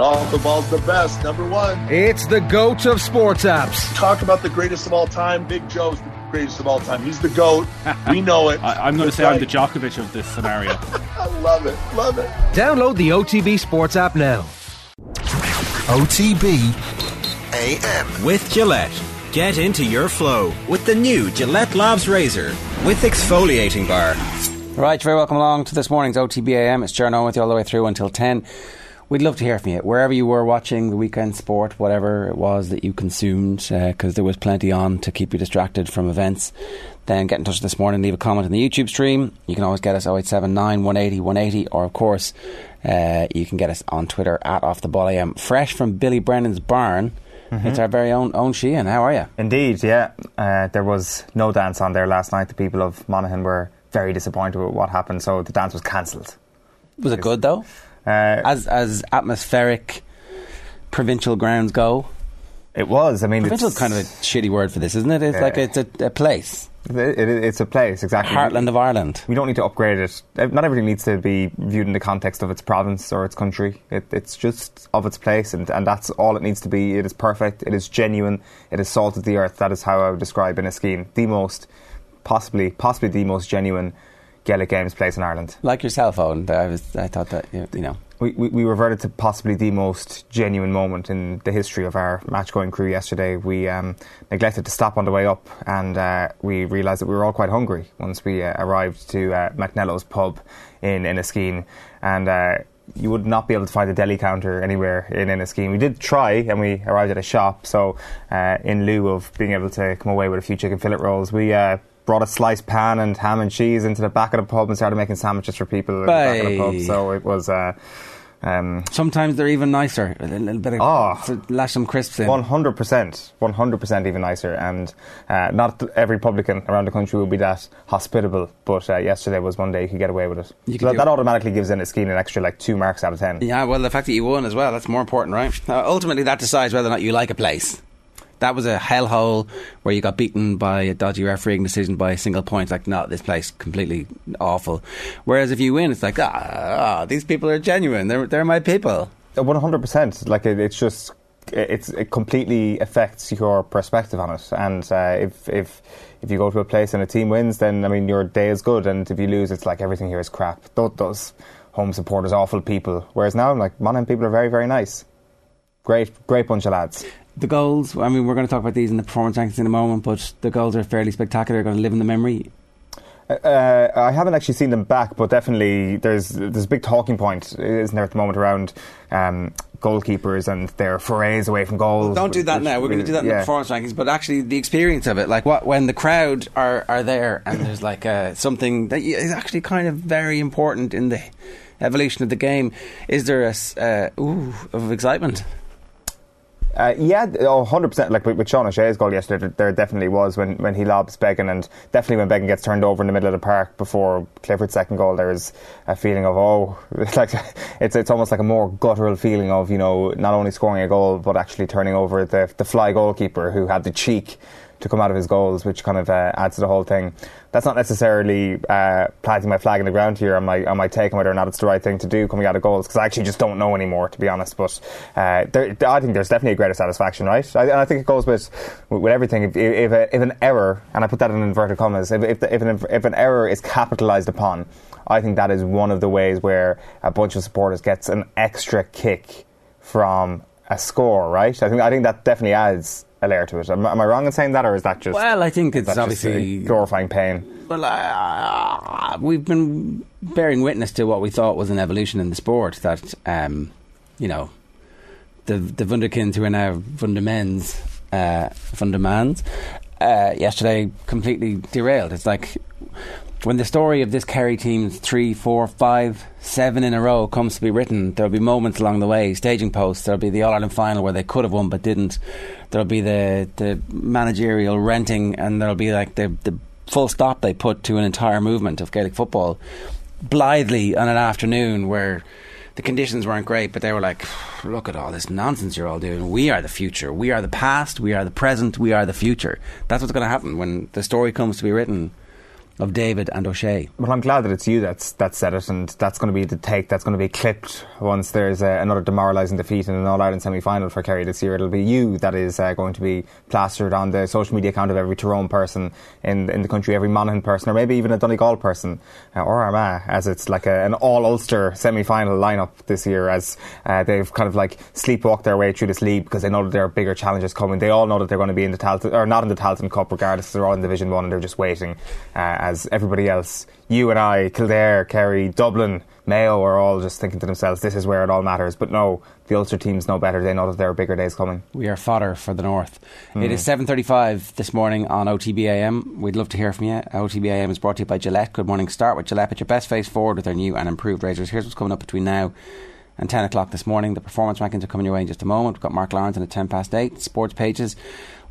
Off the ball's the best, number one. It's the GOAT of sports apps. Talk about the greatest of all time. Big Joe's the greatest of all time. He's the GOAT. We know it. I, am going to say I'm the Djokovic of this scenario. I love it. Love it. Download the OTB Sports app now. OTB AM. With Gillette. Get into your flow with the new Gillette Labs Razor with exfoliating bar. Right, very welcome along to this morning's OTB AM. It's Jarno with you all the way through until 10. We'd love to hear from you wherever you were watching the weekend sport, whatever it was that you consumed, because uh, there was plenty on to keep you distracted from events. Then get in touch this morning, leave a comment in the YouTube stream. You can always get us 0879 180 180, or of course, uh, you can get us on Twitter at Off the Ball AM. Fresh from Billy Brennan's barn. Mm-hmm. It's our very own Eoin Sheahan. How are you? Indeed, yeah. Uh, there was no dance on there last night. The people of Monaghan were very disappointed with what happened, so the dance was cancelled. Was it good though? Uh, as as atmospheric provincial grounds go. It was. I mean, provincial is kind of a shitty word for this, isn't it? It's like it's a, a place. It, it, it's a place, exactly. Heartland of Ireland. We don't need to upgrade it. Not everything needs to be viewed in the context of its province or its country. It, it's just of its place, and, and that's all it needs to be. It is perfect. It is genuine. It is salt of the earth. That is how I would describe Inniskeen. The most, possibly, possibly the most genuine Gaelic Games place in Ireland. Like your cell phone, I was, I thought that you know. We, we, we reverted to possibly the most genuine moment in the history of our match going crew yesterday. We um, neglected to stop on the way up, and uh, we realised that we were all quite hungry once we uh, arrived to uh, McNello's pub in Inniskeen. And uh, you would not be able to find a deli counter anywhere in Inniskeen. We did try, and we arrived at a shop. So, uh, in lieu of being able to come away with a few chicken fillet rolls, we uh, brought a sliced pan and ham and cheese into the back of the pub and started making sandwiches for people in the back of the pub. So it was. Uh, um, Sometimes they're even nicer. A little bit of oh, lash some crisps in. One hundred percent, one hundred percent even nicer. And uh, not every publican around the country will be that hospitable. But uh, yesterday was one day you could get away with it. So that, that automatically gives Inniskeen an extra like two marks out of ten. Yeah, well, the fact that you won as well—that's more important, right? Uh, ultimately, that decides whether or not you like a place that was a hellhole where you got beaten by a dodgy refereeing decision by a single point. Like, no, this place completely awful. Whereas if you win, it's like, ah, ah these people are genuine. They're they're my people. One hundred percent. Like it, it's just it's it completely affects your perspective on it. And uh, if if if you go to a place and a team wins, then I mean your day is good. And if you lose, it's like everything here is crap. Those home supporters, awful people. Whereas now, I'm like Monaghan people are very very nice. Great, great bunch of lads the goals, I mean, we're going to talk about these in the performance rankings in a moment, but the goals are fairly spectacular. They're going to live in the memory. Uh, uh, I haven't actually seen them back, but definitely there's there's a big talking point, isn't there, at the moment around um, goalkeepers and their forays away from goals. Well, don't do that now. We're going to do that in the performance rankings, but actually the experience of it, like what when the crowd are, are there and there's like uh, something that is actually kind of very important in the evolution of the game. Is there a uh, ooh of excitement? Uh, yeah, oh, 100%. Like with, with Sean O'Shea's goal yesterday, there definitely was when, when he lobs Beggan, and definitely when Beggan gets turned over in the middle of the park before Clifford's second goal, there is a feeling of, oh, it's like it's, it's almost like a more guttural feeling of, you know, not only scoring a goal, but actually turning over the, the fly goalkeeper who had the cheek to come out of his goals, which kind of uh, adds to the whole thing. That's not necessarily uh, planting my flag in the ground here my on my take on whether or not it's the right thing to do coming out of goals because I actually just don't know anymore, to be honest. But uh, there, I think there's definitely a greater satisfaction, right? I, and I think it goes with with everything. If, if, a, if an error, and I put that in inverted commas, if if, the, if, an, if an error is capitalised upon, I think that is one of the ways where a bunch of supporters gets an extra kick from a score, right? I think I think that definitely adds a layer to it. Am, am I wrong in saying that, or is that just? Well, I think it's obviously glorifying pain. Well, uh, we've been bearing witness to what we thought was an evolution in the sport. That um, you know, the the Wunderkinds who are now Wundermens, uh, Wundermans, uh, yesterday completely derailed. It's like when the story of this Kerry team's three, four, five, seven in a row comes to be written, there'll be moments along the way, staging posts. There'll be the All Ireland final where they could have won but didn't. There'll be the the managerial renting, and there'll be like the the full stop they put to an entire movement of Gaelic football blithely on an afternoon where the conditions weren't great, but they were like, look at all this nonsense you're all doing. We are the future. We are the past. We are the present. We are the future. That's what's going to happen when the story comes to be written of David and O'Shea. Well, I'm glad that it's you that's that said it, and that's going to be the take that's going to be clipped once there's uh, another demoralising defeat in an All Ireland semi final for Kerry this year. It'll be you that is uh, going to be plastered on the social media account of every Tyrone person in in the country, every Monaghan person, or maybe even a Donegal person uh, or Armagh, as it's like a, an all Ulster semi final lineup this year, as uh, they've kind of like sleepwalked their way through this league because they know that there are bigger challenges coming. They all know that they're going to be in the Tailteann or not in the Tailteann Cup, regardless. They're all in Division One and they're just waiting uh, as everybody else, you and I, Kildare, Kerry, Dublin, Mayo, are all just thinking to themselves, this is where it all matters. But no, the Ulster teams know better. They know that there are bigger days coming. We are fodder for the North. Mm. It is 7.35 this morning on OTBAM. We'd love to hear from you. OTBAM is brought to you by Gillette. Good morning. Start with Gillette. Put your best face forward with their new and improved razors. Here's what's coming up between now and 10 o'clock this morning. The performance rankings are coming your way in just a moment. We've got Mark Lawrenson in at 10 past 8. Sports pages.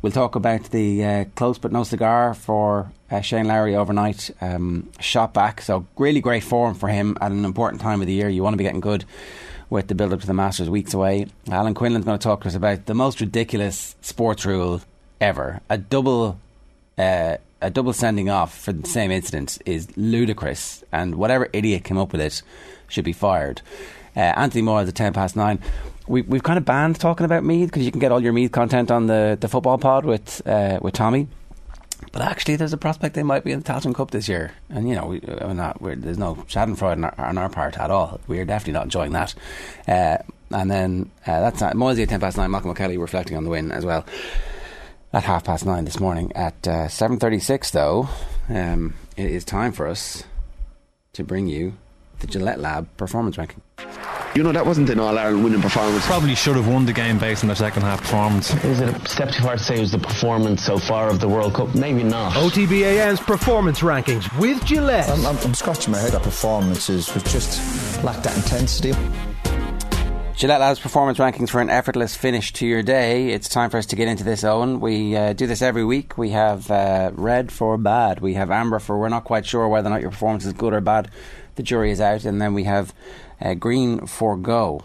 We'll talk about the uh, close but no cigar for uh, Shane Lowry overnight. Um, shot back, so really great form for him at an important time of the year. You want to be getting good with the build up to the Masters weeks away. Alan Quinlan's going to talk to us about the most ridiculous sports rule ever. A double. Uh, a double sending off for the same incident is ludicrous, and whatever idiot came up with it should be fired. Uh, Anthony Moyles at 10 past 9 we, we've kind of banned talking about Meath because you can get all your Meath content on the, the football pod with uh, with Tommy. But actually, there's a prospect they might be in the Tailteann Cup this year, and you know, we, are not, there's no Schadenfreude on our, on our part at all. We're definitely not enjoying that. Uh, and then uh, that's not, Moisey at ten past nine. Malcolm O'Kelly reflecting on the win as well at half past nine this morning. At uh, seven thirty six, though, um, it is time for us to bring you the Gillette Lab performance ranking. You know, that wasn't an All Ireland winning performance. Probably should have won the game based on their second half performance. Is it a step too far to say it was the performance so far of the World Cup? Maybe not. OTBAM's performance rankings with Gillette. I'm, I'm, I'm scratching my head. That performances was just lacked that intensity. Gillette Labs performance rankings for an effortless finish to your day. It's time for us to get into this, Eoin. We uh, do this every week. We have uh, red for bad. We have amber for we're not quite sure whether or not your performance is good or bad. The jury is out. And then we have uh, green for go.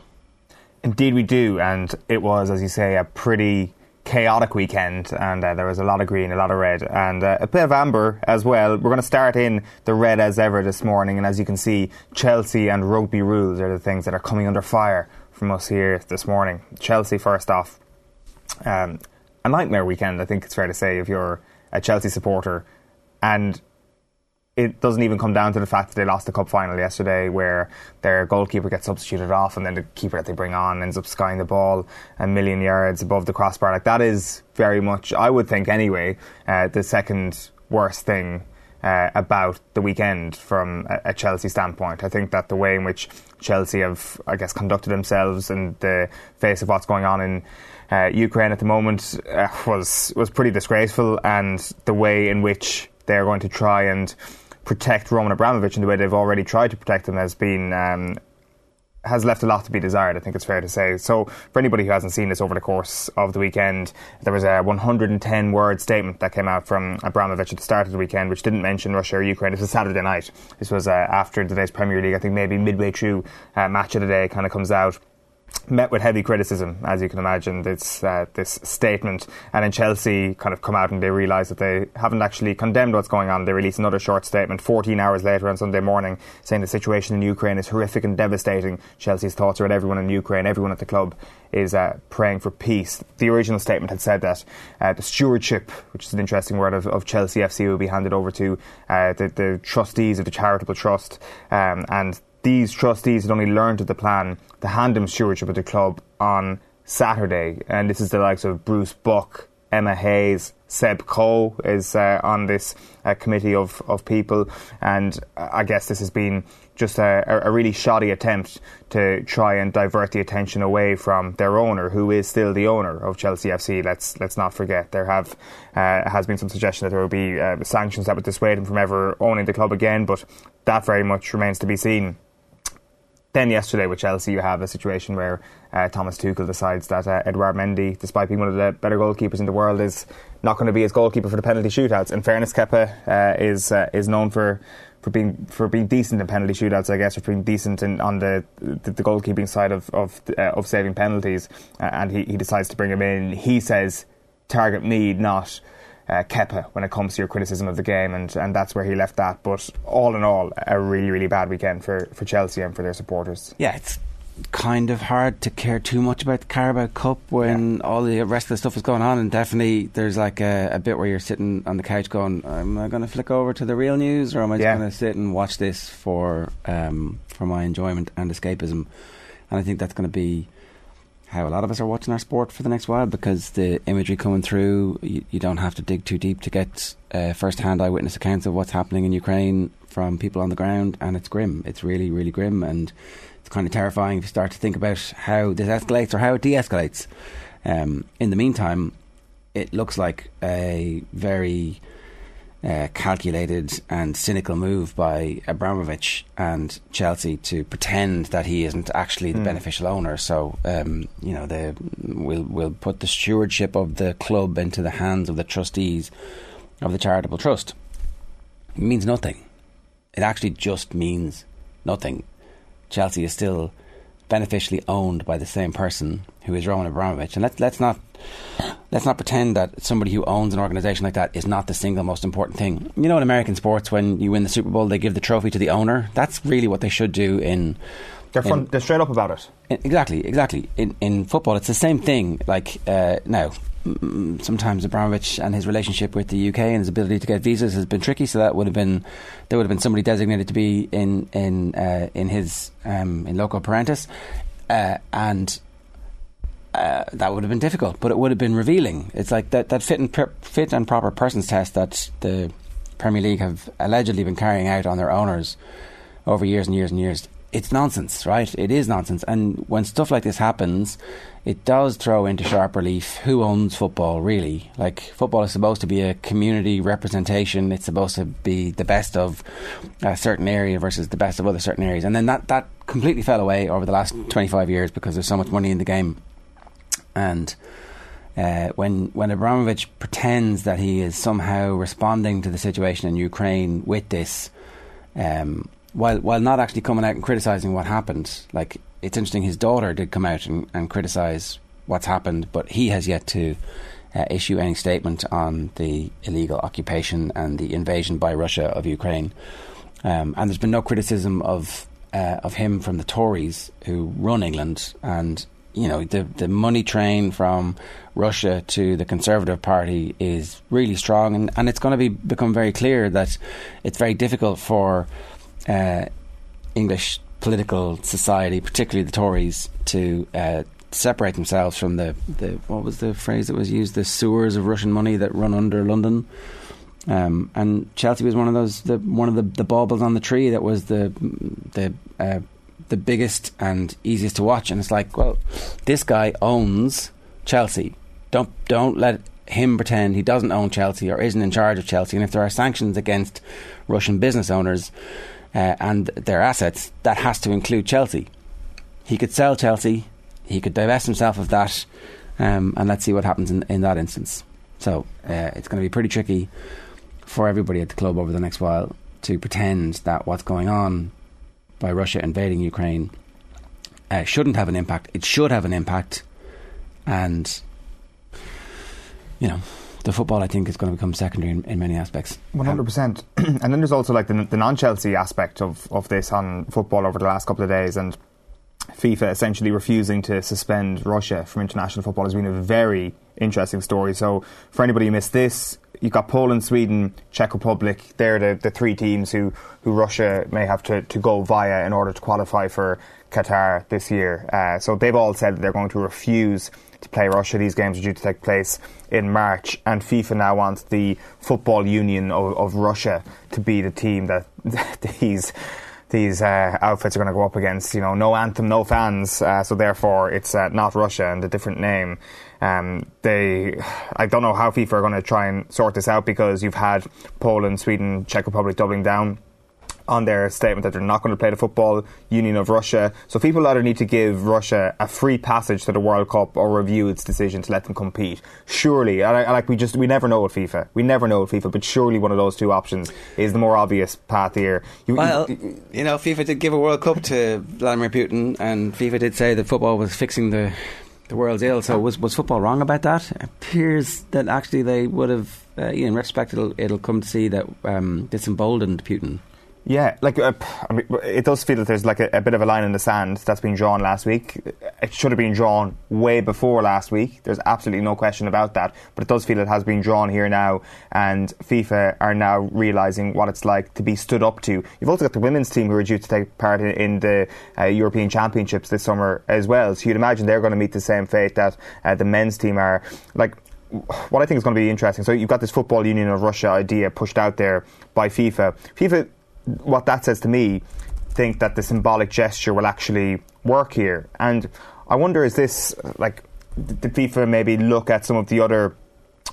Indeed, we do, and it was, as you say, a pretty chaotic weekend, and uh, there was a lot of green, a lot of red, and uh, a bit of amber as well. We're going to start in the red as ever this morning, and as you can see, Chelsea and rugby rules are the things that are coming under fire from us here this morning. Chelsea, first off, um, a nightmare weekend, I think it's fair to say, if you're a Chelsea supporter, and it doesn't even come down to the fact that they lost the cup final yesterday, where their goalkeeper gets substituted off, and then the keeper that they bring on ends up skying the ball a million yards above the crossbar. Like that is very much, I would think anyway, uh, the second worst thing. Uh, about the weekend from a, a, Chelsea standpoint. I think that the way in which Chelsea have, I guess, conducted themselves in the face of what's going on in uh, Ukraine at the moment uh, was was pretty disgraceful, and the way in which they're going to try and protect Roman Abramovich in the way they've already tried to protect him has been um, has left a lot to be desired. I think it's fair to say. So, for anybody who hasn't seen this over the course of the weekend, there was a 110 word statement that came out from Abramovich at the start of the weekend, which didn't mention Russia or Ukraine. This was Saturday night. This was uh, after today's Premier League. I think maybe midway through uh, match of the day kind of comes out met with heavy criticism, as you can imagine, this uh, this statement. And in Chelsea, kind of come out and they realise that they haven't actually condemned what's going on. They release another short statement 14 hours later on Sunday morning, saying the situation in Ukraine is horrific and devastating. Chelsea's thoughts are at everyone in Ukraine, everyone at the club is uh, praying for peace. The original statement had said that uh, the stewardship, which is an interesting word, of, of Chelsea FC will be handed over to uh, the, the, trustees of the charitable trust, um, and these trustees had only learned of the plan to hand him stewardship of the club on Saturday. And this is the likes of Bruce Buck, Emma Hayes, Seb Coe is uh, on this uh, committee of, of people. And I guess this has been just a, a, really shoddy attempt to try and divert the attention away from their owner, who is still the owner of Chelsea FC. Let's let's not forget there have uh, has been some suggestion that there will be uh, sanctions that would dissuade him from ever owning the club again, but that very much remains to be seen. Then yesterday with Chelsea, you have a situation where uh, Thomas Tuchel decides that uh, Edouard Mendy, despite being one of the better goalkeepers in the world, is not going to be his goalkeeper for the penalty shootouts. In fairness, Kepa uh, is uh, is known for for being for being decent in penalty shootouts, I guess, or being decent in, on the, the, the goalkeeping side of of, uh, of saving penalties. Uh, and he, he decides to bring him in. He says, "Target me, not." Uh, Kepa when it comes to your criticism of the game, and, and that's where he left that. But all in all, a really, really bad weekend for, for Chelsea and for their supporters. Yeah, it's kind of hard to care too much about the Carabao Cup when yeah. all the rest of the stuff is going on, and definitely there's like a, a bit where you're sitting on the couch going, "Am I going to flick over to the real news, or am I just yeah. going to sit and watch this for um, for my enjoyment and escapism?" And I think that's going to be how a lot of us are watching our sport for the next while because the imagery coming through, you, you don't have to dig too deep to get uh, first-hand eyewitness accounts of what's happening in Ukraine from people on the ground, and it's grim. It's really, really grim, and it's kind of terrifying if you start to think about how this escalates or how it de-escalates. Um, in the meantime, it looks like a very uh, calculated and cynical move by Abramovich and Chelsea to pretend that he isn't actually the mm. beneficial owner. So, um, you know, they will will put the stewardship of the club into the hands of the trustees of the charitable trust. It means nothing. It actually just means nothing. Chelsea is still beneficially owned by the same person who is Roman Abramovich. And let's let's not let's not pretend that somebody who owns an organisation like that is not the single most important thing. You know, in American sports, when you win the Super Bowl, they give the trophy to the owner. That's really what they should do in. They're, in, they're straight up about it. In, exactly, exactly. In in football, it's the same thing. Like uh, now, sometimes Abramovich and his relationship with the UK and his ability to get visas has been tricky. So that would have been there would have been somebody designated to be in in uh, in his um, in loco parentis, uh, and uh, that would have been difficult. But it would have been revealing. It's like that that fit and pr- fit and proper persons test that the Premier League have allegedly been carrying out on their owners over years and years and years it's nonsense, right? It is nonsense. And when stuff like this happens, it does throw into sharp relief who owns football, really. Like, football is supposed to be a community representation, it's supposed to be the best of a certain area versus the best of other certain areas. And then that, that completely fell away over the last 25 years because there's so much money in the game. And. Uh, when when Abramovich pretends that he is somehow responding to the situation in Ukraine with this, um, while while not actually coming out and criticizing what happened. Like it's interesting, his daughter did come out and, and criticize what's happened, but he has yet to uh, issue any statement on the illegal occupation and the invasion by Russia of Ukraine. Um, and there's been no criticism of uh, of him from the Tories who run England, and you know the the money train from Russia to the Conservative Party is really strong, and, and it's going to be become very clear that it's very difficult for uh, English political society, particularly the Tories, to uh, separate themselves from the, the what was the phrase that was used the sewers of Russian money that run under London. Um, and Chelsea was one of those the one of the, the baubles on the tree that was the the uh, the biggest and easiest to watch. And it's like, well, this guy owns Chelsea. Don't don't let him pretend he doesn't own Chelsea or isn't in charge of Chelsea. And if there are sanctions against Russian business owners, uh, and their assets, that has to include Chelsea. He could sell Chelsea, he could divest himself of that, um, and let's see what happens in, in that instance. So uh, it's going to be pretty tricky for everybody at the club over the next while to pretend that what's going on by Russia invading Ukraine uh, shouldn't have an impact. It should have an impact, and you know the football, I think, is going to become secondary in, in many aspects. One hundred percent. And then there's also like the, the non-Chelsea aspect of of this on football over the last couple of days, and FIFA essentially refusing to suspend Russia from international football has been a very interesting story. So, for anybody who missed this, you've got Poland, Sweden, Czech Republic. They're the, the three teams who, who Russia may have to, to go via in order to qualify for Qatar this year. Uh, so, they've all said that they're going to refuse to play Russia. These games are due to take place in March, and FIFA now wants the Football Union of, of Russia to be the team that these these uh, outfits are going to go up against. You know, no anthem, no fans. Uh, so therefore, it's uh, not Russia and a different name. Um, they, I don't know how FIFA are going to try and sort this out because you've had Poland, Sweden, Czech Republic doubling down on their statement that they're not going to play the Football Union of Russia. So people either need to give Russia a free passage to the World Cup or review its decision to let them compete. Surely, like we just we never know with FIFA. We never know with FIFA, but surely one of those two options is the more obvious path here. You, well, you, you know, FIFA did give a World Cup to Vladimir Putin, and FIFA did say that football was fixing the the world's ill. So was was football wrong about that? It appears that actually they would have. Uh, in retrospect, it'll, it'll come to see that um, this emboldened Putin. Yeah, like uh, I mean, it does feel that there's like a, a, bit of a line in the sand that's been drawn last week. It should have been drawn way before last week. There's absolutely no question about that. But it does feel it has been drawn here now, and FIFA are now realizing what it's like to be stood up to. You've also got the women's team who are due to take part in, in the uh, European Championships this summer as well. So you'd imagine they're going to meet the same fate that uh, the men's team are. Like what I think is going to be interesting. So you've got this football union of Russia idea pushed out there by FIFA. FIFA what that says to me, think that the symbolic gesture will actually work here. And I wonder, is this like did FIFA maybe look at some of the other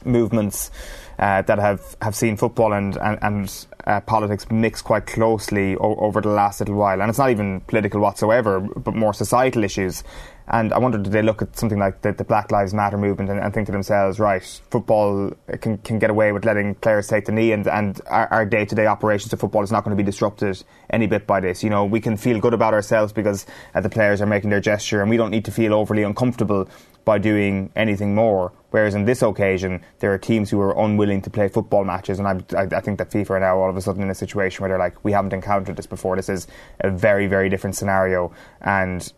movements uh, that have, have seen football and and, and uh, politics mix quite closely o- over the last little while? And it's not even political whatsoever, but more societal issues. And I wonder, did they look at something like the, the Black Lives Matter movement and, and, think to themselves, right, football can, can get away with letting players take the knee, and, and our day to day operations of football is not going to be disrupted any bit by this. You know, we can feel good about ourselves because uh, the players are making their gesture, and we don't need to feel overly uncomfortable by doing anything more. Whereas in this occasion, there are teams who are unwilling to play football matches, and I, I, I, think that FIFA are now all of a sudden in a situation where they're like, we haven't encountered this before. This is a very, very different scenario, and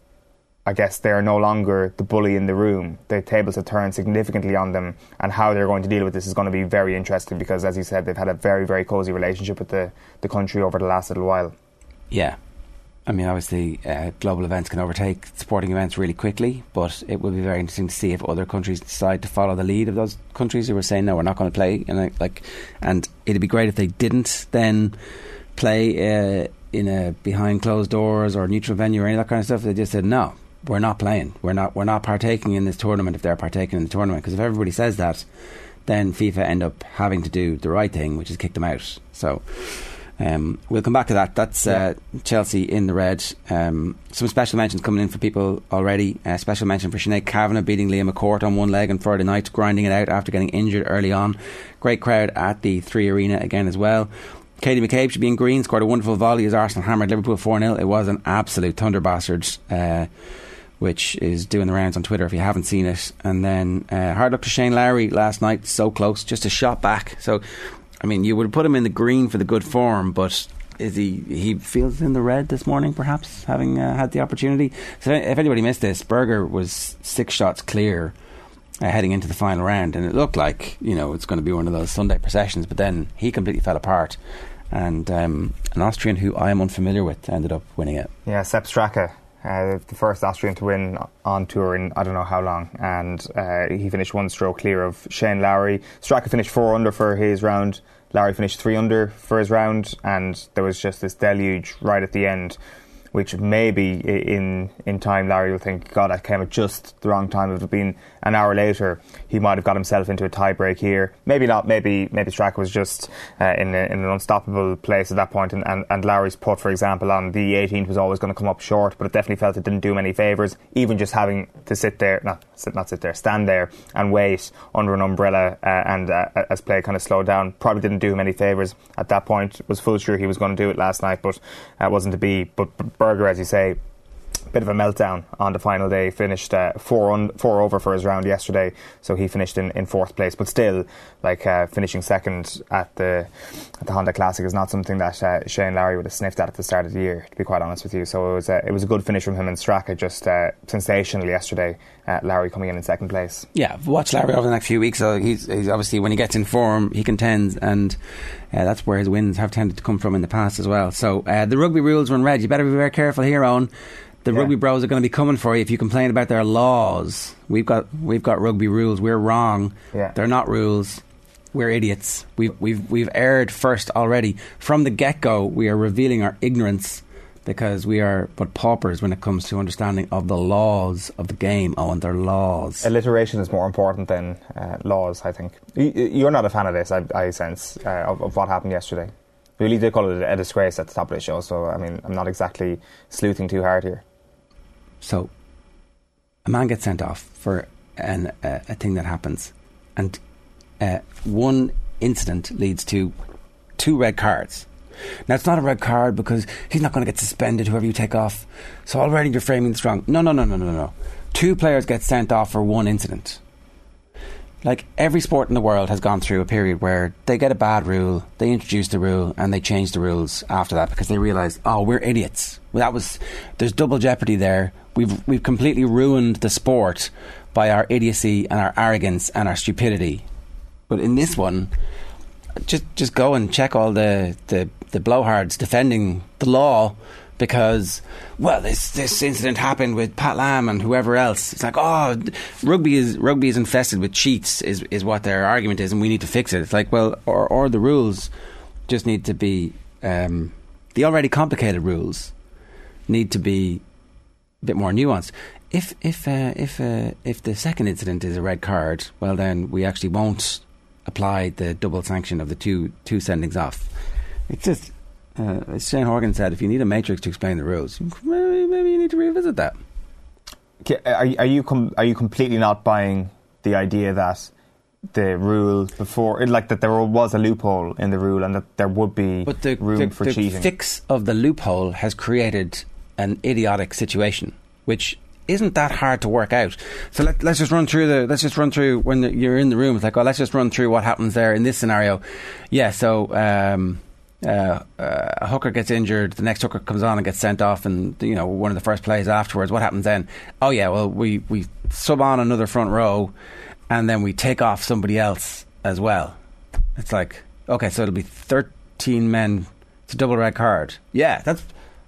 I guess they are no longer the bully in the room. The tables have turned significantly on them, and how they're going to deal with this is going to be very interesting because, as you said, they've had a very, very cosy relationship with the, the country over the last little while. Yeah. I mean, obviously, uh, global events can overtake sporting events really quickly, but it will be very interesting to see if other countries decide to follow the lead of those countries who are saying, no, we're not going to play. And, like, and it'd be great if they didn't then play uh, in a behind closed doors or neutral venue or any of that kind of stuff. They just said, no, we're not playing. We're not we're not partaking in this tournament if they're partaking in the tournament. Because if everybody says that, then FIFA end up having to do the right thing, which is kick them out. So. Um, we'll come back to that. That's uh, Chelsea in the red. Um, some special mentions coming in for people already. Uh, special mention for Sinead Kavanagh beating Leah McCourt on one leg on Friday night, grinding it out after getting injured early on. Great crowd at the Three Arena again as well. Katie McCabe should be in green, scored a wonderful volley as Arsenal hammered Liverpool 4 0. It was an absolute thunder bastard. Uh, which is doing the rounds on Twitter if you haven't seen it. And then uh, hard luck to Shane Lowry last night, so close, just a shot back. So, I mean, you would put him in the green for the good form, but is he he feels in the red this morning, perhaps having uh, had the opportunity. So, if anybody missed this, Berger was six shots clear. Uh, heading into the final round, and it looked like you know it's going to be one of those Sunday processions. But then he completely fell apart, and um, an Austrian who I am unfamiliar with ended up winning it. Yeah, Sepp Straka uh, the first Austrian to win on tour in I don't know how long, and uh, he finished one stroke clear of Shane Lowry. Straka finished four under for his round. Lowry finished three under for his round, and there was just this deluge right at the end which maybe in in time Larry will think, God, I came at just the wrong time. It would have been an hour later, he might have got himself into a tiebreak here. Maybe not. Maybe maybe Straka was just uh, in, a, in an unstoppable place at that point, and, and, and Lowry's putt, for example, on the 18th was always going to come up short, but it definitely felt it didn't do him any favours. Even just having to sit there, not sit, not sit there, stand there and wait under an umbrella uh, and uh, as play kind of slowed down, probably didn't do him any favours at that point. Was full sure he was going to do it last night, but uh, wasn't to be. But Berger, as you say, bit of a meltdown on the final day. Finished uh, four on, four over for his round yesterday, so he finished in, in fourth place. But still, like uh, finishing second at the at the Honda Classic is not something that uh, Shane Lowry would have sniffed at at the start of the year. To be quite honest with you, so it was a, it was a good finish from him and Straka. Just uh, sensational yesterday. Uh, Lowry coming in in second place. Yeah, watch Lowry over the next few weeks. He's, he's obviously when he gets in form, he contends, and uh, that's where his wins have tended to come from in the past as well. So the rugby rules run red. You better be very careful here on the yeah. rugby bros are going to be coming for you if you complain about their laws. We've got we've got rugby rules. We're wrong. Yeah. They're not rules. We're idiots. We've we've we've erred first already from the get go. We are revealing our ignorance because we are but paupers when it comes to understanding of the laws of the game. Oh, and their laws. Alliteration is more important than uh, laws. I think you're not a fan of this. I, I sense uh, of, of what happened yesterday. We really did call it a disgrace at the top of the show, so I mean, I'm not exactly sleuthing too hard here. So a man gets sent off for an, uh, a thing that happens, and uh, one incident leads to two red cards. Now, it's not a red card because he's not going to get suspended, whoever you take off. So already you're framing this wrong. No, no, no, no, no, no. two players get sent off for one incident. Like every sport in the world has gone through a period where they get a bad rule, they introduce the rule, and they change the rules after that because they realise, oh, we're idiots. Well, that was there's double jeopardy there. We've we've completely ruined the sport by our idiocy and our arrogance and our stupidity. But in this one, just just go and check all the the, the blowhards defending the law because well this this incident happened with Pat Lam and whoever else it's like oh rugby is rugby is infested with cheats is is what their argument is and we need to fix it it's like well or or the rules just need to be um, the already complicated rules need to be a bit more nuanced if if uh, if uh, if the second incident is a red card well then we actually won't apply the double sanction of the two two sendings off it's just uh, as Shane Horgan said, if you need a matrix to explain the rules, maybe, maybe you need to revisit that. Are, are you com- are you completely not buying the idea that the rule before, like that there was a loophole in the rule and that there would be but the, room the, for the cheating? fix of the loophole has created an idiotic situation, which isn't that hard to work out. So let, us just run through the. Let's just run through when the, you're in the room. It's like, oh, let's just run through what happens there in this scenario. Yeah. So. Um, uh, uh, a hooker gets injured, the next hooker comes on and gets sent off, and you know one of the first plays afterwards. What happens then? Oh yeah, well we we sub on another front row, and then we take off somebody else as well. It's like okay, so it'll be thirteen men. It's a double red card. Yeah, that's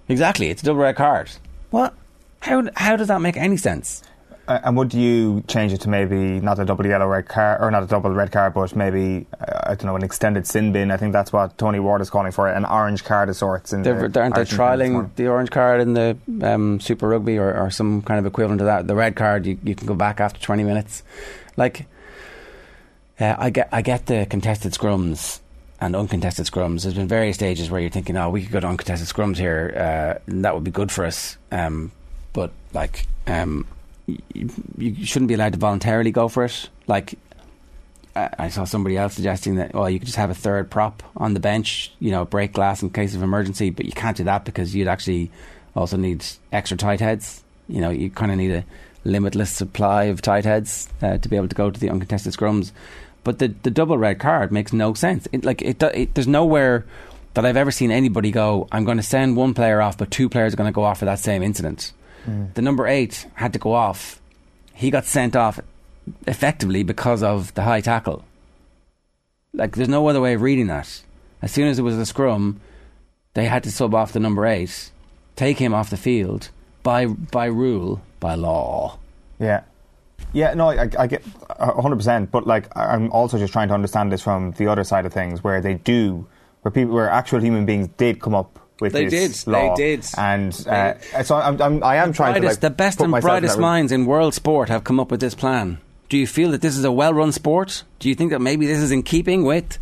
exactly. It's a double red card. What? How how does that make any sense? Uh, and would you change it to maybe not a double yellow red card, or not a double red card, but maybe uh, I don't know an extended sin bin? I think that's what Tony Ward is calling for, an orange card of sorts. In they're, the aren't they trialing the orange card in the um, Super Rugby or, or, some kind of equivalent to that? The red card, you, you can go back after twenty minutes. Like, uh, I get I get the contested scrums and uncontested scrums. There's been various stages where you're thinking, oh, we could go to uncontested scrums here, uh, and that would be good for us. Um, but like. Um, you, you shouldn't be allowed to voluntarily go for it. Like I saw somebody else suggesting that, well, you could just have a third prop on the bench, you know, break glass in case of emergency, but you can't do that because you'd actually also need extra tight heads. You know, you kind of need a limitless supply of tight heads uh, to be able to go to the uncontested scrums. But the the double red card makes no sense. It, like it, it, there's nowhere that I've ever seen anybody go. I'm going to send one player off, but two players are going to go off for that same incident. Mm. The number eight had to go off. He got sent off effectively because of the high tackle. Like, there's no other way of reading that. As soon as it was a scrum, they had to sub off the number eight, take him off the field by by rule, by law. Yeah. Yeah, no, I, I get 100%, but like I'm also just trying to understand this from the other side of things where they do, where people, where actual human beings did come up with they this did. law. They did. They did. And uh, so I'm, I'm, I am trying brightest, to like, the best and myself in brightest minds in world sport have come up with this plan. Do you feel that this is a well-run sport? Do you think that maybe this is in keeping with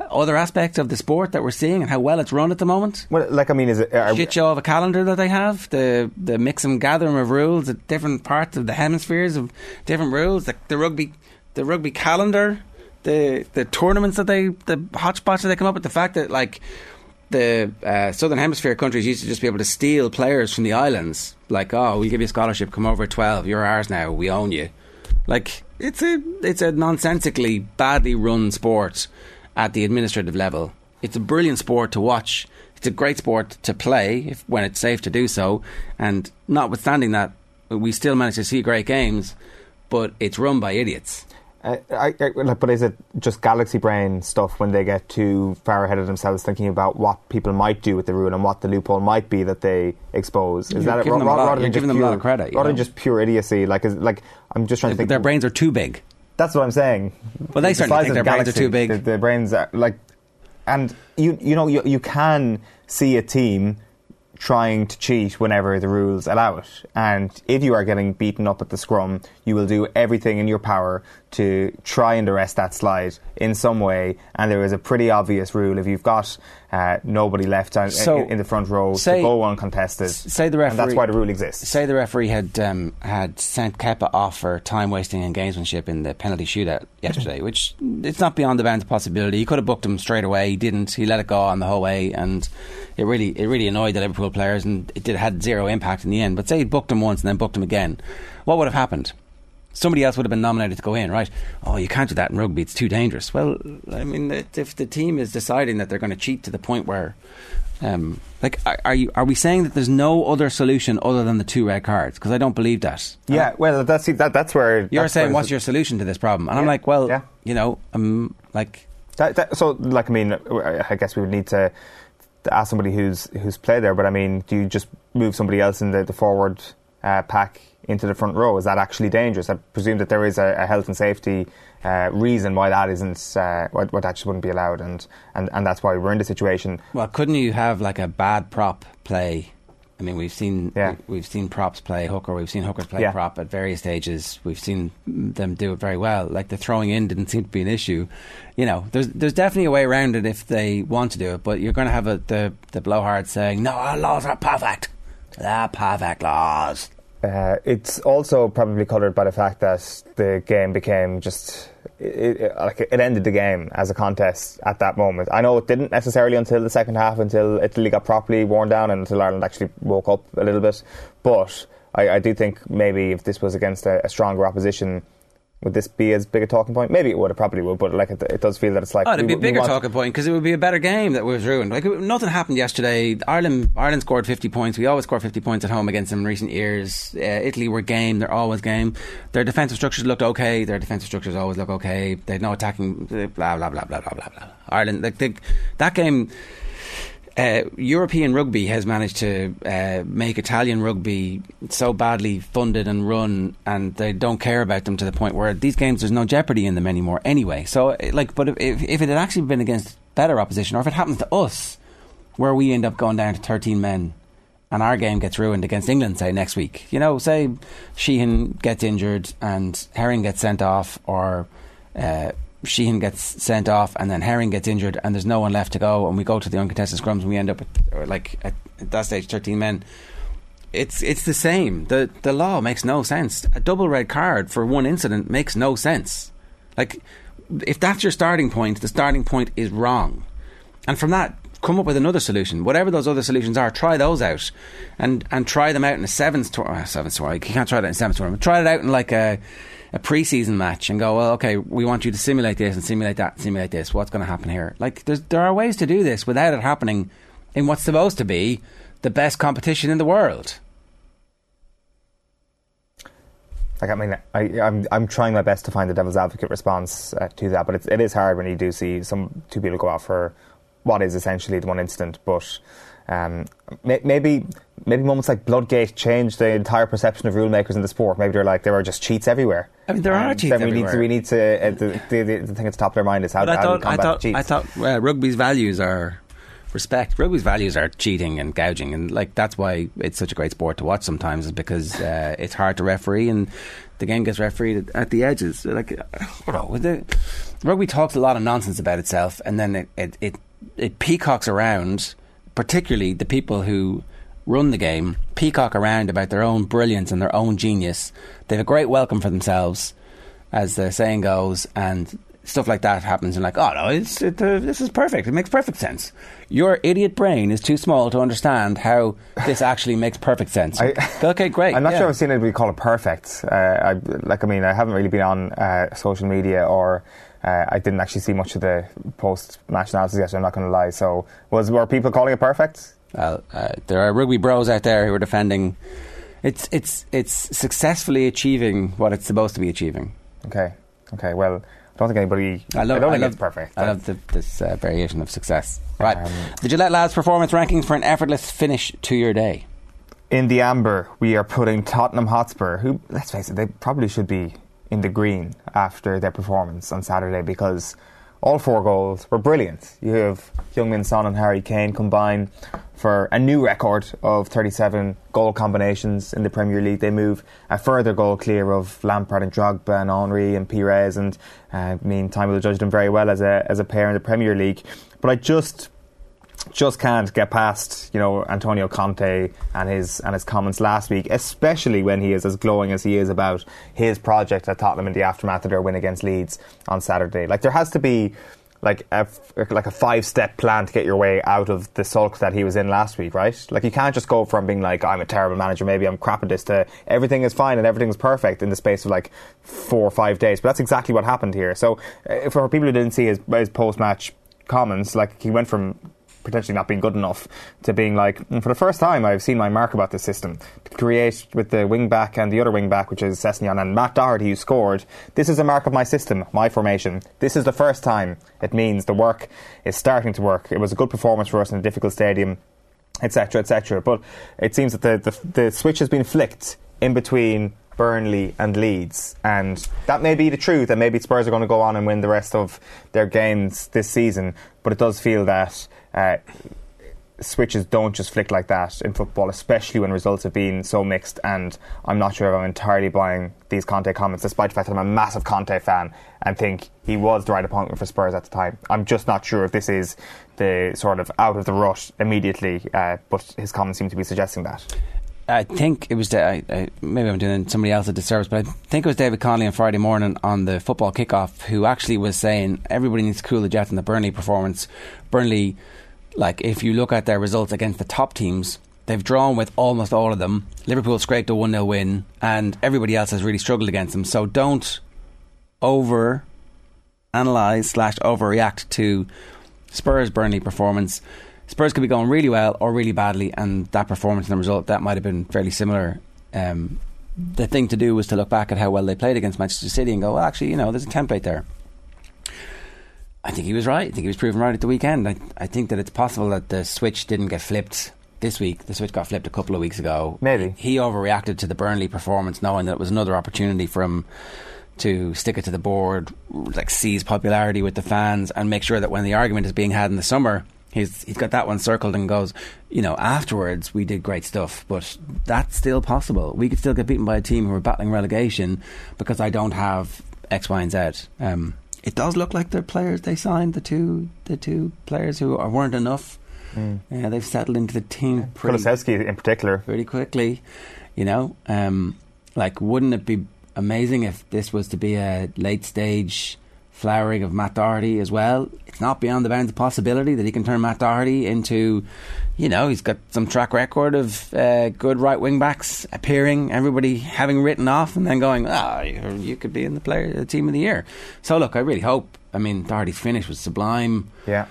other aspects of the sport that we're seeing and how well it's run at the moment? Well, like I mean, is it are, Shit show of a calendar that they have, the the mix and gathering of rules at different parts of the hemispheres of different rules, the, the rugby the rugby calendar, the the tournaments that they the hotspots that they come up with, the fact that like the uh, southern hemisphere countries used to just be able to steal players from the islands. Like, oh, we'll give you a scholarship. Come over at twelve. You're ours now. We own you. Like, it's a it's a nonsensically badly run sport at the administrative level. It's a brilliant sport to watch. It's a great sport to play if, when it's safe to do so. And notwithstanding that, we still manage to see great games. But it's run by idiots. Uh, I, I, but is it just galaxy brain stuff when they get too far ahead of themselves, thinking about what people might do with the rule and what the loophole might be that they expose? Is You're that it? them a lot- rather you're than just giving them a pure, lot of credit, rather than just pure idiocy? Like, is, like I'm just trying to think. Their brains are too big. That's what I'm saying. Well, they The certainly think their the brains are too big. The, the brains are like, and you you know you you can see a team trying to cheat whenever the rules allow it. And if you are getting beaten up at the scrum, you will do everything in your power to try and arrest that slide in some way. And there is a pretty obvious rule if you've got uh, nobody left on, So, in, in the front row say- to go uncontested. Say the And that's why the rule exists. Say the referee had um, had sent Kepa off for time wasting and gamesmanship in the penalty shootout yesterday, which it's not beyond the bounds of possibility. He could have booked him straight away. He didn't. He let it go on the whole way, and it really it really annoyed the Liverpool players, and it did had zero impact in the end. But say he'd booked him once and then booked him again, what would have happened? Somebody else would have been nominated to go in, right? Oh, you can't do that in rugby; it's too dangerous. Well, I mean, if the team is deciding that they're going to cheat to the point where um, like, are, are, you are we saying that there's no other solution other than the two red cards? Because I don't believe that. Yeah, well, that's that, that's where you're that's saying. where What's your solution to this problem? And yeah, I'm like, well, yeah. you know, I'm like, that, that, so like I mean, I guess we would need to, to, ask somebody who's who's played there. But I mean, do you just move somebody else in the, the forward uh, pack into the front row? Is that actually dangerous? I presume that there is a, a health and safety uh, reason why that isn't uh, why, why, that just wouldn't be allowed, and, and and that's why we're in the situation. Well, couldn't you have like a bad prop play? I mean, we've seen yeah. we've seen props play hooker. We've seen hookers play yeah. prop at various stages. We've seen them do it very well. Like the throwing in didn't seem to be an issue. You know, there's there's definitely a way around it if they want to do it. But you're going to have a, the the blowhard saying, "No, our laws are perfect. They're perfect laws." Uh, it's also probably coloured by the fact that the game became just it, it, like it ended the game as a contest at that moment. I know it didn't necessarily until the second half, until Italy got properly worn down, and until Ireland actually woke up a little bit. But I, I do think maybe if this was against a, a stronger opposition, would this be as big a talking point? Maybe it would. It probably would. But like, it, it does feel that it's like oh, it'd be a bigger talking point because it would be a better game that was ruined. Like nothing happened yesterday. Ireland Ireland scored fifty points. We always score fifty points at home against them in recent years. Uh, Italy were game. They're always game. Their defensive structures looked okay. Their defensive structures always look okay. They had no attacking. Blah blah blah blah blah blah blah. Ireland. Like they, that game uh, European rugby has managed to uh, make Italian rugby so badly funded and run, and they don't care about them to the point where these games there's no jeopardy in them anymore. Anyway, so like, but if, if it had actually been against better opposition, or if it happens to us, where we end up going down to 13 men, and our game gets ruined against England, say next week, you know, say Sheehan gets injured and Herring gets sent off, or uh, Sheehan gets sent off and then Herring gets injured and there's no one left to go and we go to the uncontested scrums and we end up at, like at, at that stage 13 men. It's it's the same. The the law makes no sense. A double red card for one incident makes no sense. Like if that's your starting point the starting point is wrong. And from that come up with another solution. Whatever those other solutions are try those out. And and try them out in a sevens tour uh, sevens tour you can't try that in sevens try it out in like a a preseason match and go, well, okay, we want you to simulate this and simulate that, and simulate this. What's going to happen here? Like, there are ways to do this without it happening in what's supposed to be the best competition in the world. Like I mean, I, am I'm, I'm trying my best to find the devil's advocate response uh, to that, but it's, it is hard when you do see some two people go out for what is essentially the one incident. But um, maybe maybe moments like Bloodgate changed the entire perception of rule makers in the sport. Maybe they're like there are just cheats everywhere. I mean, there um, are cheats then we everywhere. Need to, we need to. Uh, the, the, the, thing at the top of their mind is how, how thought, do combat I thought, cheats. I thought uh, rugby's values are respect. Rugby's values are cheating and gouging, and like that's why it's such a great sport to watch. Sometimes is because uh, it's hard to referee, and the game gets refereed at the edges. Like, you know, the, rugby talks a lot of nonsense about itself, and then it, it, it, it peacocks around particularly the people who run the game, peacock around about their own brilliance and their own genius. They have a great welcome for themselves, as the saying goes, and stuff like that happens. And like, oh no, it's, it, uh, this is perfect. It makes perfect sense. Your idiot brain is too small to understand how this actually makes perfect sense. I, okay, great. I'm not yeah. sure I've seen anybody call it perfect. Uh, I, like, I mean, I haven't really been on uh, social media or uh, I didn't actually see much of the post match analysis yesterday. I'm not going to lie. So, was were people calling it perfect? Well, uh, there are rugby bros out there who are defending. It's it's it's successfully achieving what it's supposed to be achieving. Okay. Okay. Well, I don't think anybody. I, love, I don't I think love, it's perfect. I love the, this uh, variation of success. Right. Um, the Gillette Labs performance rankings for an effortless finish to your day. In the amber, we are putting Tottenham Hotspur, who, let's face it, they probably should be in the green after their performance on Saturday because all four goals were brilliant. You have Heung-min Son and Harry Kane combine for a new record of 37 goal combinations in the Premier League. They move a further goal clear of Lampard and Drogba and Henry and Pires, and uh, I mean, time will judge them very well as a as a pair in the Premier League. But I just just can't get past you know Antonio Conte and his and his comments last week, especially when he is as glowing as he is about his project at Tottenham in the aftermath of their win against Leeds on Saturday. Like there has to be like a, like a five step plan to get your way out of the sulk that he was in last week, right? Like you can't just go from being like I'm a terrible manager, maybe I'm crap at this, to everything is fine and everything's perfect in the space of like four or five days. But that's exactly what happened here. So uh, for people who didn't see his, his post match comments, like he went from potentially not being good enough to being like, for the first time, I've seen my mark about this system. To create with the wing back and the other wing back, which is Sessegnon and Matt Doherty, who scored. This is a mark of my system, my formation. This is the first time it means the work is starting to work. It was a good performance for us in a difficult stadium, etc., etc. But it seems that the, the, the switch has been flicked in between Burnley and Leeds. And that may be the truth, and maybe Spurs are going to go on and win the rest of their games this season. But it does feel that uh, switches don't just flick like that in football, especially when results have been so mixed. And I'm not sure if I'm entirely buying these Conte comments, despite the fact that I'm a massive Conte fan and think he was the right appointment for Spurs at the time. I'm just not sure if this is the sort of out of the rush immediately, uh, but his comments seem to be suggesting that. I think it was I, I, maybe I'm doing somebody else a disservice, but I think it was David Connolly on Friday morning on the football kickoff who actually was saying everybody needs to cool the jets in the Burnley performance. Burnley, like if you look at their results against the top teams, they've drawn with almost all of them. Liverpool scraped a one 0 win, and everybody else has really struggled against them. So don't over analyze slash overreact to Spurs Burnley performance. Spurs could be going really well or really badly, and that performance and the result that might have been fairly similar. Um, the thing to do was to look back at how well they played against Manchester City and go, well, actually, you know, there's a template there. I think he was right. I think he was proven right at the weekend. I, I think that it's possible that the switch didn't get flipped this week. The switch got flipped a couple of weeks ago. Maybe. He overreacted to the Burnley performance, knowing that it was another opportunity for him to stick it to the board, like seize popularity with the fans, and make sure that when the argument is being had in the summer, He's he's got that one circled and goes, you know, afterwards we did great stuff, but that's still possible. We could still get beaten by a team who are battling relegation because I don't have X, Y, and Z. Um, it does look like the players they signed, the two the two players who are, weren't enough. Mm. Yeah, they've settled into the team pretty, in particular pretty quickly. You know, um, like wouldn't it be amazing if this was to be a late stage flowering of Matt Doherty as well. It's not beyond the bounds of possibility that he can turn Matt Doherty into, you know, he's got some track record of uh, good right wing backs appearing, everybody having written off and then going, ah, oh, you could be in the player, the team of the year. So look, I really hope. I mean, Doherty's finish was sublime. Yeah.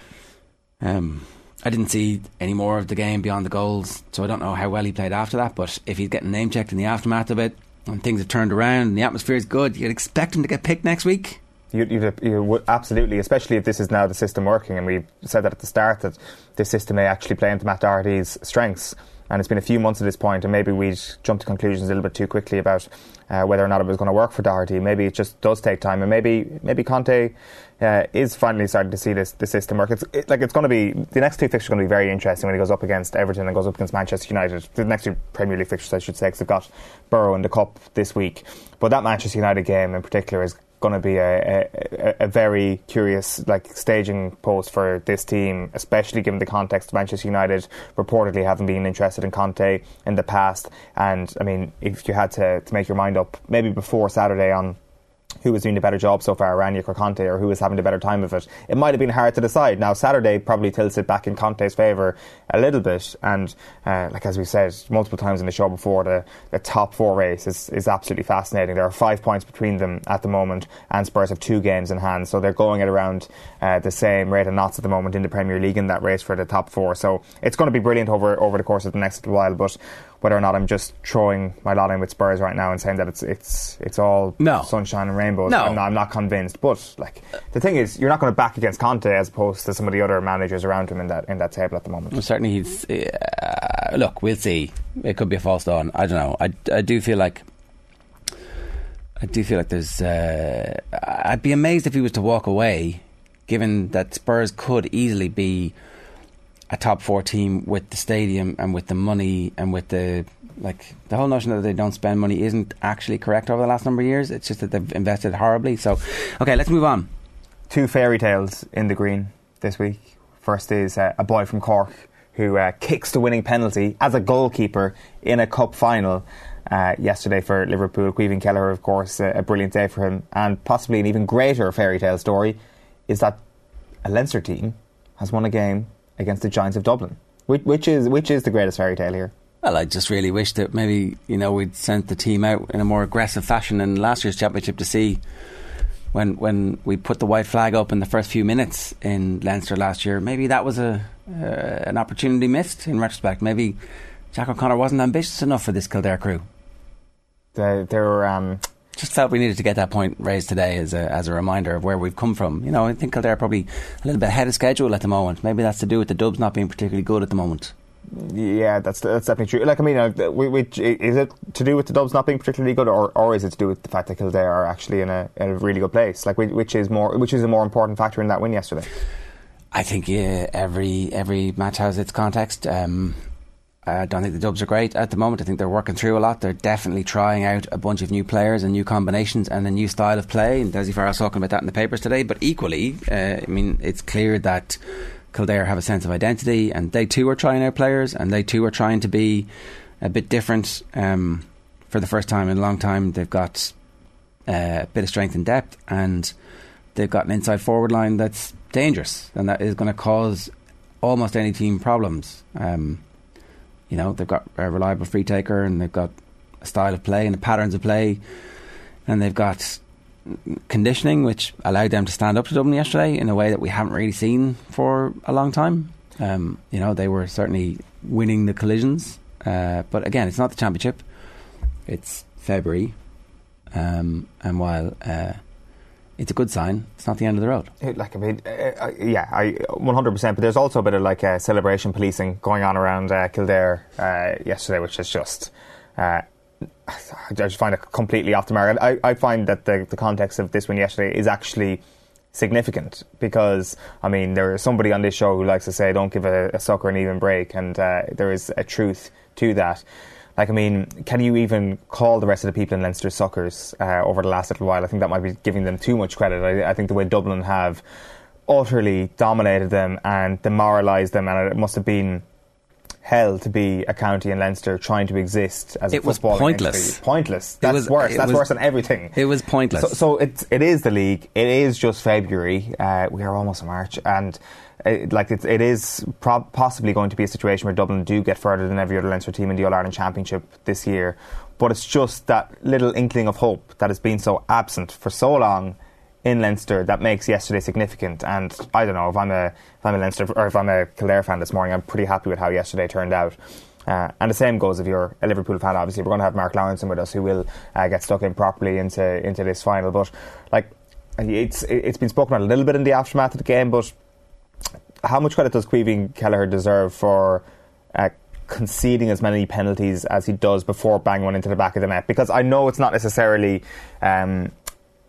Um, I didn't see any more of the game beyond the goals, so I don't know how well he played after that. But if he's getting name checked in the aftermath of it, and things have turned around, and the atmosphere is good, you'd expect him to get picked next week. You, you, you would absolutely, especially if this is now the system working, and we said that at the start that this system may actually play into Matt Doherty's strengths. And it's been a few months at this point, and maybe we jumped to conclusions a little bit too quickly about uh, whether or not it was going to work for Doherty. Maybe it just does take time, and maybe maybe Conte uh, is finally starting to see this the system work. It's it, like it's going to be the next two fixtures are going to be very interesting when he goes up against Everton and goes up against Manchester United. The next two Premier League fixtures, I should say, because they've got Boro in the cup this week. But that Manchester United game in particular is going to be a, a, a, very curious like staging post for this team, especially given the context of Manchester United reportedly having been interested in Conte in the past. And I mean, if you had to, to make your mind up, maybe before Saturday on who was doing the better job so far, Rangnick or Conte, or who was having the better time of it. It might have been hard to decide. Now Saturday probably tilts it back in Conte's favour a little bit, and uh, like as we said multiple times in the show before, the, the top four race is, is absolutely fascinating. There are five points between them at the moment, and Spurs have two games in hand, so they're going at around uh, the same rate of knots at the moment in the Premier League in that race for the top four. So it's going to be brilliant over over the course of the next while, but whether or not I'm just throwing my lot in with Spurs right now and saying that it's it's it's all no. sunshine and rainbows. No. I'm not, I'm not convinced. But like the thing is, you're not going to back against Conte as opposed to some of the other managers around him in that in that table at the moment. Well, certainly, he's uh, look. We'll see. It could be a false dawn. I don't know. I, I do feel like. I do feel like there's. Uh, I'd be amazed if he was to walk away, given that Spurs could easily be a top four team with the stadium and with the money and with the like the whole notion that they don't spend money isn't actually correct over the last number of years. It's just that they've invested horribly. So, okay, let's move on. Two fairy tales in the green this week. First is uh, a boy from Cork who uh, kicks the winning penalty as a goalkeeper in a cup final. Uh, yesterday for Liverpool, Caoimhín Kelleher, of course, a brilliant day for him, and possibly an even greater fairy tale story is that a Leinster team has won a game against the Giants of Dublin, which, which is which is the greatest fairy tale here. Well, I just really wish that maybe you know we'd sent the team out in a more aggressive fashion in last year's championship to see when when we put the white flag up in the first few minutes in Leinster last year. Maybe that was a uh, an opportunity missed in retrospect. Maybe Jack O'Connor wasn't ambitious enough for this Kildare crew. They, they're um, just felt we needed to get that point raised today as a as a reminder of where we've come from. You know, I think Kildare are probably a little bit ahead of schedule at the moment. Maybe that's to do with the Dubs not being particularly good at the moment. Yeah, that's that's definitely true. Like I mean, uh, we, we, is it to do with the Dubs not being particularly good, or, or is it to do with the fact that Kildare are actually in a, in a really good place? Like which is more which is a more important factor in that win yesterday? I think yeah, every every match has its context. Um, I don't think the Dubs are great at the moment. I think they're working through a lot. They're definitely trying out a bunch of new players and new combinations and a new style of play. And Dessie Farrell's talking about that in the papers today. But equally, uh, I mean, it's clear that Kildare have a sense of identity, and they too are trying out players, and they too are trying to be a bit different. Um, for the first time in a long time, they've got uh, a bit of strength and depth, and they've got an inside forward line that's dangerous, and that is going to cause almost any team problems. Um, you know, they've got a reliable free taker and they've got a style of play and the patterns of play, and they've got conditioning which allowed them to stand up to Dublin yesterday in a way that we haven't really seen for a long time. Um, you know, they were certainly winning the collisions, uh, but again, it's not the championship. It's February, um, and while uh, it's a good sign. It's not the end of the road. Like I mean, uh, uh yeah, I 100%. But there's also a bit of like uh, celebration policing going on around uh, Kildare uh, yesterday, which is just. Uh, I just find it completely off the mark. I, I find that the, the context of this one yesterday is actually significant because I mean there is somebody on this show who likes to say don't give a, a sucker an even break, and there is a truth to that. Like, I mean, can you even call the rest of the people in Leinster suckers uh, over the last little while? I think that might be giving them too much credit. I, I think the way Dublin have utterly dominated them and demoralised them, and it must have been hell to be a county in Leinster trying to exist as it a football was pointless. Pointless. That's was, worse. That's was, worse than everything. It was pointless. So, so it's it is the league. It is just February. Uh, we are almost in March, and it, like it's, it is pro- possibly going to be a situation where Dublin do get further than every other Leinster team in the All Ireland Championship this year. But it's just that little inkling of hope that has been so absent for so long in Leinster that makes yesterday significant. And I don't know if I'm a if I'm a Leinster or if I'm a Kildare fan this morning, I'm pretty happy with how yesterday turned out. Uh, and the same goes if you're a Liverpool fan. Obviously, we're going to have Mark Lawrenson with us, who will uh, get stuck in properly into into this final. But like, it's it's been spoken about a little bit in the aftermath of the game, but how much credit does Caoimhín Kelleher deserve for uh, conceding as many penalties as he does before banging one into the back of the net? Because I know it's not necessarily um,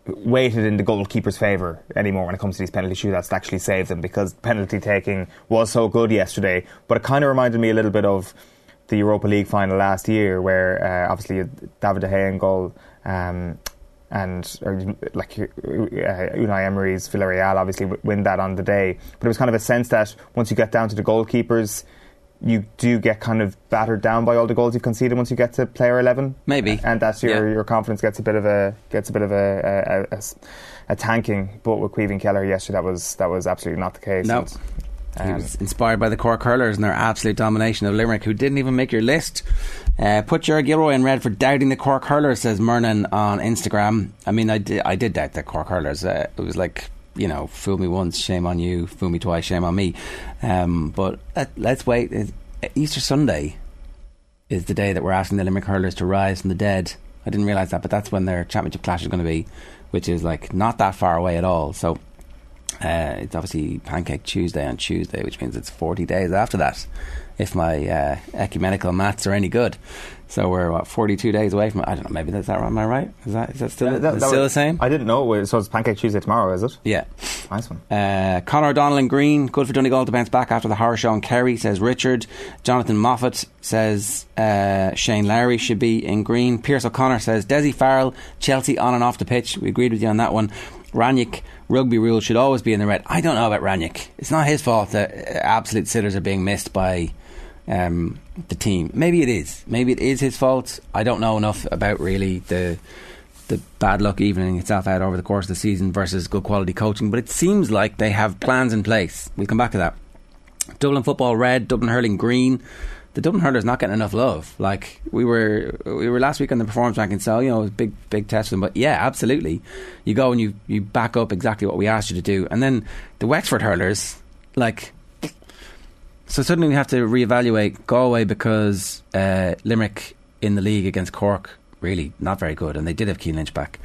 weighted in the goalkeeper's favour anymore when it comes to these penalty shootouts to actually save them because penalty taking was so good yesterday. But it kind of reminded me a little bit of the Europa League final last year, where uh, obviously David De Gea in goal. Um, and or, like uh, Unai Emery's Villarreal obviously win that on the day. But it was kind of a sense that once you get down to the goalkeepers, you do get kind of battered down by all the goals you've conceded once you get to player eleven. Maybe, and that's your yeah. your confidence gets a bit of a gets a bit of a a, a, a tanking. But with Caoimhín Kelleher yesterday, that was that was absolutely not the case. No. Um, he was inspired by the Cork hurlers and their absolute domination of Limerick, who didn't even make your list. Uh, put Ger Gilroy in red for doubting the Cork hurlers, says Mernon on Instagram. I mean, I did, I did doubt the Cork hurlers. Uh, it was like, you know, fool me once, shame on you. Fool me twice, shame on me. Um, but let, us wait. Easter Sunday is the day that we're asking the Limerick hurlers to rise from the dead. I didn't realise that, but that's when their championship clash is going to be, which is like not that far away at all. So uh, it's obviously Pancake Tuesday on Tuesday, which means it's 40 days after that if my uh, ecumenical maths are any good. So we're what 42 days away from. I don't know. Maybe that's that. Right am I right? Is that is that still, that, that, still was, the same? I didn't know. So it's Pancake Tuesday tomorrow, is it? Yeah. Nice one. Uh, Connor O'Donnell and Green. Good for Donegal to bounce back after the horror show on Kerry. Says Richard. Jonathan Moffat says uh, Shane Lowry should be in Green. Pierce O'Connor says Dessie Farrell. Chelsea on and off the pitch. We agreed with you on that one. Rangnick rugby rules should always be in the red. I don't know about Rangnick. It's not his fault that uh, absolute sitters are being missed by um, the team. Maybe it is. Maybe it is his fault. I don't know enough about really the the bad luck evening itself out over the course of the season versus good quality coaching. But it seems like they have plans in place. We'll come back to that. Dublin football red, Dublin hurling green. The Dublin hurlers not getting enough love. Like we were, we were last week on the performance ranking, so you know it was a big, big test for them. But yeah, absolutely, you go and you you back up exactly what we asked you to do, and then the Wexford hurlers, like so suddenly we have to reevaluate Galway because uh, Limerick in the league against Cork really not very good, and they did have Cian Lynch back.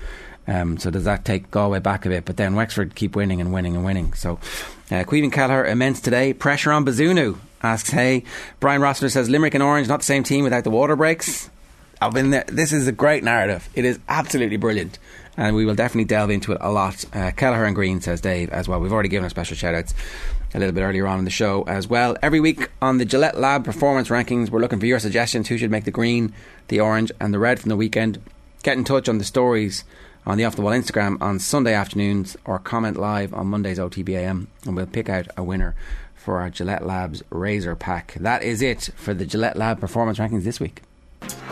Um, so does that take Galway back a bit? But then Wexford keep winning and winning and winning. So uh, Kelleher immense today. Pressure on Bazunu asks, hey, Brian Rossiter says Limerick and Orange not the same team without the water breaks. I've been there. This is a great narrative. It is absolutely brilliant. And we will definitely delve into it a lot. Uh, Kelleher and Green, says Dave, as well. We've already given our special shout outs a little bit earlier on in the show as well. Every week on the Gillette Lab performance rankings, we're looking for your suggestions. Who should make the green, the orange, and the red from the weekend? Get in touch on the stories on the Off the Ball Instagram on Sunday afternoons or comment live on Monday's OTBAM, and we'll pick out a winner for our Gillette Labs Razor Pack. That is it for the Gillette Lab performance rankings this week.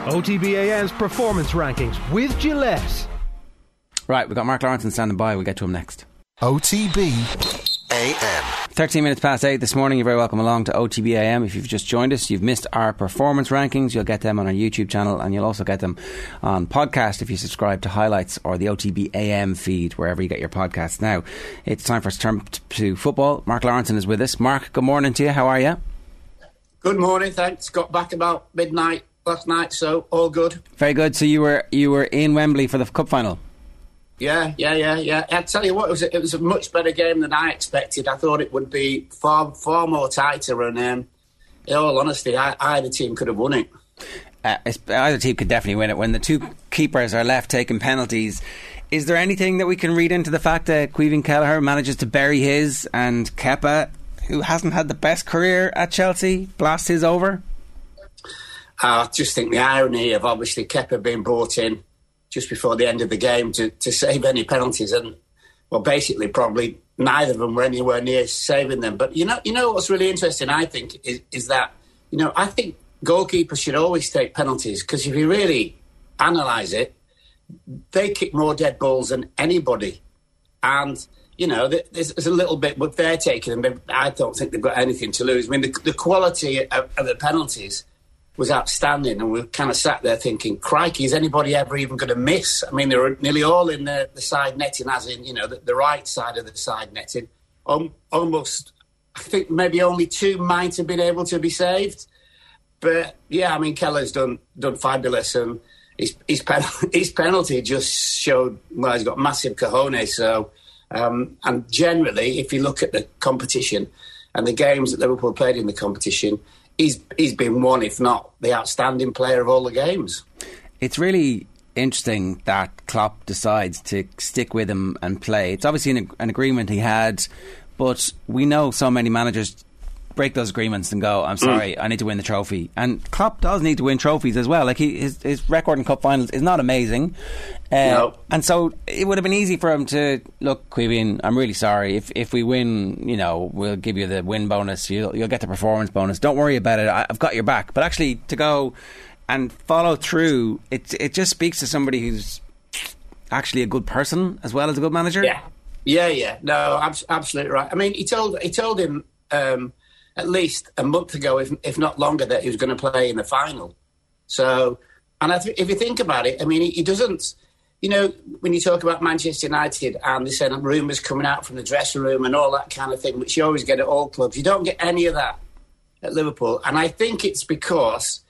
OTBAM's performance rankings with Gillette. Right, we've got Mark Lawrenson standing by. We'll get to him next. OTB AM. 13 minutes past 8 this morning. You're very welcome along to OTB AM. If you've just joined us, you've missed our performance rankings. You'll get them on our YouTube channel and you'll also get them on podcast if you subscribe to Highlights or the OTB AM feed, wherever you get your podcasts now. It's time for us to turn to football. Mark Lawrenson is with us. Mark, good morning to you. How are you? Good morning, thanks. Got back about midnight last night, so all good. Very good. So you were you were in Wembley for the cup final. Yeah, yeah, yeah, yeah. I tell you what, it was a, it was a much better game than I expected. I thought it would be far far more tighter, and um, in all honesty, I, either team could have won it. Uh, either team could definitely win it. When the two keepers are left taking penalties, is there anything that we can read into the fact that Caoimhín Kelleher manages to bury his and Kepa, who hasn't had the best career at Chelsea, blast his over? I just think the irony of obviously Kepa being brought in just before the end of the game to, to save any penalties. And, well, basically, probably neither of them were anywhere near saving them. But, you know, you know what's really interesting, I think, is, is that, you know, I think goalkeepers should always take penalties because if you really analyse it, they kick more dead balls than anybody. And, you know, there's, a little bit, but they're taking them. I don't think they've got anything to lose. I mean, the, the quality of, of the penalties was outstanding, and we kind of sat there thinking, "Crikey, is anybody ever even going to miss?" I mean, they were nearly all in the, the side netting, as in you know the, the, right side of the side netting. Um, almost, I think maybe only two might have been able to be saved. But yeah, I mean, Kelleher's done done fabulous, and his his, pen, his penalty just showed well, he's got massive cojones. So, um, and generally, if you look at the competition and the games that Liverpool played in the competition he's he's been one, if not the outstanding player of all the games. It's really interesting that Klopp decides to stick with him and play. It's obviously an, an agreement he had, but we know so many managers break those agreements and go, I'm sorry, mm. I need to win the trophy. And Klopp does need to win trophies as well. Like he, his, his record in cup finals is not amazing. Uh, no. And so it would have been easy for him to look, Caoimhín, I'm really sorry. If if we win, you know, we'll give you the win bonus. You'll, you'll get the performance bonus. Don't worry about it. I, I've got your back. But actually, to go and follow through, it, it just speaks to somebody who's actually a good person as well as a good manager. Yeah. Yeah, yeah, no, absolutely right. I mean, he told he told him um, at least a month ago, if, if not longer, that he was going to play in the final. So, and th- if you think about it, I mean, he, he, doesn't. You know, when you talk about Manchester United and they said rumours coming out from the dressing room and all that kind of thing, which you always get at all clubs, you don't get any of that at Liverpool. And I think it's because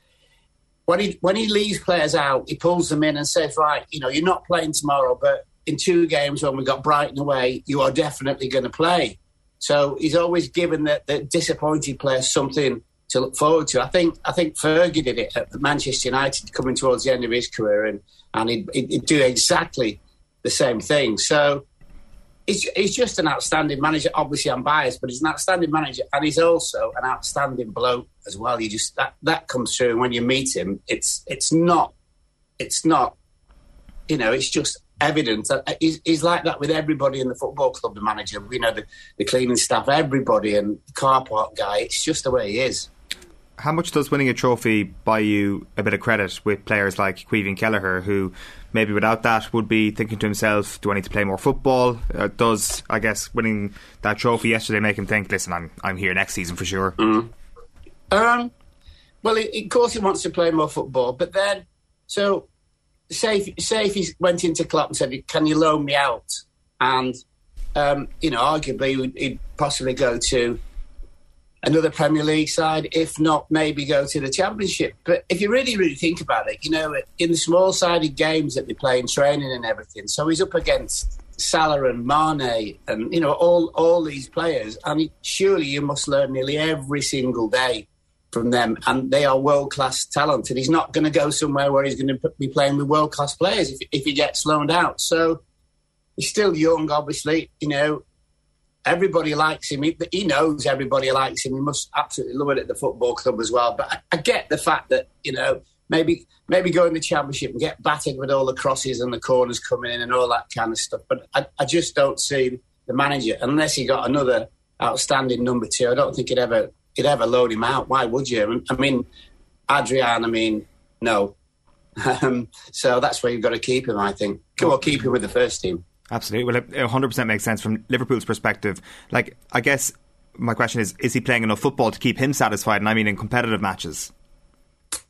when he when he leaves players out, he pulls them in and says, "Right, you know, you're not playing tomorrow, but in two games when we got Brighton away, you are definitely going to play." So he's always given the, the disappointed players something to look forward to. I think I think Fergie did it at Manchester United coming towards the end of his career, and and he'd, he'd do exactly the same thing. So he's, he's just an outstanding manager. Obviously, I'm biased, but he's an outstanding manager, and he's also an outstanding bloke as well. You just that that comes through, and when you meet him, it's it's not it's not you know it's just evidence. He's, he's, like that with everybody in the football club, the manager, you know, the, the cleaning staff, everybody, and the car park guy. It's just the way he is. how much does winning a trophy buy you a bit of credit with players like Caoimhín Kelleher, who maybe without that would be thinking to himself, "Do I need to play more football?" Uh, does I guess winning that trophy yesterday make him think, "Listen, I'm I'm here next season for sure." Mm. Um, well, of course he wants to play more football, but then so say if, say if he went into club and said, "Can you loan me out?" and um, you know, arguably he'd possibly go to another Premier League side, if not maybe go to the Championship. But if you really, really think about it, you know, in the small sided games that they play in training and everything, so he's up against Salah and Mane and, you know, all, all these players. And surely you must learn nearly every single day from them. And they are world class talent. And he's not going to go somewhere where he's going to be playing with world class players if, if he gets loaned out. So he's still young, obviously, you know everybody likes him. He, he, knows everybody likes him. He must absolutely love it at the football club as well. But I, I get the fact that you know maybe maybe go in the championship and get battered with all the crosses and the corners coming in and all that kind of stuff. But I, I just don't see the manager unless he got another outstanding number two. I don't think he'd ever he'd ever load him out. Why would you? I mean, Adrian. I mean, no. Um, so that's where you've got to keep him. I think. On, keep him with the first team. Absolutely. Well, it 100% makes sense from Liverpool's perspective. Like, I guess my question is is he playing enough football to keep him satisfied? And I mean, in competitive matches?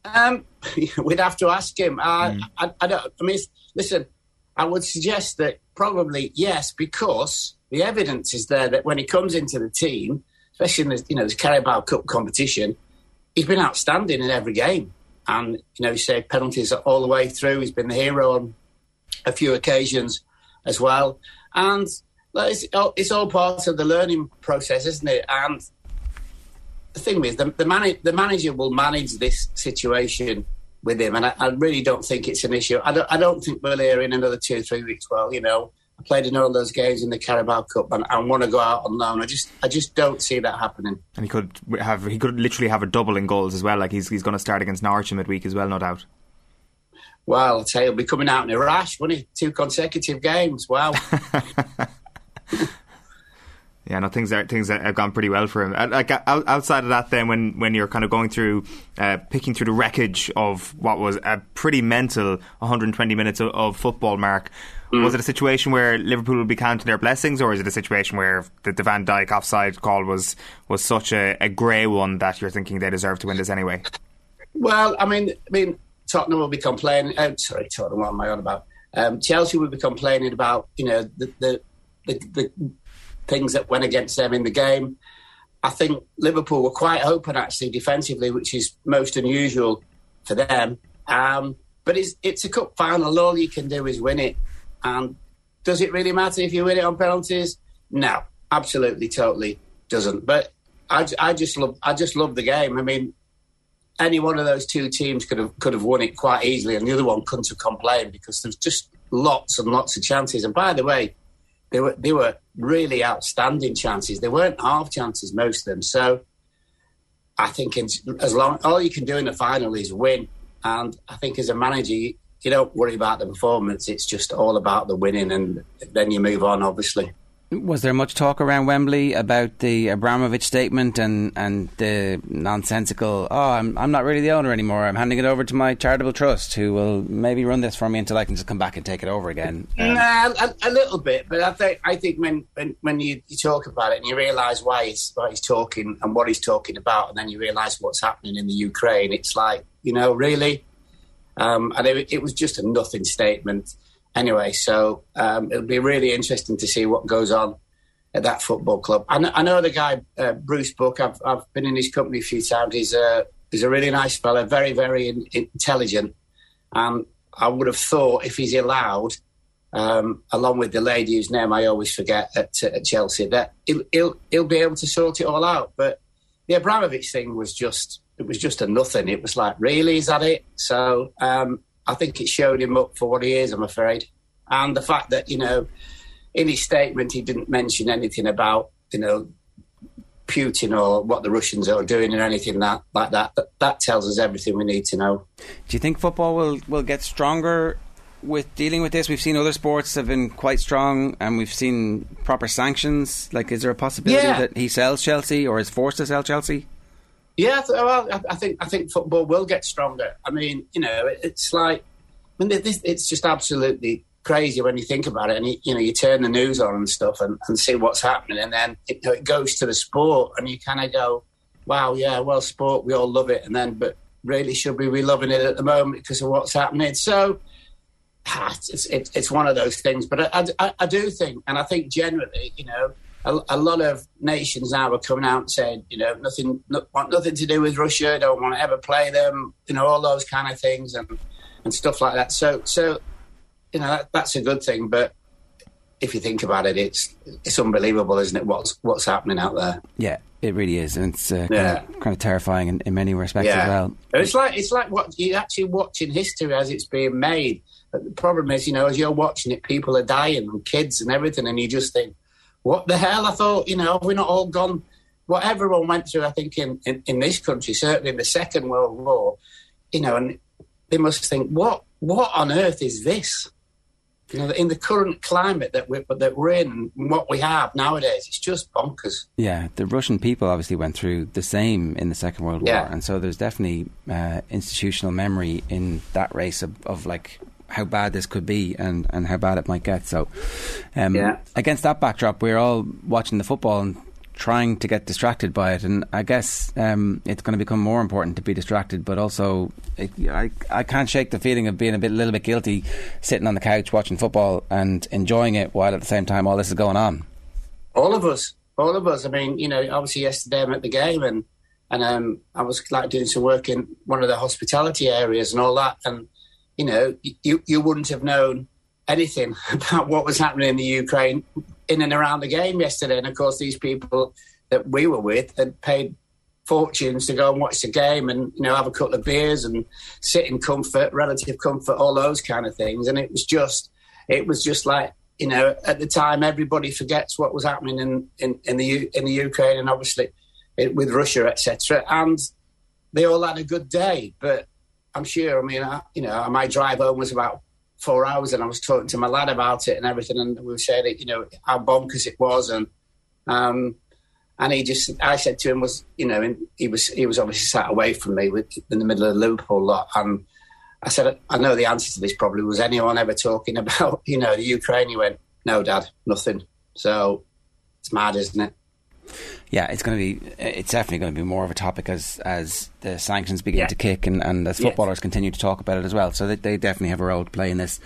Um, we'd have to ask him. Mm. I, I, don't. I mean, listen. I would suggest that probably yes, because the evidence is there that when he comes into the team, especially in the you know the Carabao Cup competition, he's been outstanding in every game, and you know he saved penalties all the way through. He's been the hero on a few occasions as well. And it's, oh, it's all part of the learning process, isn't it? And the thing is, the, the, the manager will manage this situation with him, and I, I, really don't think it's an issue. I don't, I don't think we'll hear in another two or three weeks. Well, you know, I played in all those games in the Carabao Cup, and I want to go out on loan. I just, I just don't see that happening. And he could have, he could literally have a double in goals as well. Like he's, he's going to start against Norwich midweek as well, no doubt. Well, I'll tell you, he'll be coming out in a rash, won't he? Two consecutive games. Wow. yeah, no, things are things have gone pretty well for him. Uh, like outside of that, then when when you're kind of going through, uh, picking through the wreckage of what was a pretty mental 120 minutes of, of football, Mark. Mm. Was it a situation where Liverpool would be counting their blessings, or is it a situation where the, the Van Dijk offside call was was such a, a grey one that you're thinking they deserve to win this anyway? Well, I mean, I mean, Tottenham will be complaining. Oh, sorry, Tottenham. What am I on about? Um, Chelsea will be complaining about you know the, the, the the things that went against them in the game. I think Liverpool were quite open actually defensively, which is most unusual for them. Um, but it's it's a cup final. All you can do is win it. And does it really matter if you win it on penalties? No, absolutely, totally doesn't. But I, I just love I just love the game. I mean, any one of those two teams could have could have won it quite easily, and the other one couldn't have complained because there's just lots and lots of chances. And by the way, they were they were really outstanding chances. They weren't half chances, most of them. So I think as long all you can do in the final is win. And I think as a manager, you, don't worry about the performance. It's just all about the winning, and then you move on. Obviously. Was there much talk around Wembley about the Abramovich statement and, and the nonsensical, oh, I'm, I'm not really the owner anymore. I'm handing it over to my charitable trust who will maybe run this for me until I can just come back and take it over again? Um, nah, a, a, little bit. But I think, I think when, when, when you, you talk about it and you realise why he's, why he's talking and what he's talking about, and then you realise what's happening in the Ukraine, it's like, you know, really? Um, and it, it was just a nothing statement anyway, so um, it'll be really interesting to see what goes on at that football club. I I know the guy uh, Bruce Buck. I've, I've been in his company a few times. He's a he's a really nice fella, very very in, intelligent, and I would have thought if he's allowed, um, along with the lady whose name I always forget at, at Chelsea, that he'll, he'll, he'll be able to sort it all out. But the Abramovich thing was just it was just a nothing. It was like, really, is that it? So um, I think it showed him up for what he is, I'm afraid. And the fact that, you know, in his statement, he didn't mention anything about, you know, Putin or what the Russians are doing or anything that like that. That, that tells us everything we need to know. Do you think football will, will get stronger with dealing with this? We've seen other sports have been quite strong, and we've seen proper sanctions. Like, is there a possibility yeah. that he sells Chelsea or is forced to sell Chelsea? Yeah, well, I think I think football will get stronger. I mean, you know, it's like, I mean, it's just absolutely crazy when you think about it. And you, you know, you turn the news on and stuff and, and see what's happening, and then it, it goes to the sport, and you kind of go, "Wow, yeah, well, sport, we all love it." And then, but really, should we be loving it at the moment because of what's happening? So. Ah, it's, it's, it's one of those things, but I, I, I do think, and I think generally, you know, a, a, lot of nations now are coming out and saying, you know, nothing, no, want nothing to do with Russia, don't want to ever play them, you know, all those kind of things and and stuff like that. So, so you know, that, that's a good thing. But if you think about it, it's it's unbelievable, isn't it? What's what's happening out there? Yeah, it really is, and it's uh, yeah. kind, of, kind, of, terrifying in, in many respects yeah. as well. It's like it's like what you're actually watching history as it's being made. But the problem is, you know, as you're watching it, people are dying and kids and everything, and you just think, what the hell? I thought, you know, we're not all gone. What everyone went through, I think, in, in, in this country, certainly in the Second World War, you know, and they must think, what what on earth is this? You know, in the current climate that we're, that we're in and what we have nowadays, it's just bonkers. Yeah, the Russian people obviously went through the same in the Second World War, and so there's definitely uh, institutional memory in that race of, of like how bad this could be and, and how bad it might get. So, um, yeah. against that backdrop, we're all watching the football and trying to get distracted by it. And I guess um, it's going to become more important to be distracted, but also it, I, I can't shake the feeling of being a bit, a little bit guilty sitting on the couch watching football and enjoying it while at the same time all this is going on. All of us, all of us. I mean, you know, obviously yesterday I'm at the game and and um, I was like doing some work in one of the hospitality areas and all that, and you know, you you wouldn't have known anything about what was happening in the Ukraine in and around the game yesterday. And of course, these people that we were with had paid fortunes to go and watch the game and you know have a couple of beers and sit in comfort, relative comfort, all those kind of things. And it was just, it was just like you know at the time everybody forgets what was happening in in, in the in the Ukraine and obviously it, with Russia, etc. And they all had a good day, but I'm sure. I mean, I, you know, my drive home was about four hours, and I was talking to my lad about it and everything, and we were saying, it, you know, how bonkers it was, and um, and he just, I said to him, was you know, he was he was obviously sat away from me with, in the middle of the Liverpool lot, and I said, I know the answer to this probably was anyone ever talking about, you know, the Ukraine? He went, no, Dad, nothing. So it's mad, isn't it? Yeah, it's going to be it's definitely going to be more of a topic as as the sanctions begin yeah. to kick and, and as footballers yes. continue to talk about it as well. So they, they, definitely have a role to play in this.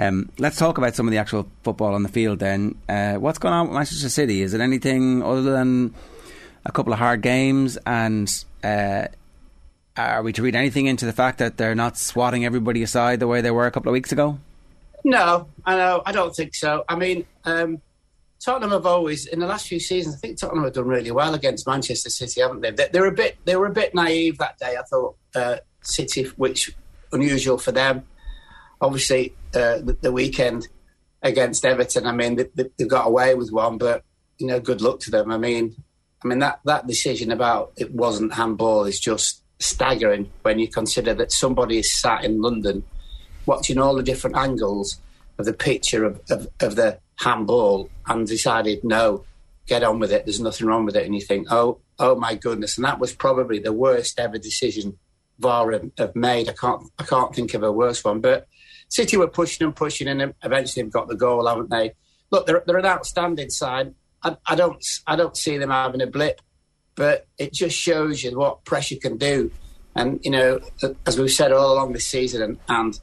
Um, let's talk about some of the actual football on the field. Then, uh, what's going on with Manchester City? Is it anything other than a couple of hard games? And uh, are we to read anything into the fact that they're not swatting everybody aside the way they were a couple of weeks ago? No, I know. I don't think so. I mean. Um, Tottenham have always, in the last few seasons, I think Tottenham have done really well against Manchester City, haven't they? They, are a bit, they were a bit naive that day. I thought uh, City, which unusual for them. Obviously, uh, the, the, weekend against Everton, I mean, they, they, got away with one, but you know, good luck to them. I mean, I mean that that decision about it wasn't handball is just staggering when you consider that somebody is sat in London watching all the different angles of the picture of, of, of the handball and decided, no, get on with it. There's nothing wrong with it. And you think, oh, oh my goodness. And that was probably the worst ever decision VAR have made. I can't, I can't think of a worse one. But City were pushing and pushing, and eventually they've got the goal, haven't they? Look, they're, they're an outstanding side. I, I don't, I don't see them having a blip, but it just shows you what pressure can do. And you know, as we've said all along this season, and, and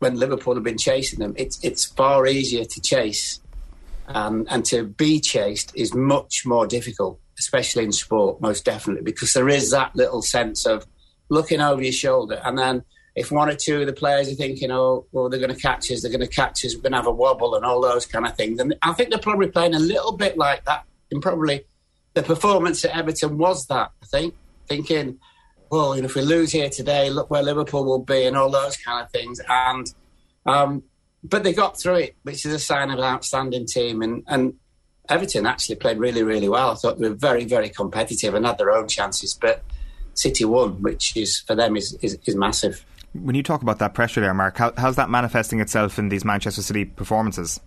when Liverpool have been chasing them, it's it's far easier to chase, um, and to be chased is much more difficult, especially in sport, most definitely, because there is that little sense of looking over your shoulder, and then if one or two of the players are thinking, "Oh, well, they're going to catch us, they're going to catch us, we're going to have a wobble," and all those kind of things, and I think they're probably playing a little bit like that, and probably the performance at Everton was that. I think thinking well, you know, if we lose here today, look where Liverpool will be, and all those kind of things. And um, but they got through it, which is a sign of an outstanding team. And, and Everton actually played really, really well. I thought they were very, very competitive and had their own chances. But City won, which is for them is, is, is massive. When you talk about that pressure there, Mark, how, how's that manifesting itself in these Manchester City performances?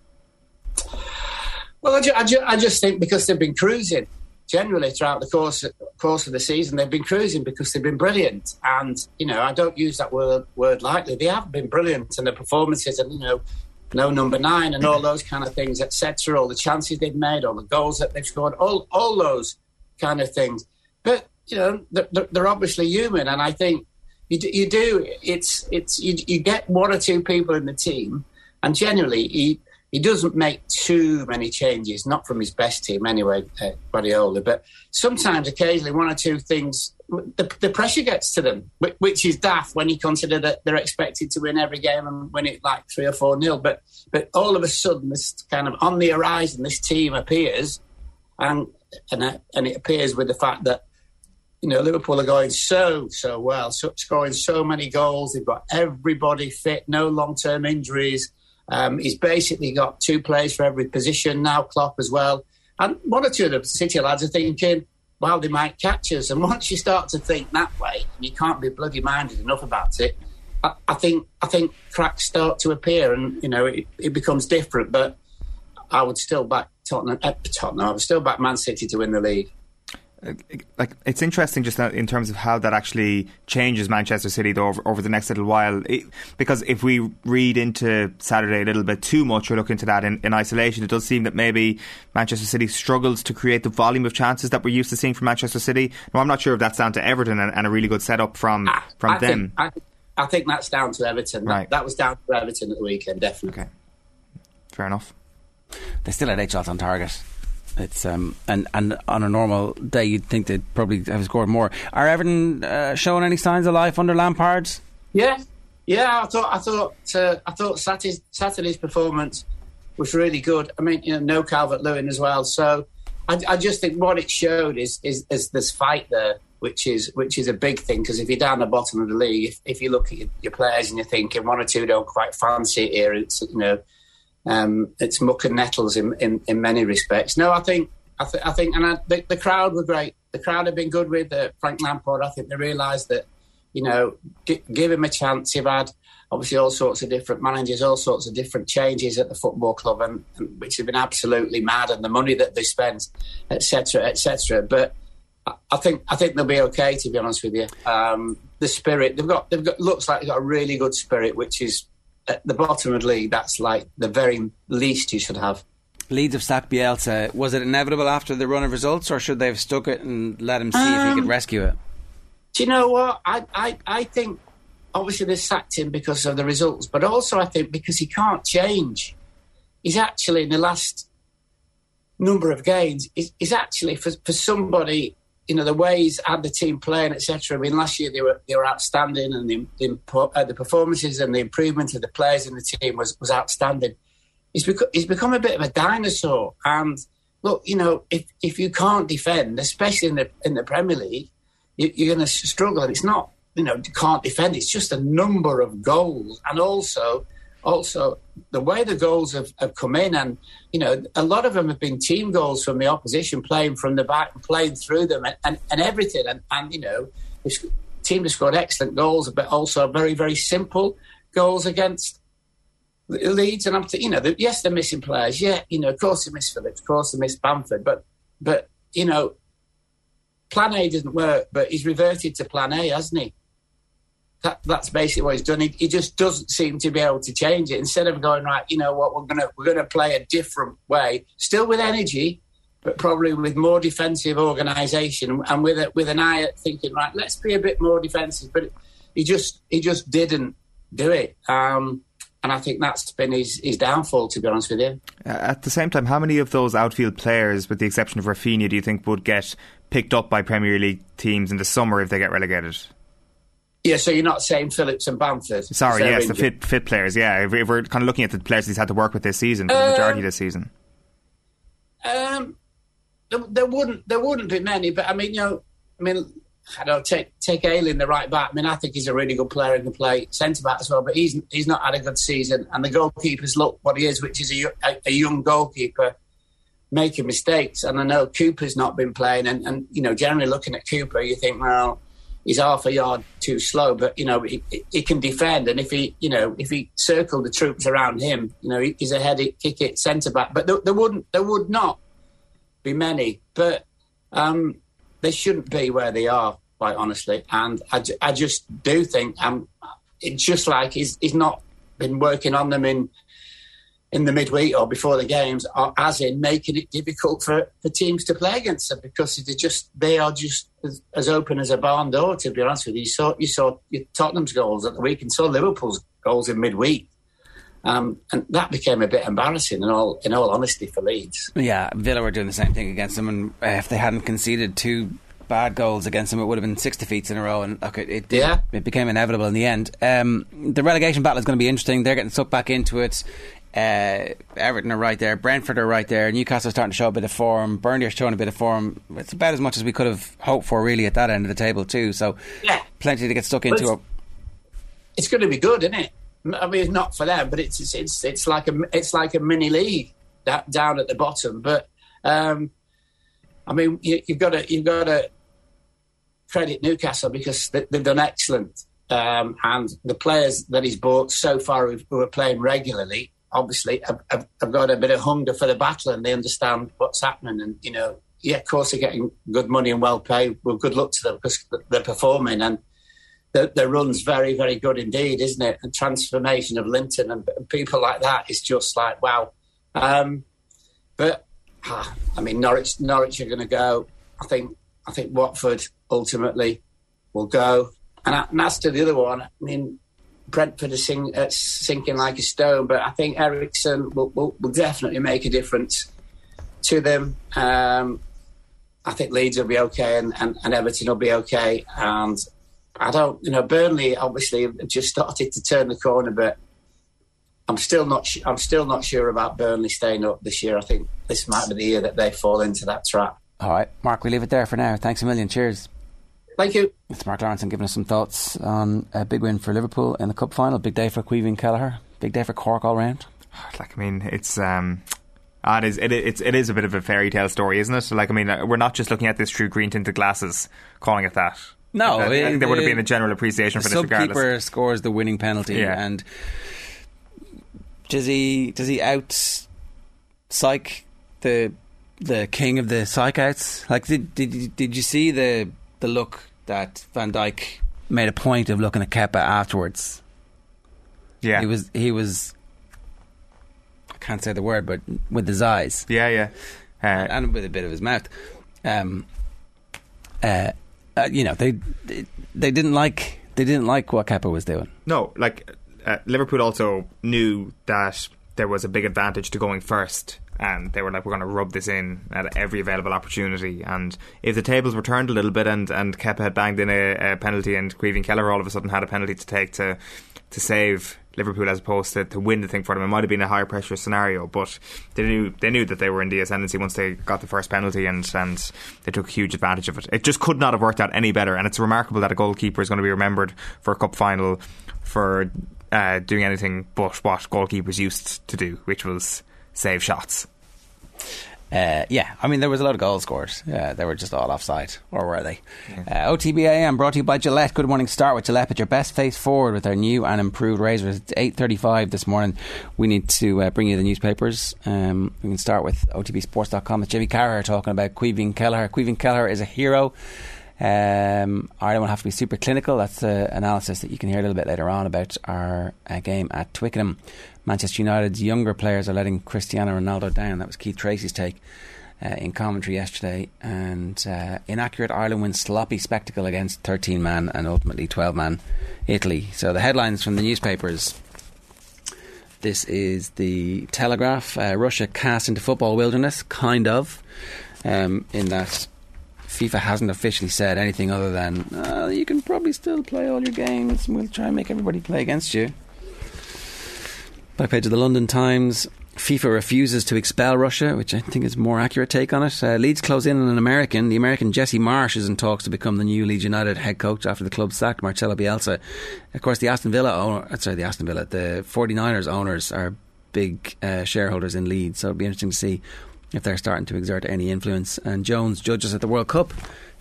Well, I, ju- I, ju- I just think because they've been cruising. Generally throughout the course course of the season, they've been cruising because they've been brilliant. And you know, I don't use that word word lightly. They have been brilliant, and the performances, and you know, no number nine, and all those kind of things, etc. All the chances they've made, all the goals that they've scored, all all those kind of things. But you know, they're, they're obviously human, and I think you do, you do it's it's you, you get one or two people in the team, and generally he he doesn't make too many changes, not from his best team anyway, uh, Guardiola. But sometimes, occasionally, one or two things, the, the, pressure gets to them, which is daft when you consider that they're expected to win every game and win it like three or four nil. But but all of a sudden, this kind of on the horizon, this team appears, and and uh, and it appears with the fact that you know Liverpool are going so so well, scoring so many goals. They've got everybody fit, no long term injuries um, he's basically got two players for every position now, Klopp as well. And one or two of the City lads are thinking, well, they might catch us. And once you start to think that way, you can't be bloody minded enough about it. I, I think I think cracks start to appear, and you know it, it becomes different. But I would still back Tottenham. Uh, Tottenham. I would still back Man City to win the league like it's interesting just in terms of how that actually changes Manchester City though over, over the next little while. It, because if we read into Saturday a little bit too much or look into that in, in, isolation it does seem that maybe Manchester City struggles to create the volume of chances that we're used to seeing from Manchester City. No I'm not sure if that's down to Everton and, and a really good setup from I, from I them. think, I, I, think that's down to Everton. Right. that, that was down to Everton at the weekend definitely. Okay. Fair enough. They still had eight shots on target it's um and and on a normal day you'd think they'd probably have scored more. Are Everton uh, showing any signs of life under Lampard? Yeah, yeah. I thought I thought uh, I thought Saturday's, Saturday's performance was really good. I mean, you know, no Calvert Lewin as well. So I, I, just think what it showed is, is is this fight there, which is which is a big thing because if you're down the bottom of the league, if, if you look at your, your, players and you're thinking one or two don't quite fancy it here, it's you know um, it's muck and nettles in, in, in, many respects. No, I think I, th- I think, and I, the, the, crowd were great. The crowd have been good with uh, Frank Lampard. I think they realised that you know g- give him a chance. You've had obviously all sorts of different managers, all sorts of different changes at the football club, and, and which have been absolutely mad, and the money that they spent, etc., etc. But I think I think they'll be okay. To be honest with you, um, the spirit they've got they've got looks like they've got a really good spirit, which is at the bottom of the league, that's like the very least you should have. Leeds have sacked Bielsa. Was it inevitable after the run of results, or should they have stuck it and let him see um, if he could um, rescue it? Do you know what? I, I, I think obviously they sacked him because of the results, but also I think because he can't change. He's actually in the last number of games. He's, he's actually for for somebody you know the ways had the team playing, etc. I mean, last year they were they were outstanding, and the the, uh, the, performances and the improvement of the players in the team was was outstanding. He's become become a bit of a dinosaur, and look, you know, if if you can't defend, especially in the in the Premier League, you, you're going to struggle. And it's not you know you can't defend; it's just a number of goals, and also also the way the goals have, have come in, and you know, a lot of them have been team goals from the opposition, playing from the back, and playing through them, and, and, and everything. And, and you know, the team has scored excellent goals, but also very very simple goals against Leeds. And I'm, t- you know, the, yes, they're missing players. Yeah, you know, of course they miss Phillips, of course they miss Bamford, but but you know, Plan A didn't work, but he's reverted to Plan A, hasn't he? That, that's basically what he's done. He, he, just doesn't seem to be able to change it. Instead of going right, you know what, we're gonna we're gonna play a different way, still with energy, but probably with more defensive organisation and with a, with an eye at thinking right, let's be a bit more defensive. But he just he just didn't do it. Um, and I think that's been his, his downfall, to be honest with you. Uh, at the same time, how many of those outfield players, with the exception of Raphinha, do you think would get picked up by Premier League teams in the summer if they get relegated? Yeah, so you're not saying Phillips and Bamford. Sorry, yes, injured. the fit fit players. Yeah, if, we're kind of looking at the players he's had to work with this season, for um, the majority of this season. Um, there, there, wouldn't there wouldn't be many, but I mean, you know, I mean, I don't take take Ayling the right back. I mean, I think he's a really good player and can play centre back as well, but he's he's not had a good season. And the goalkeepers look what he is, which is a, a, a young goalkeeper making mistakes. And I know Cooper's not been playing, and, and you know, generally looking at Cooper, you think, well he's half a yard too slow, but you know he, he can defend, and if he you know if he circled the troops around him, you know he's a heady kick it centre back. But there, there, wouldn't there would not be many. But um, they shouldn't be where they are, quite honestly. And I, I just do think um, it's just like he's, he's not been working on them in in the midweek or before the games, are, as in making it difficult for, for teams to play against them because they just they are just as, as, open as a barn door. To be honest with you, you saw you saw Tottenham's goals at the week and saw Liverpool's goals in midweek. Um, and that became a bit embarrassing in all in all honesty for Leeds. Yeah, Villa were doing the same thing against them, and if they hadn't conceded two bad goals against them, it would have been six defeats in a row, and look, it, it yeah. it became inevitable in the end. Um, the relegation battle is going to be interesting. They're getting sucked back into it. Uh, Everton are right there, Brentford are right there, Newcastle are starting to show a bit of form, Burnley are showing a bit of form. It's about as much as we could have hoped for, really, at that end of the table too. So, yeah. plenty to get stuck into. It's, it's, going to be good, isn't it? I mean, it's not for them, but it's it's it's, it's like a it's like a mini league that, down at the bottom. But um, I mean, you, have got to you've got to credit Newcastle because they, have done excellent. Um, and the players that he's bought so far who are playing regularly obviously have, have, have, got a bit of hunger for the battle and they understand what's happening. And, you know, yeah, of course they're getting good money and well paid. Well, good luck to them because they're performing. And the, the run's very, very good indeed, isn't it? And transformation of Linton and, and people like that is just like, wow. Um, but, ah, I mean, Norwich, Norwich are going to go. I think, I think Watford ultimately will go. And, and as to the other one, I mean, Brentford are sing, uh, sinking like a stone, but I think Eriksen will, will, will definitely make a difference to them. Um, I think Leeds will be okay and, and, and, Everton will be okay. And I don't, you know, Burnley obviously have just started to turn the corner, but I'm still not. I'm still not sure about Burnley staying up this year. I think this might be the year that they fall into that trap. All right, Mark, we leave it there for now. Thanks a million. Cheers. Thank you. It's Mark Lawrenson giving us some thoughts on a big win for Liverpool in the cup final. Big day for Caoimhín Kelleher. Big day for Cork all round. Like I mean, it's um, ah, it is it, it's it is a bit of a fairy tale story, isn't it? Like I mean, uh, we're not just looking at this through green tinted glasses, calling it that. No, uh, it, there would have been a general appreciation for this. Regardless. Subkeeper scores the winning penalty, yeah. and does he does he out psych the the king of the psych outs? Like, did did did you see the the look that Van Dijk made a point of looking at Kepa afterwards. Yeah, he was he was. I can't say the word, but with his eyes. Yeah, yeah, uh, and with a bit of his mouth. Um, uh, uh, you know, they, they they didn't like they didn't like what Kepa was doing. No, like uh, Liverpool also knew that there was a big advantage to going first and they were like, we're going to rub this in at every available opportunity. And if the tables were turned a little bit and, and Kepa had banged in a, a penalty and Caoimhín Kelleher all of a sudden had a penalty to take to to save Liverpool as opposed to, to win the thing for them, it might have been a higher pressure scenario. But they knew they knew that they were in the ascendancy once they got the first penalty and, and they took huge advantage of it. It just could not have worked out any better. And it's remarkable that a goalkeeper is going to be remembered for a cup final for uh, doing anything but what goalkeepers used to do, which was save shots. Uh, yeah, I mean, there was a lot of goals scored. Uh, they were just all offside, or were they? Yeah. Uh, OTBAM brought to you by Gillette. Good morning. Start with Gillette. Put your best face forward with our new and improved razors. It's eight thirty-five this morning. We need to uh, bring you the newspapers. Um, we can start with OTBSports.com. It's Jimmy Carragher talking about Caoimhín Kelleher. Caoimhín Kelleher is a hero. Um, Ireland will have to be super clinical. That's an analysis that you can hear a little bit later on about our uh, game at Twickenham. Manchester United's younger players are letting Cristiano Ronaldo down. That was Keith Treacy's take uh, in commentary yesterday. And uh, inaccurate Ireland wins sloppy spectacle against 13 man and ultimately 12 man Italy. So the headlines from the newspapers. This is the Telegraph. Uh, Russia cast into football wilderness, kind of, um, in that FIFA hasn't officially said anything other than uh, you can probably still play all your games and we'll try and make everybody play against you. Back page of the London Times. FIFA refuses to expel Russia, which I think is a more accurate take on it. Uh, Leeds close in on an American. The American Jesse Marsch is in talks to become the new Leeds United head coach after the club sacked Marcelo Bielsa. Of course, the Aston Villa owner, uh, sorry, the Aston Villa, the 49ers owners are big uh, shareholders in Leeds, so it'll be interesting to see if they're starting to exert any influence. And Jones judges at the World Cup.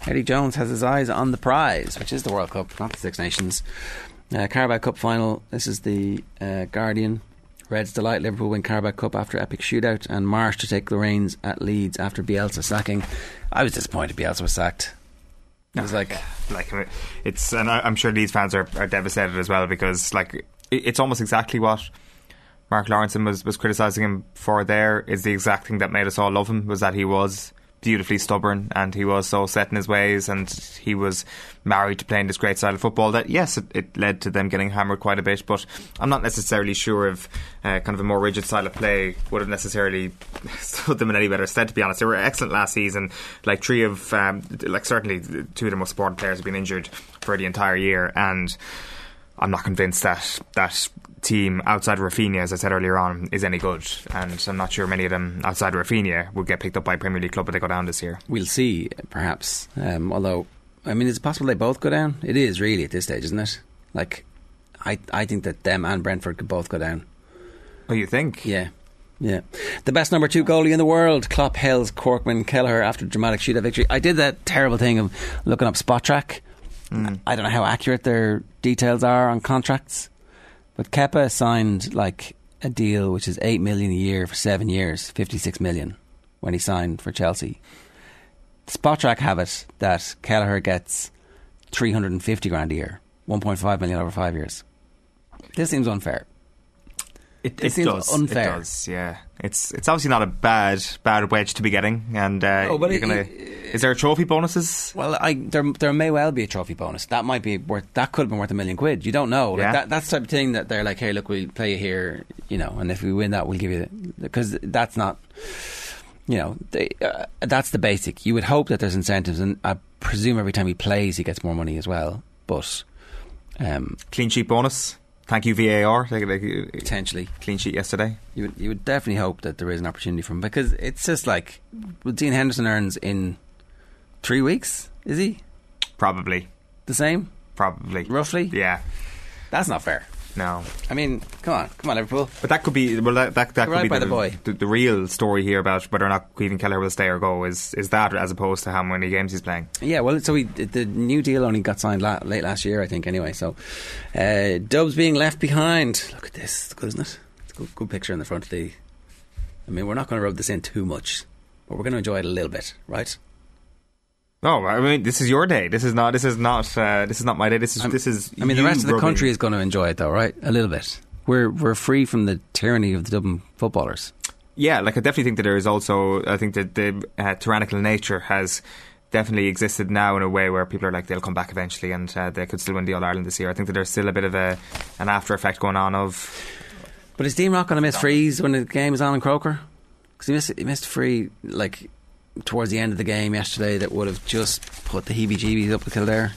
Eddie Jones has his eyes on the prize, which is the World Cup, not the Six Nations. Uh, Carabao Cup final. This is the uh, Guardian. Reds delight Liverpool win Carabao Cup after epic shootout, and Marsch to take the reins at Leeds after Bielsa sacking. I was disappointed Bielsa was sacked. It was like, like it's, and I'm sure Leeds fans are, are devastated as well because like it- it's almost exactly what Mark Lawrenson was was criticizing him for. There is the exact thing that made us all love him was that he was beautifully stubborn and he was so set in his ways and he was married to playing this great style of football that yes it, it led to them getting hammered quite a bit but I'm not necessarily sure if uh, kind of a more rigid style of play would have necessarily stood them in any better stead to be honest. They were excellent last season. Like three of um, like certainly two of the most important players have been injured for the entire year and I'm not convinced that that team outside Raphinha, as I said earlier on, is any good. And I'm not sure many of them outside Raphinha would get picked up by a Premier League club if they go down this year. we'll see, perhaps. Um, although, I mean, is it possible they both go down? It is really at this stage, isn't it? Like, I I think that them and Brentford could both go down. Oh, you think? Yeah. Yeah. The best number two goalie in the world, Klopp hails Corkman Kelleher after dramatic shootout victory. I did that terrible thing of looking up Spotrac. Mm. I don't know how accurate their details are on contracts, but Kepa signed like a deal which is 8 million a year for 7 years, 56 million when he signed for Chelsea. Spotrac have it that Kelleher gets 350 grand a year, 1.5 million over 5 years. This seems unfair. It, It seems does. unfair. It does. Yeah, it's it's obviously not a bad bad wedge to be getting. And uh, Oh, but you're it- gonna, is there a trophy bonuses? Well, I there there may well be a trophy bonus. That might be worth. That could have been worth a million quid. You don't know. Like Yeah. that, that's the type of thing that they're like, hey, look, we'll play you here, you know, and if we win that, we'll give you because that's not, you know, they, uh, that's the basic. You would hope that there's incentives, and I presume every time he plays, he gets more money as well. But um, Clean sheet bonus. Thank you VAR. Like, like, uh, potentially clean sheet yesterday. you would you would definitely hope that there is an opportunity for him because it's just like Dean Henderson earns in three weeks. Is he Probably. the same Probably. roughly? Yeah. That's not fair. No. I mean, come on, come on, Liverpool. But that could be well. That that, that could Right be by the, the boy. The, the real story here about whether or not Caoimhín Kelleher will stay or go is is that as opposed to how many games he's playing. Yeah, well, so we, the new deal only got signed la- late last year, I think. Anyway, so uh, Dubs being left behind. Look at this, it's good, isn't it? It's a good, good picture in the front of the. I mean, we're not going to rub this in too much, but we're going to enjoy it a little bit, right? No, I mean this is your day. This is not. This is not. Uh, this is not my day. This is. this is. I mean, the rest of the rubbing- country is going to enjoy it, though, right? A little bit. We're we're free from the tyranny of the Dublin footballers. Yeah, like I definitely think that there is also. I think that the uh, tyrannical nature has definitely existed now in a way where people are like they'll come back eventually and uh, they could still win the All Ireland this year. I think that there's still a bit of a an after effect going on of. But is Dean Rock going to miss frees when the game is on in Croker? Because he missed he missed free like towards the end of the game yesterday that would have just put the heebie-jeebies up with Kildare.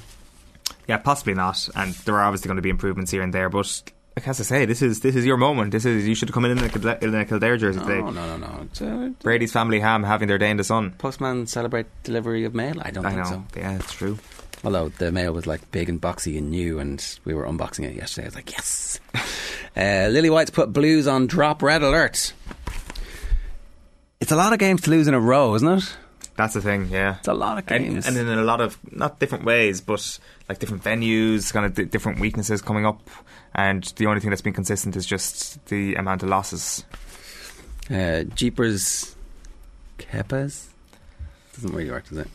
Yeah, possibly not. And there are obviously going to be improvements here and there, but. Like as I say, this is this is your moment. This is you should have come in in a, Kildare- in a Kildare jersey No, today. no, no, no. It's, uh, Brady's family ham having their day in the sun. Postman celebrate delivery of mail? I don't I think know. so. Yeah, it's true. Although the mail was like big and boxy and new, and we were unboxing it yesterday. I was like, yes. uh, Lily White's put Blues on drop red alert. It's a lot of games to lose in a row, isn't it? That's the thing. Yeah, It's a lot of games. and in a lot of not different ways, but like different venues, kind of di- different weaknesses coming up. And the only thing that's been consistent is just the amount of losses. uh, Jeepers Kepas doesn't really work, does it?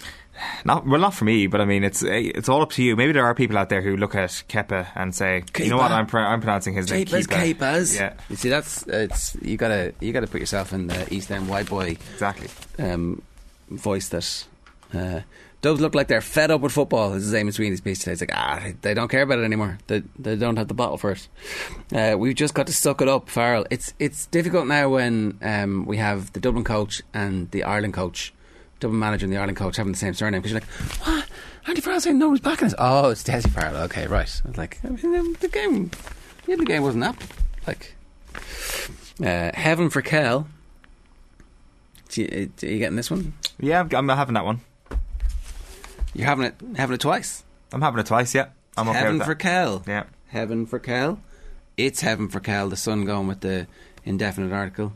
Not well, not for me, but I mean, it's eh, it's all up to you. Maybe there are people out there who look at Kepa and say, you know what, I'm pr- I'm pronouncing his name Kepas, Kepa. Kepas. Yeah, You see, that's it's you gotta you gotta put yourself in the East End white boy exactly. um, voice that uh, Dubs look like they're fed up with football. This is Amy Sweeney's piece today. It's like ah, they- they don't care about it anymore. They they don't have the bottle for it. Uh, we've just got to suck it up, Farrell. It's it's difficult now when um, we have the Dublin coach and the Ireland coach, Dublin manager and the Ireland coach having the same surname because you're like, what? Andy Farrell saying no one's backing us. Oh, it's Dessie Farrell. Okay, right. I was like, I mean, the game, yeah, the game wasn't up. Like, uh, heaven for Kel. Do you, are you getting this one? Yeah, I'm, having that one. You're having it, having it twice. I'm having it twice. Yeah, I'm okay heaven for. Kel. Yeah, Heaven for Kel. It's heaven for Kel. The Sun going with the indefinite article.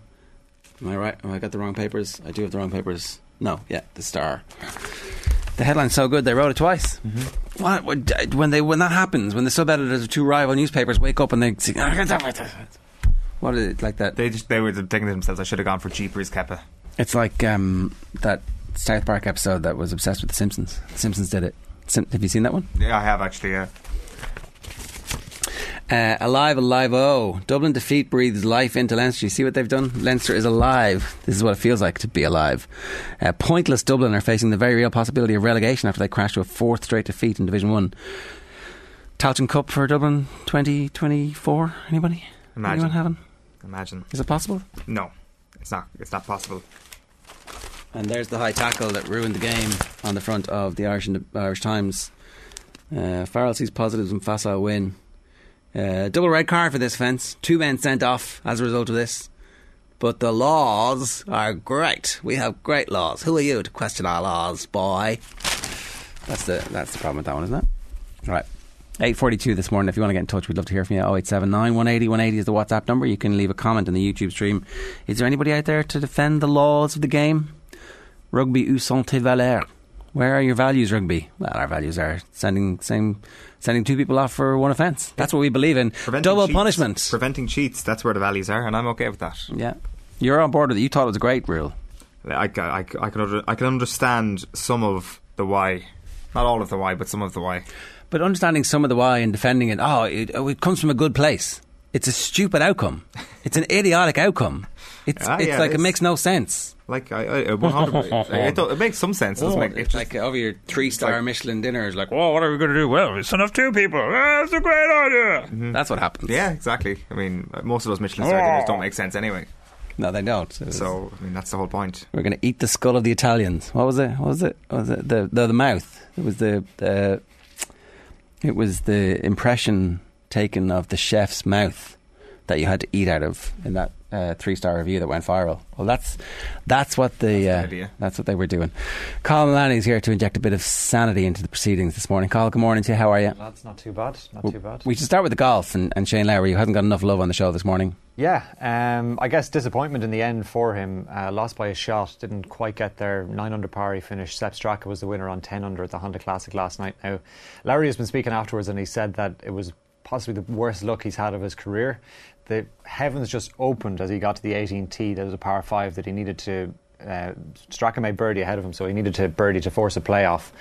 Am I right? Have I got the wrong papers? I do have the wrong papers. No, yeah, the Star. The headline's so good they wrote it twice. Mm-hmm. What, when they when that happens when the sub editors of two rival newspapers wake up and they say, What is it like that? They just they were thinking to themselves, I should have gone for Jeepers Kepa. It's like um, that South Park episode that was obsessed with The Simpsons. The Simpsons did it. Sim- have you seen that one? Yeah, I have actually. Yeah. Uh, alive, alive, oh. Dublin defeat breathes life into Leinster. You see what they've done? Leinster is alive. This is what it feels like to be alive. Uh, pointless Dublin are facing the very real possibility of relegation after they crashed to a fourth straight defeat in Division 1. Tailteann Cup for Dublin 2024? Anybody? Imagine. Anyone having? Imagine. Is it possible? No, it's not. It's not possible. And there's the high tackle that ruined the game on the front of the Irish, Irish Times. Uh, Farrell sees positives in facile win. Uh, double red card for this offence. Two men sent off as a result of this. But the laws are great. We have great laws. Who are you to question our laws, boy? That's the that's the problem with that one, isn't it? Right. 842 this morning. If you want to get in touch, we'd love to hear from you. 0879 180 180 is the WhatsApp number. You can leave a comment in the YouTube stream. Is there anybody out there to defend the laws of the game? Rugby où sont valeurs? Where are your values, rugby? Well, our values are sending same, sending two people off for one offence. That's what we believe in. Preventing Double cheats. punishment. Preventing cheats. That's where the values are, and I'm okay with that. Yeah. You're on board with it. You thought it was a great rule. I, I, I, can I can understand some of the why, not all of the why, but some of the why. But understanding some of the why and defending it, oh, it, oh, it comes from a good place. It's a stupid outcome. It's an idiotic outcome. It's, Ah, it's yeah, like it makes no sense. Like I, I, 100 it, do- it makes some sense. Doesn't make, it It's just, like over your three star Michelin dinner is like, oh, what are we going to do? Well, it's send off two people. Ah, That's a great idea. that's what happens. Yeah, exactly. I mean, most of those Michelin star dinners don't make sense anyway. No, they don't. So, So I mean, that's the whole point. we're going to eat the skull of the Italians. What was it? What was it? What was it the, the the mouth? It was the the. It was the impression taken of the chef's mouth that you had to eat out of in that uh, three star review that went viral. Well, that's that's what the uh, idea. that's what they were doing. Cathal Mullaney is here to inject a bit of sanity into the proceedings this morning. Cathal, good morning to you. How are you? That's not too bad. Not too bad. We should start with the golf and, and Shane Lowry, who hasn't got enough love on the show this morning. Yeah, um, I guess disappointment in the end for him. Uh, lost by a shot, didn't quite get there. Nine under par, he finished. Sepp Straka was the winner on 10 under at the Honda Classic last night. Now, Lowry has been speaking afterwards and he said that it was possibly the worst luck he's had of his career. The heavens just opened as he got to the 18th tee. There was a par 5 that he needed to. Uh, Straka made birdie ahead of him, so he needed to birdie to force a playoff.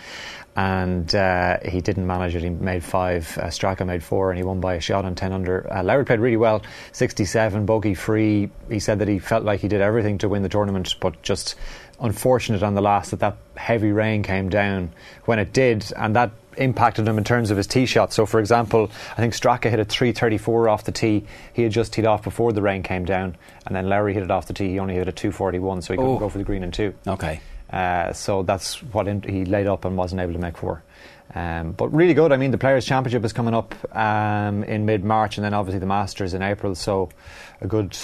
And uh, he didn't manage it. He made five. Uh, Straka made four, and he won by a shot on 10 under. Uh, Lowry played really well, 67, bogey free. He said that he felt like he did everything to win the tournament, but just unfortunate on the last that that heavy rain came down when it did, and that impacted him in terms of his tee shot. So, for example, I think Straka hit a 334 off the tee. He had just teed off before the rain came down, and then Lowry hit it off the tee. He only hit a 241, so he couldn't Oh. go for the green in two. Okay. Uh, so that's what in, he laid up and wasn't able to make four. Um, but really good. I mean, the Players' Championship is coming up um, in mid March, and then obviously the Masters in April. So a good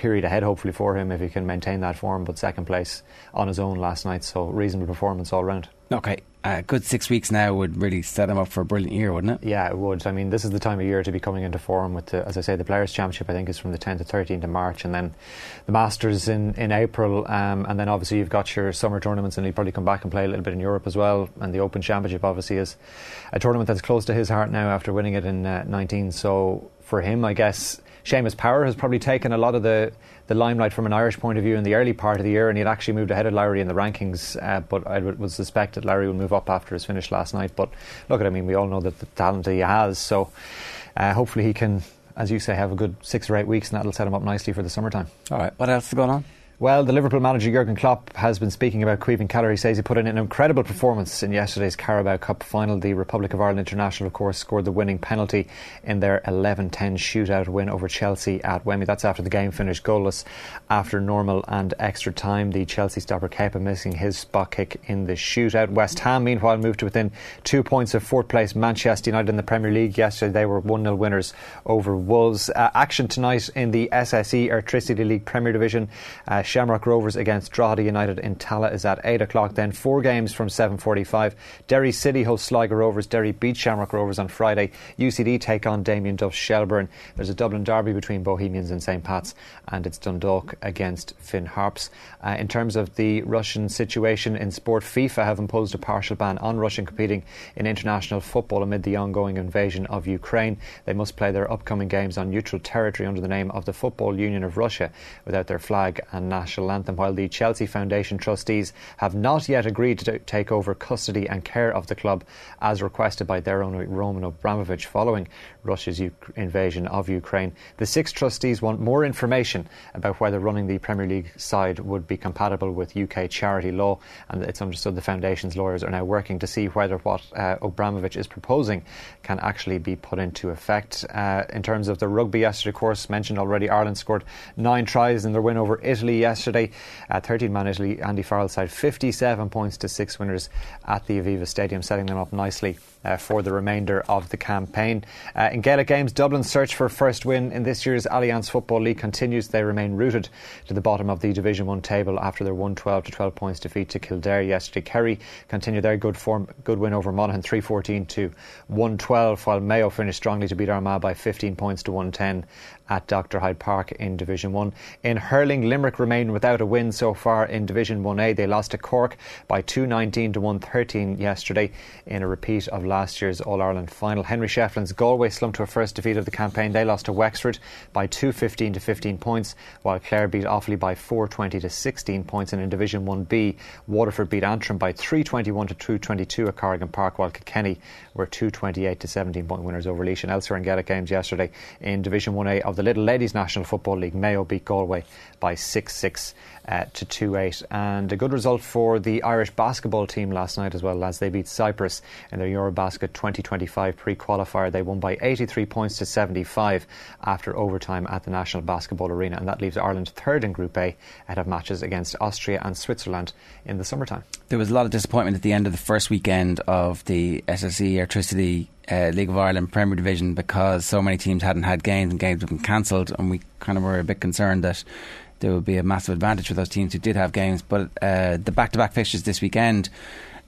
period ahead, hopefully, for him if he can maintain that form. But second place on his own last night, so reasonable performance all round. Okay. A good six weeks now would really set him up for a brilliant year, wouldn't it? Yeah, it would. I mean, this is the time of year to be coming into form with, the, as I say, the Players' Championship. I think is from the 10th to 13th of March, and then the Masters in in April, um, and then obviously you've got your summer tournaments, and he'll probably come back and play a little bit in Europe as well. And the Open Championship obviously is a tournament that's close to his heart now after winning it in uh, 19. So for him, I guess Seamus Power has probably taken a lot of the the limelight from an Irish point of view in the early part of the year, and he'd actually moved ahead of Lowry in the rankings. Uh, but I would, suspect that Lowry will move up after his finish last night. But look I mean, we all know that the talent that he has. So uh, hopefully he can, as you say, have a good six or eight weeks, and that'll set him up nicely for the summertime. All right. What else is going on? Well, the Liverpool manager Jurgen Klopp has been speaking about Caoimhin Kelleher. He says he put in an incredible performance in yesterday's Carabao Cup final. The Republic of Ireland international, of course, scored the winning penalty in their 11-10 shootout win over Chelsea at Wembley. That's after the game finished goalless after normal and extra time. The Chelsea stopper Kepa missing his spot kick in the shootout. West Ham, meanwhile, moved to within two points of fourth place Manchester United in the Premier League. Yesterday, they were 1-0 winners over Wolves. Uh, action tonight in the SSE Airtricity League Premier Division. Uh, Shamrock Rovers against Drogheda United in Tallaght is at 8 o'clock. Then four games from 7.45. Derry City host Sligo Rovers. Derry beat Shamrock Rovers on Friday. UCD take on Damien Duff Shelbourne. There's a Dublin derby between Bohemians and St. Pat's, and it's Dundalk against Finn Harps. Uh, in terms of the Russian situation in sport, FIFA have imposed a partial ban on Russian competing in international football amid the ongoing invasion of Ukraine. They must play their upcoming games on neutral territory under the name of the Football Union of Russia without their flag and national anthem, while the Chelsea Foundation trustees have not yet agreed to take over custody and care of the club as requested by their owner Roman Abramovich following Russia's U- invasion of Ukraine. The six trustees want more information about whether running the Premier League side would be compatible with UK charity law, and it's understood the foundation's lawyers are now working to see whether what uh, is proposing can actually be put into effect. Uh, in terms of the rugby yesterday, of course, mentioned already, Ireland scored nine tries in their win over Italy yesterday. Uh, 13 man Italy, Andy Farrell's side, 57 points to six winners at the Aviva Stadium, setting them up nicely uh, for the remainder of the campaign. Uh, in Gaelic games, Dublin's search for first win in this year's Allianz Football League continues. They remain rooted to the bottom of the Division 1 table after their 112 to 12 points defeat to Kildare yesterday. Kerry continued their good form, good win over Monaghan 314 to 112, while Mayo finished strongly to beat Armagh by 15 points to 110 at Dr. Hyde Park in Division 1. In hurling, Limerick remain without a win so far in Division 1A. They lost to Cork by 219 to 113 yesterday in a repeat of last year's All Ireland final. Henry Shefflin's Galway slumped to a first defeat of the campaign. They lost to Wexford by 215 to 15 points, while Clare beat Offaly by 420 to 16 points. And in Division 1B, Waterford beat Antrim by 321 to 222 at Corrigan Park, while Kilkenny were 228 to 17 point winners over Laois. And elsewhere in Gaelic games yesterday in Division 1A of the Lidl Ladies National Football League, Mayo beat Galway by 6 6 uh, to 2 8. And a good result for the Irish basketball team last night as well, as they beat Cyprus in their Eurobasket 2025 pre qualifier. They won by 83 points to 75 after overtime at the National Basketball Arena. And that leaves Ireland third in Group A ahead of matches against Austria and Switzerland in the summertime. There was a lot of disappointment at the end of the first weekend of the SSE Airtricity uh, League of Ireland Premier Division because so many teams hadn't had games and games have been cancelled, and we kind of were a bit concerned that there would be a massive advantage for those teams who did have games. But uh, the back-to-back fixtures this weekend.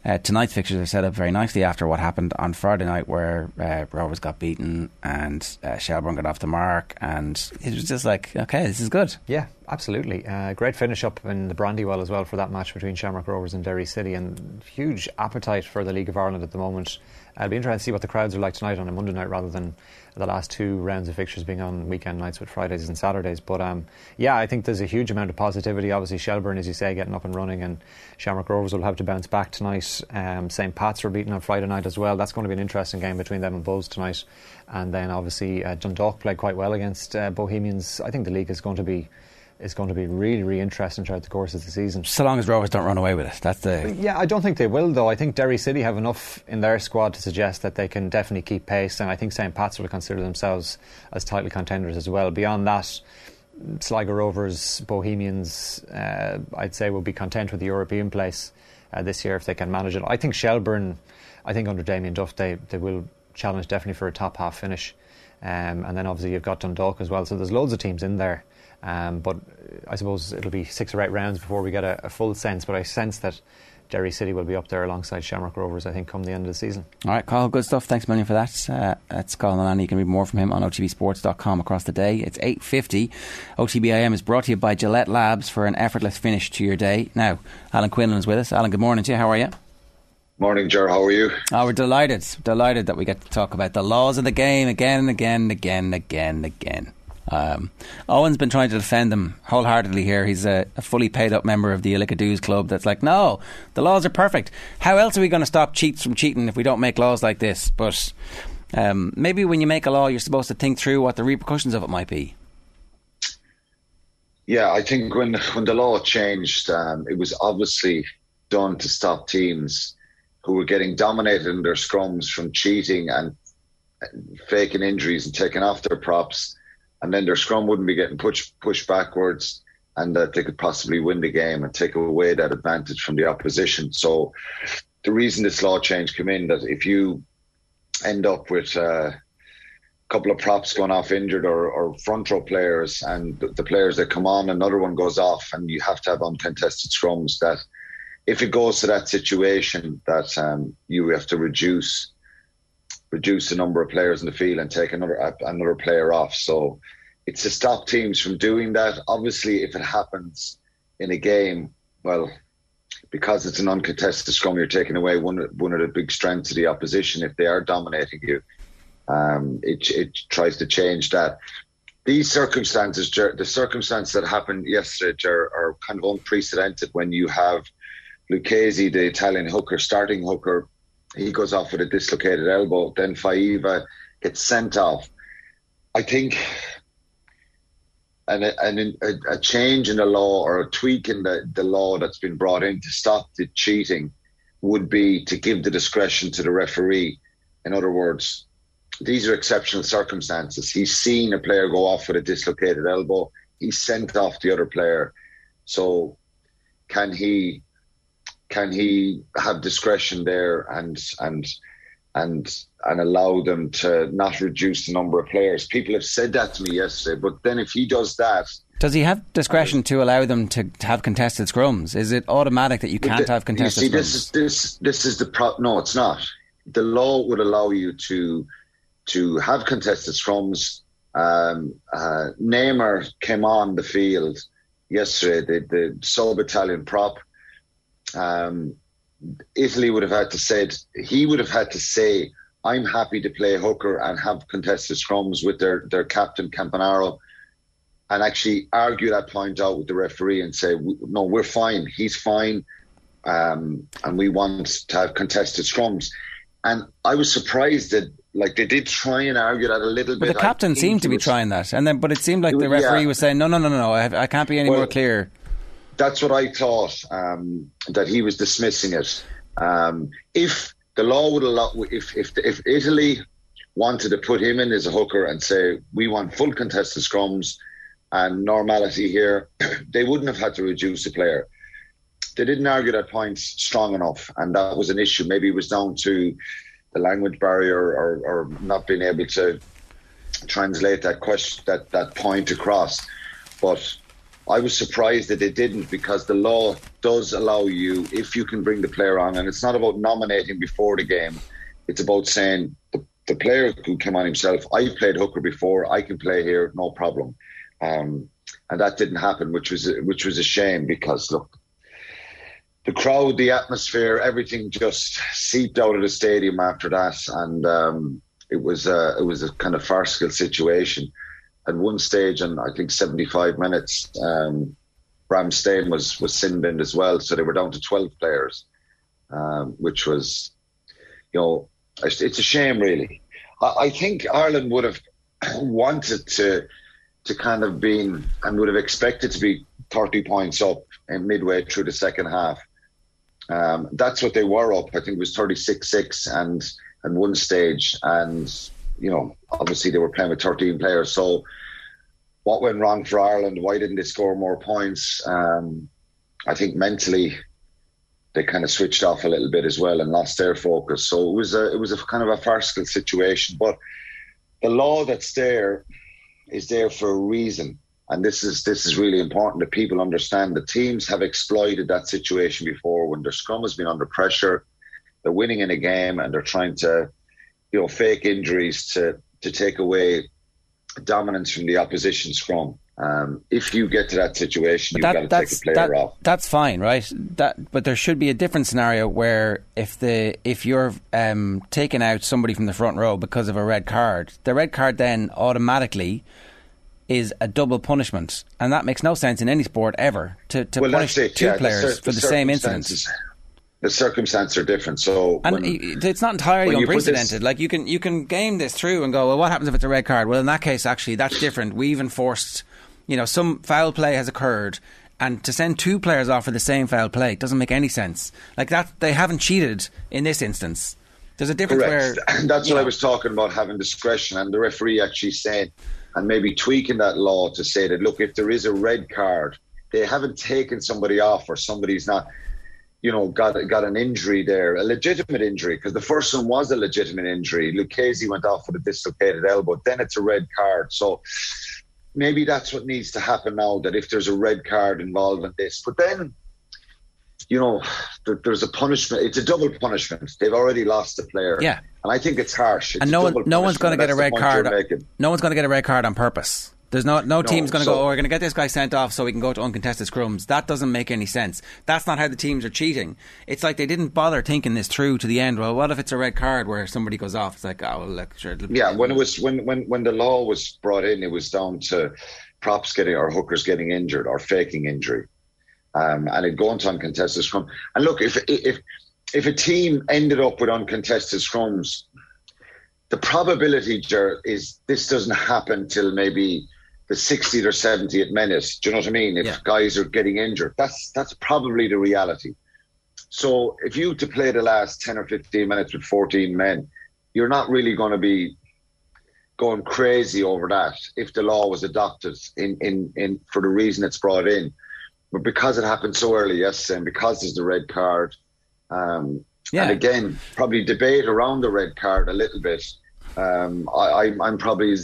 Uh, tonight's fixtures are set up very nicely after what happened on Friday night, where uh, Rovers got beaten and uh, Shelbourne got off the mark, and it was just like, okay, this is good. Yeah, absolutely. Uh, great finish up in the Brandywell as well for that match between Shamrock Rovers and Derry City, and huge appetite for the League of Ireland at the moment. It'll be interesting to see what the crowds are like tonight on a Monday night rather than the last two rounds of fixtures being on weekend nights with Fridays and Saturdays. But um, yeah, I think there's a huge amount of positivity. Obviously, Shelbourne, as you say, getting up and running, and Shamrock Rovers will have to bounce back tonight. Um, St. Pat's were beaten on Friday night as well. That's going to be an interesting game between them and Bulls tonight. And then obviously, uh, Dundalk played quite well against uh, Bohemians. I think the league is going to be is going to be really, really interesting throughout the course of the season. So long as Rovers don't run away with it. That's the. Yeah, I don't think they will, though. I think Derry City have enough in their squad to suggest that they can definitely keep pace, and I think St. Pat's will consider themselves as title contenders as well. Beyond that, Sligo Rovers, Bohemians, uh, I'd say will be content with the European place uh, this year if they can manage it. I think Shelbourne, I think under Damien Duff, they, they will challenge definitely for a top half finish. Um, and then obviously you've got Dundalk as well. So there's loads of teams in there. Um, but I suppose it'll be six or eight rounds before we get a, a, full sense. But I sense that Derry City will be up there alongside Shamrock Rovers, I think, come the end of the season. All right, Cathal, good stuff. Thanks a million for that. Uh, that's Cathal Mullaney. You can read more from him on OTBSports.com across the day. It's 8.50. OTBAM is brought to you by Gillette Labs for an effortless finish to your day. Now, Alan Quinlan is with us. Alan, good morning to you. How are you? Morning, Ger. How are you? Oh, we're delighted. Delighted that we get to talk about the laws of the game again and again and again and again and again. Um, Eoin's been trying to defend them wholeheartedly here. He's a, a fully paid up member of the Illicadoos club that's like, no, the laws are perfect. How else are we going to stop cheats from cheating if we don't make laws like this? But um, maybe when you make a law, you're supposed to think through what the repercussions of it might be. Yeah, I think when when the law changed, um, it was obviously done to stop teams who were getting dominated in their scrums from cheating and faking injuries and taking off their props and then their scrum wouldn't be getting pushed pushed backwards, and that they could possibly win the game and take away that advantage from the opposition. So the reason this law change came in that if you end up with uh, couple of props going off injured or, or front row players, and the, the, players that come on, another one goes off, and you have to have uncontested scrums. That if it goes to that situation, that um, you have to reduce reduce the number of players in the field and take another another player off. So it's to stop teams from doing that. Obviously, if it happens in a game, well, because it's an uncontested scrum, you're taking away one one of the big strengths of the opposition if they are dominating you. Um, it, it tries to change that. These circumstances, the circumstances that happened yesterday, are, are kind of unprecedented when you have Lucchesi, the Italian hooker, starting hooker, he goes off with a dislocated elbow. Then Faiva gets sent off. I think an, an, a, a, change in the law or a tweak in the, the law that's been brought in to stop the cheating would be to give the discretion to the referee. In other words, these are exceptional circumstances. He's seen a player go off with a dislocated elbow. He's sent off the other player. So can he can he have discretion there and and and and allow them to not reduce the number of players? People have said that to me yesterday, but then if he does that, does he have discretion to allow them to, to have contested scrums? Is it automatic that you can't the, have contested see, scrums? This is this this is the pro- no, it's not. The law would allow you to to have contested scrums. Um, uh, Nemer came on the field yesterday, the, the sub Italian prop. Um, Italy would have had to said he would have had to say, "I'm happy to play hooker and have contested scrums with their their captain Campanaro." And actually argue that point out with the referee and say, no, we're fine. He's fine. Um, and we want to have contested scrums. And I was surprised that like they did try and argue that a little but bit. The captain seemed to be was, trying that, and then but it seemed like the referee yeah. was saying, "No, no, no, no, I, I can't be any well, more clear." That's what I thought um, that he was dismissing it. Um, if the law would allow, if if if Italy wanted to put him in as a hooker and say we want full contested scrums and normality here, they wouldn't have had to reduce the player. They didn't argue that point strong enough, and that was an issue. Maybe it was down to the language barrier or, or not being able to translate that question that that point across. But I was surprised that they didn't because the law does allow you if you can bring the player on, and it's not about nominating before the game. It's about saying the, the player who came on himself. I've played hooker before. I can play here, no problem. Um, and that didn't happen, which was which was a shame because look, the crowd, the atmosphere, everything just seeped out of the stadium after that, and um, it was a, it was a kind of farcical situation. At one stage, and I think seventy five minutes, um, Braam Steyn was was sin binned as well, so they were down to twelve players, um, which was, you know, it's, a shame really. I, I think Ireland would have wanted to to kind of been and would have expected to be 30 points up in midway through the second half. Um, that's what they were up. I think it was 36-6 and and one stage, and you know, obviously they were playing with 13 players. So, what went wrong for Ireland? Why didn't they score more points? Um, I think mentally they kind of switched off a little bit as well and lost their focus. So it was a it was a kind of a farcical situation. But the law that's there is there for a reason and this is this is really important that people understand the teams have exploited that situation before when their scrum has been under pressure they're winning in a game and they're trying to you know fake injuries to to take away dominance from the opposition scrum um, if you get to that situation, you've that, got to take a player that, off. That's fine, right? That, but there should be a different scenario where if the if you're um, taking out somebody from the front row because of a red card, the red card then automatically is a double punishment, and that makes no sense in any sport ever to, to well, punish it, two yeah, players the, for the, the same incident. The circumstances are different, so and when, it's not entirely unprecedented. This, like you can you can game this through and go, well, what happens if it's a red card? Well, in that case, actually, that's different. We've enforced, you know, some foul play has occurred, and to send two players off for the same foul play doesn't make any sense. Like that, they haven't cheated in this instance. There's a difference Correct. where that's what know, I was talking about having discretion, and the referee actually said and maybe tweaking that law to say that look, if there is a red card, they haven't taken somebody off or somebody's not. You know, got got an injury there, a legitimate injury, because the first one was a legitimate injury. Lucchesi went off with a dislocated elbow. Then it's a red card. So maybe that's what needs to happen now. That if there's a red card involved in this, but then you know, there, there's a punishment. It's a double punishment. They've already lost the player. Yeah, and I think it's harsh. It's and no one, no one's going to get a red card. No one's going to get a red card on purpose. There's no no, no team's going to so, go. Oh, we're going to get this guy sent off so we can go to uncontested scrums. That doesn't make any sense. That's not how the teams are cheating. It's like they didn't bother thinking this through to the end. Well, what if it's a red card where somebody goes off? It's like, oh, well, look, sure. Yeah, when it was when when when the law was brought in, it was down to props getting or hookers getting injured or faking injury, um, and it going to uncontested scrum. And look, if if if a team ended up with uncontested scrums, the probability, Ger, is this doesn't happen till maybe the 60th or 70th minute. Do you know what I mean? If yeah. guys are getting injured, that's that's probably the reality. So if you to play the last 10 or 15 minutes with 14 men, you're not really going to be going crazy over that if the law was adopted in, in, in for the reason it's brought in. But because it happened so early yesterday and because there's the red card, um, yeah. and again, probably debate around the red card a little bit um, I, I'm probably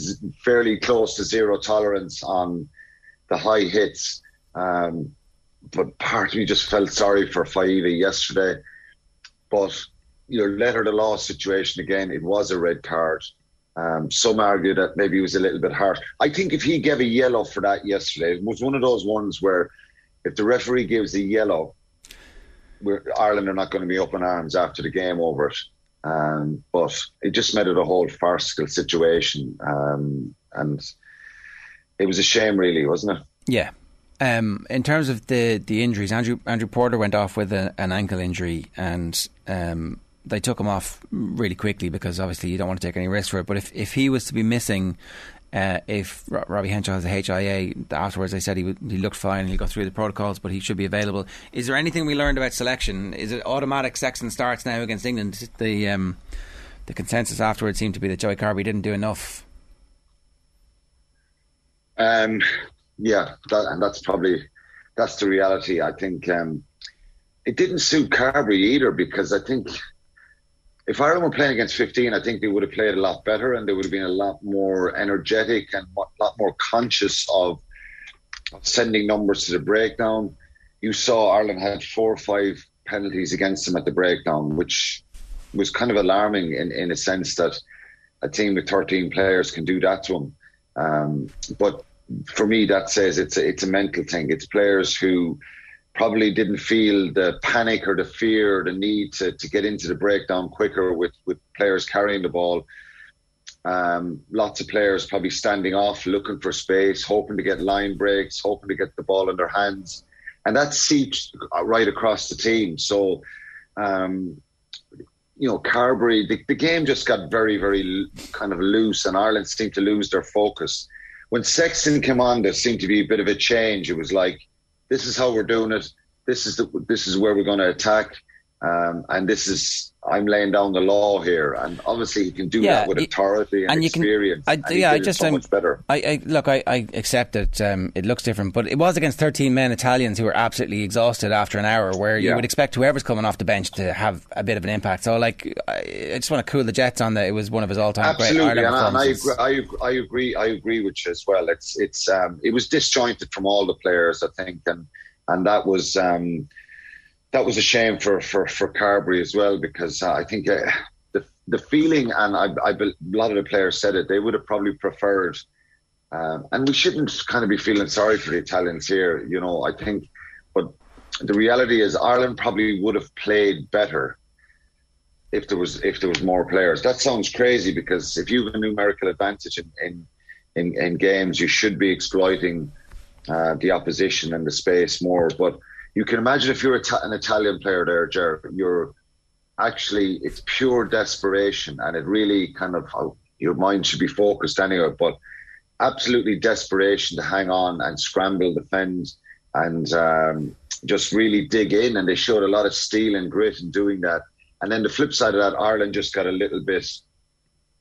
fairly close to zero tolerance on the high hits. Um, but part of me just felt sorry for Faiva yesterday. But you know, letter the law situation again, it was a red card. Um, some argue that maybe he was a little bit harsh. I think if he gave a yellow for that yesterday, it was one of those ones where if the referee gives a yellow, Ireland are not going to be up in arms after the game over it. Um, but it just made it a whole farcical situation. Um, and it was a shame, really, wasn't it? Yeah. Um, in terms of the, the injuries, Andrew Andrew Porter went off with a, an ankle injury, and um, they took him off really quickly because obviously you don't want to take any risk for it. But if, if he was to be missing uh, if Robbie Henshaw has a HIA, afterwards they said he he looked fine. He'll go through the protocols, but he should be available. Is there anything we learned about selection? Is it automatic Sexton starts now against England? The um, the consensus afterwards seemed to be that Joey Carbery didn't do enough. Um, yeah, that, and that's probably that's the reality. I think um, it didn't suit Carbery either because I think if Ireland were playing against 15, I think they would have played a lot better and they would have been a lot more energetic and a lot more conscious of, sending numbers to the breakdown. You saw Ireland had four or five penalties against them at the breakdown, which was kind of alarming in, in a sense that a team with 13 players can do that to them. Um, but for me, that says it's a, it's a mental thing. It's players who probably didn't feel the panic or the fear or the need to, to get into the breakdown quicker with, with players carrying the ball. Um, lots of players probably standing off, looking for space, hoping to get line breaks, hoping to get the ball in their hands. And that seeps right across the team. So, um, you know, Carbery, the, the game just got very, very kind of loose, and Ireland seemed to lose their focus. When Sexton came on, there seemed to be a bit of a change. It was like, this is how we're doing it. This is the, this is where we're going to attack. Um, and this is I'm laying down the law here, and obviously you can do yeah, that with authority and, and experience. Can, I, yeah, I just so um, much better. I, I look, I, I accept that um, it looks different, but it was against 13 men Italians who were absolutely exhausted after an hour, where yeah. you would expect whoever's coming off the bench to have a bit of an impact. So, like, I, I just want to cool the jets on that. It was one of his all-time absolutely, great Ireland and, and I, agree, I, I agree. I agree with you as well. It's it's um, it was disjointed from all the players, I think, and and that was um, that was a shame for for for Carbery as well because uh, I think uh, the the feeling and I, I, a lot of the players said it they would have probably preferred. Um, and we shouldn't kind of be feeling sorry for the Italians here, you know. I think, but the reality is Ireland probably would have played better if there was if there was more players. That sounds crazy because if you have a numerical advantage in in, in, in games, you should be exploiting uh, the opposition and the space more. But you can imagine if you're an Italian player there, Ger, you're actually it's pure desperation, and it really kind of oh, your mind should be focused anyway. But absolutely desperation to hang on and scramble, defend, and um, just really dig in. And they showed a lot of steel and grit in doing that. And then the flip side of that, Ireland just got a little bit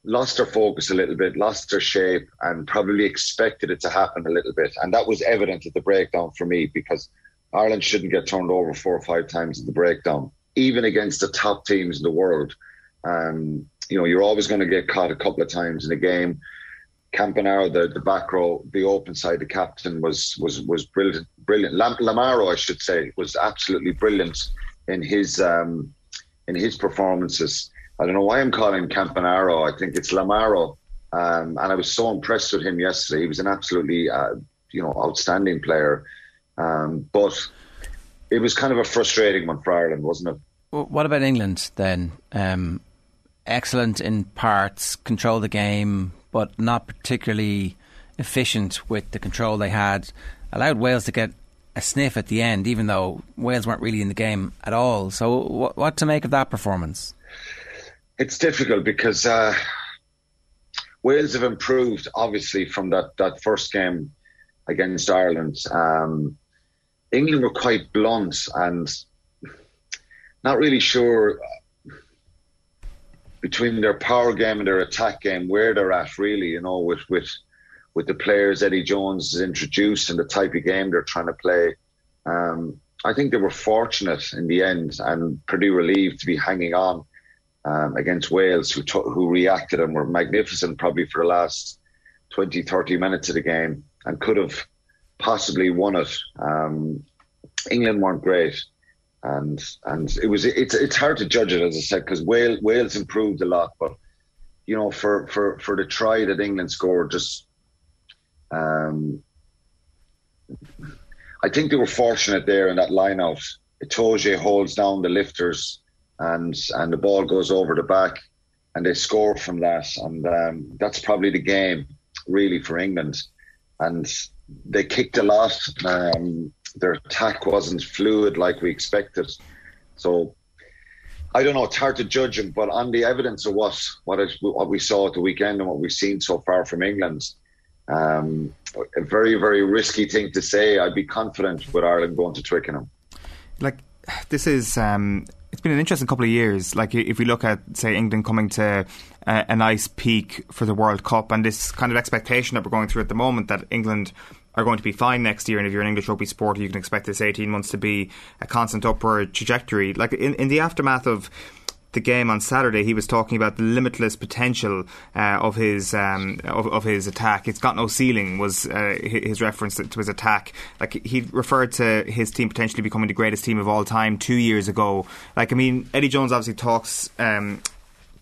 lost their focus a little bit, lost their shape, and probably expected it to happen a little bit. And that was evident at the breakdown for me because Ireland shouldn't get turned over four or five times in the breakdown, even against the top teams in the world. Um, you know, you're always going to get caught a couple of times in a game. Campanaro, the, the back row, the open side, the captain was was was brilliant. Brilliant. Lam- Lamaro, I should say, was absolutely brilliant in his um, in his performances. I don't know why I'm calling him Campanaro. I think it's Lamaro, um, and I was so impressed with him yesterday. He was an absolutely uh, you know outstanding player, um, but it was kind of a frustrating one for Ireland, wasn't it? What about England then? Um, excellent in parts, control the game, but not particularly efficient with the control they had. Allowed Wales to get a sniff at the end, even though Wales weren't really in the game at all. So, what, what to make of that performance? It's difficult because uh, Wales have improved, obviously, from that, that first game against Ireland. Um, England were quite blunt and not really sure between their power game and their attack game where they're at really you know with with with the players Eddie Jones has introduced and the type of game they're trying to play. Um, I think they were fortunate in the end and pretty relieved to be hanging on um, against Wales who t- who reacted and were magnificent probably for the last 20 30 minutes of the game and could have possibly won it. Um, England weren't great. And and it was it's it's hard to judge it as I said because Wales Wales improved a lot, but you know for for for the try that England scored, just um, I think they were fortunate there in that line out. Itoje holds down the lifters, and and the ball goes over the back, and they score from that, and um, that's probably the game really for England, and they kicked a lot. Um, their attack wasn't fluid like we expected. So I don't know. It's hard to judge them, but on the evidence of what what, is, what we saw at the weekend and what we've seen so far from England, um, a very very risky thing to say. I'd be confident with Ireland going to Twickenham. Like this is. Um, it's been an interesting couple of years. Like if we look at, say, England coming to a nice peak for the World Cup, and this kind of expectation that we're going through at the moment that England are going to be fine next year. And if you're an English rugby supporter, you can expect this 18 months to be a constant upward trajectory. Like in, in the aftermath of the game on Saturday, he was talking about the limitless potential uh, of his um, of, of, his attack. It's got no ceiling. Was uh, his reference to his attack? Like he referred to his team potentially becoming the greatest team of all time two years ago. Like I mean, Eddie Jones obviously talks um,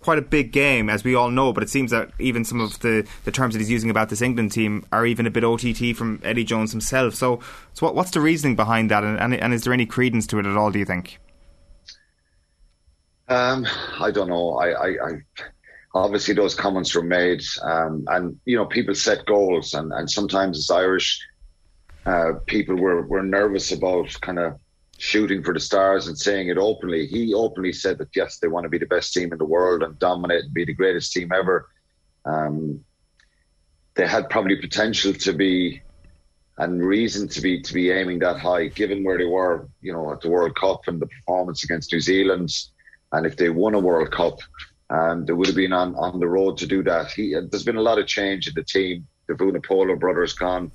quite a big game, as we all know. But it seems that even some of the, the terms that he's using about this England team are even a bit OTT from Eddie Jones himself. So, so what, what's the reasoning behind that, and, and, and is there any credence to it at all? Do you think? Um, I don't know. I, I, I, obviously those comments were made, um, and you know people set goals, and, and sometimes as Irish uh, people were were nervous about kind of shooting for the stars and saying it openly. He openly said that yes, they want to be the best team in the world and dominate and be the greatest team ever. Um, they had probably potential to be and reason to be to be aiming that high, given where they were, you know, at the World Cup and the performance against New Zealand. And if they won a World Cup, um, they would have been on, on the road to do that. He, there's been a lot of change in the team. The Vunipola brothers gone.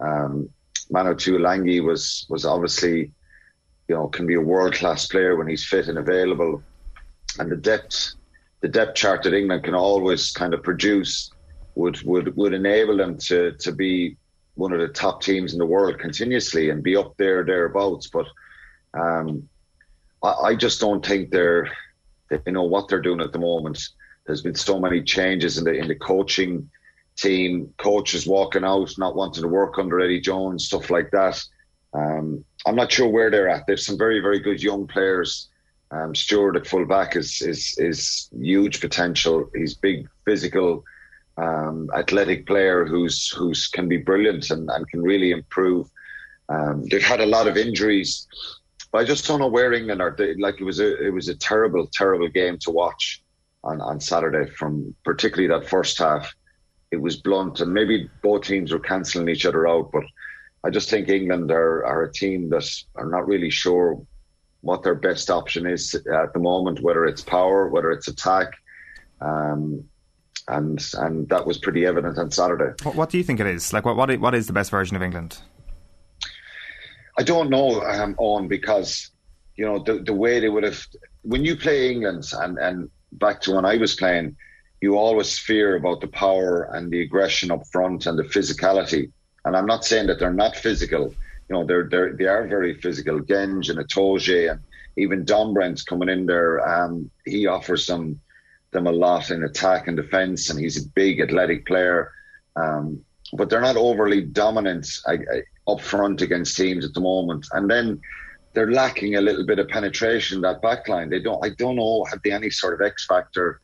Um, Manu Tuilagi was was obviously you know, can be a world class player when he's fit and available. And the depth, the depth chart that England can always kind of produce would would would enable them to to be one of the top teams in the world continuously and be up there thereabouts. But um, I, I just don't think they're they know what they're doing at the moment. There's been so many changes in the in the coaching team, coaches walking out, not wanting to work under Eddie Jones, stuff like that. Um, I'm not sure where they're at. There's some very, very good young players. Um, Steward at fullback is is is huge potential. He's big, physical, um, athletic player who's who's can be brilliant and, and can really improve. Um, they've had a lot of injuries, but I just don't know where England are. They, like it was a it was a terrible, terrible game to watch on on Saturday. From particularly that first half, it was blunt, and maybe both teams were cancelling each other out, but I just think England are, are a team that are not really sure what their best option is at the moment, whether it's power, whether it's attack. Um, and and that was pretty evident on Saturday. What, what, do you think it is? Like, what what is, what is the best version of England? I don't know um, on because you know the the way they would have when you play England and and back to when I was playing, you always fear about the power and the aggression up front and the physicality. And I'm not saying that they're not physical. You know, they're they're they are very physical. Genge and Itoje and even Dombrandt's coming in there. Um, he offers them them a lot in attack and defence, and he's a big athletic player. Um, but they're not overly dominant uh, up front against teams at the moment. And then they're lacking a little bit of penetration that back line. They don't. I don't know. Have they any sort of X factor?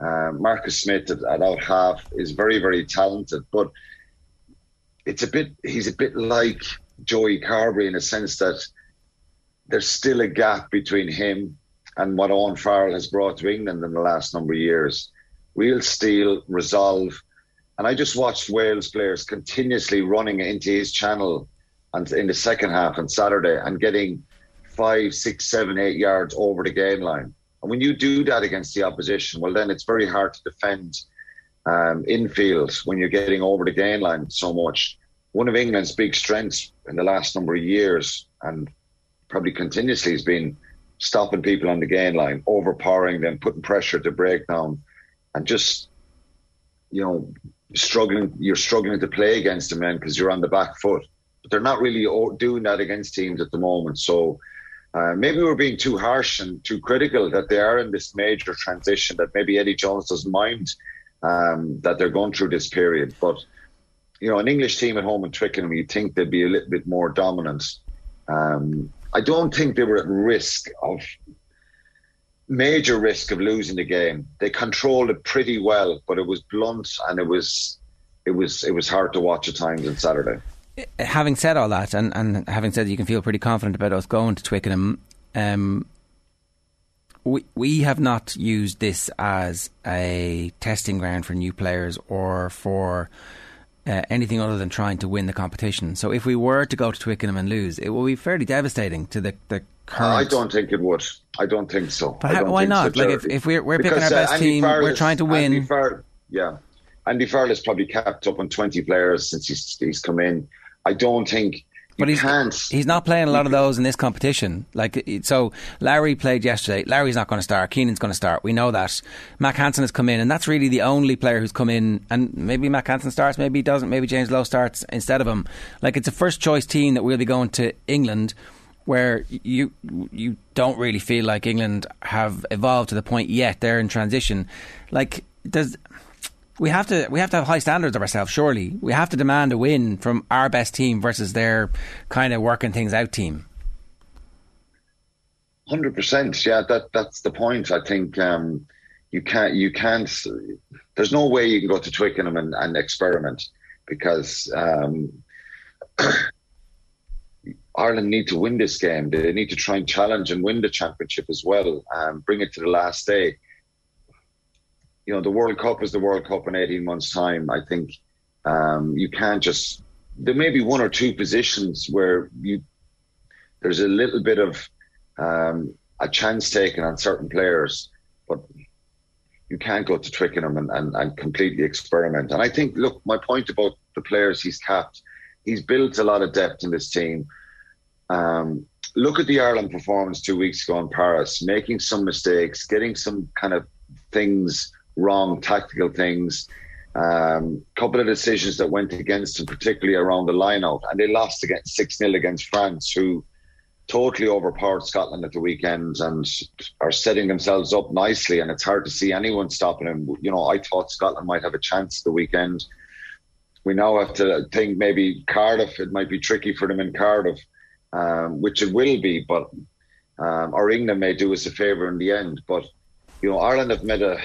Uh, Marcus Smith at, at out half is very very talented, but it's a bit. He's a bit like Joey Carbery in a sense that there's still a gap between him and what Owen Farrell has brought to England in the last number of years. Real steel, resolve. And I just watched Wales players continuously running into his channel and in the second half on Saturday and getting five, six, seven, eight yards over the gain line. And when you do that against the opposition, well, then it's very hard to defend um, infield when you're getting over the gain line so much. One of England's big strengths in the last number of years, and probably continuously, has been stopping people on the gain line, overpowering them, putting pressure to break down, and just, you know, struggling. You're struggling to play against them, men, because you're on the back foot. But they're not really doing that against teams at the moment. So uh, maybe we're being too harsh and too critical that they are in this major transition. That maybe Eddie Jones doesn't mind um, that they're going through this period, but you know, an English team at home in Twickenham, you'd think they'd be a little bit more dominant. Um, I don't think they were at risk of major risk of losing the game. They controlled it pretty well, but it was blunt and it was it was it was hard to watch at times on Saturday having said all that, and, and having said you can feel pretty confident about us going to Twickenham, um, we we have not used this as a testing ground for new players or for uh, anything other than trying to win the competition. So if we were to go to Twickenham and lose, it will be fairly devastating to the the current. I don't think it would. I don't think so. But how, why not? Like if, if we're we're because, picking our best uh, team, we're trying to win. Farrell, yeah, Andy Farrell has probably capped up on twenty players since he's he's come in. I don't think. But he's, can't. he's not playing a lot of those in this competition. Like so, Larry played yesterday. Larry's not going to start. Keenan's going to start. We know that. Mack Hansen has come in, and that's really the only player who's come in. And maybe Mack Hansen starts, maybe he doesn't. Maybe James Lowe starts instead of him. Like it's a first choice team that we'll be going to England where you you don't really feel like England have evolved to the point yet. They're in transition. Like does we have to we have to have high standards of ourselves. Surely we have to demand a win from our best team versus their kind of working things out team. Hundred percent. Yeah, that that's the point. I think um, you can't you can't. There's no way you can go to Twickenham and, and experiment because um, Ireland need to win this game. They need to try and challenge and win the championship as well. Um, bring it to the last day you know, the World Cup is the World Cup in 18 months' time. I think um, you can't just. There may be one or two positions where you there's a little bit of um, a chance taken on certain players, but you can't go to Twickenham and, and, and completely experiment. And I think, look, my point about the players he's capped, he's built a lot of depth in this team. Um, look at the Ireland performance two weeks ago in Paris, making some mistakes, getting some kind of things wrong tactical things. A um, couple of decisions that went against them, particularly around the lineout, and they lost against six 0 against France, who totally overpowered Scotland at the weekend and are setting themselves up nicely. And it's hard to see anyone stopping them. You know, I thought Scotland might have a chance the weekend. We now have to think maybe Cardiff. It might be tricky for them in Cardiff, um, which it will be, but um, or England may do us a favour in the end. But you know, Ireland have made a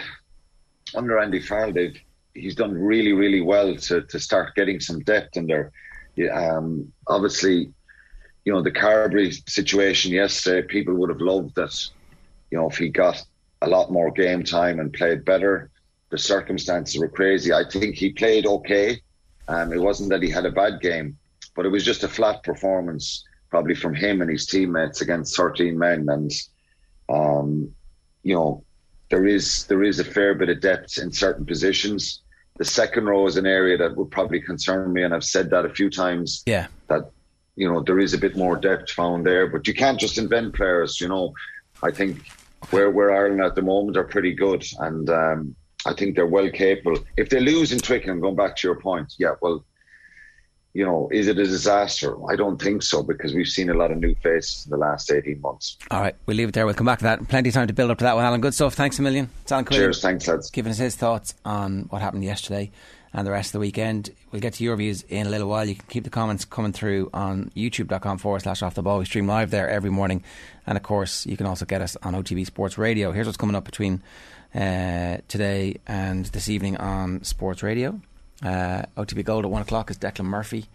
under Andy Farrell, they've he's done really, really well to to start getting some depth in there. Um, obviously, you know the Carbery situation yesterday. People would have loved that. You know, if he got a lot more game time and played better. The circumstances were crazy. I think he played okay. Um, it wasn't that he had a bad game, but it was just a flat performance, probably from him and his teammates against 13 men. And, um, you know, there is there is a fair bit of depth in certain positions. The second row is an area that would probably concern me, and I've said that a few times. Yeah, that you know, there is a bit more depth found there. But you can't just invent players. You know, I think where where Ireland at the moment are pretty good, and um, I think they're well capable. If they lose in Twickenham, going back to your point, yeah, well, you know, is it a disaster? I don't think so because we've seen a lot of new faces in the last 18 months. All right, we'll leave it there. We'll come back to that. Plenty of time to build up to that one, Alan. Good stuff. Thanks a million. It's Alan Quinlan. Cheers. Thanks, lads. Giving us his thoughts on what happened yesterday and the rest of the weekend. We'll get to your views in a little while. You can keep the comments coming through on youtube.com forward slash off the ball. We stream live there every morning. And of course, you can also get us on OTB Sports Radio. Here's what's coming up between uh, today and this evening on Sports Radio. Uh, OTB Gold at 1 o'clock is Declan Murphy.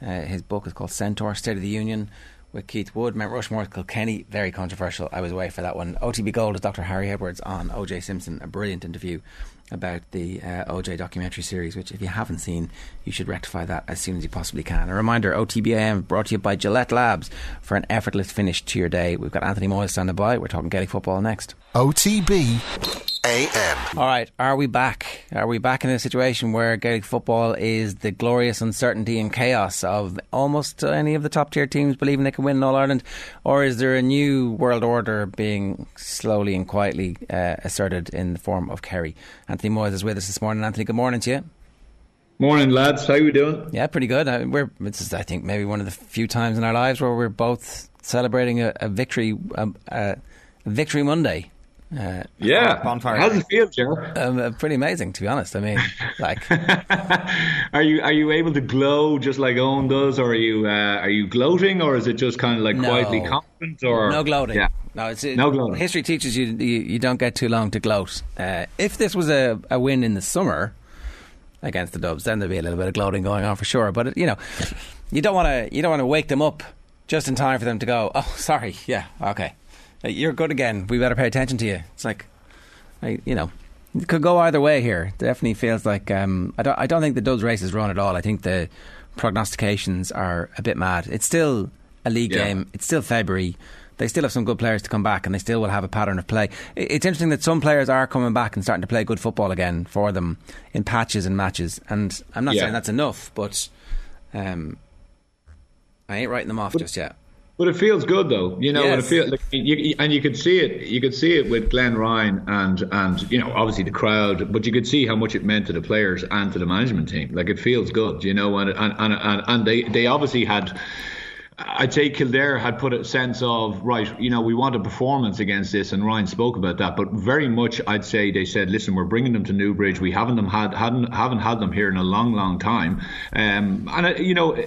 Uh, his book is called Centaur State of the Union with Keith Wood. Mount Rushmore, Kilkenny, very controversial. I was away for that one. OTB Gold is Dr. Harry Edwards on OJ Simpson, a brilliant interview about the uh, OJ documentary series, which, if you haven't seen, you should rectify that as soon as you possibly can. A reminder OTBAM brought to you by Gillette Labs for an effortless finish to your day. We've got Anthony Moyles standing by. We're talking Gaelic football next. OTB AM. All right, are we back? Are we back in a situation where Gaelic football is the glorious uncertainty and chaos of almost any of the top tier teams believing they can win All Ireland? Or is there a new world order being slowly and quietly uh, asserted in the form of Kerry? Anthony Moyles is with us this morning. Anthony, good morning to you. Morning, lads. How are you doing? Yeah, pretty good. Uh, we're this is, I think, maybe one of the few times in our lives where we're both celebrating a, a victory, um, a victory Monday. Uh, yeah, bonfire. How's it feel, Joe? Um, uh, pretty amazing, to be honest. I mean, like, are you are you able to glow just like Eoin does, or are you uh, are you gloating, or is it just kind of like no. quietly confident, or no gloating? Yeah. No, it's it, no gloating. History teaches you, you, you don't get too long to gloat. Uh, if this was a, a win in the summer against the Dubs, then there'd be a little bit of gloating going on for sure. But you know, you don't want to you don't want to wake them up just in time for them to go. Oh, sorry, yeah, okay you're good again. We better pay attention to you. It's like, I, you know, it could go either way here. Definitely feels like um, I don't. I don't think the Dubs race is run at all. I think the prognostications are a bit mad. It's still a league yeah. game. It's still February. They still have some good players to come back, and they still will have a pattern of play. It's interesting that some players are coming back and starting to play good football again for them in patches and matches. And I'm not yeah. saying that's enough, but um, I ain't writing them off but, just yet. But it feels good though, you know. Yes. And, it feel, like, you, and you could see it. You could see it with Glenn Ryan and and you know obviously the crowd, but you could see how much it meant to the players and to the management team. Like it feels good, you know. And and and, and they they obviously had I'd say Kildare had put a sense of right, you know, we want a performance against this, and Ryan spoke about that. But very much, I'd say they said, listen, we're bringing them to Newbridge. We haven't them had hadn't haven't had them here in a long, long time. Um, and you know,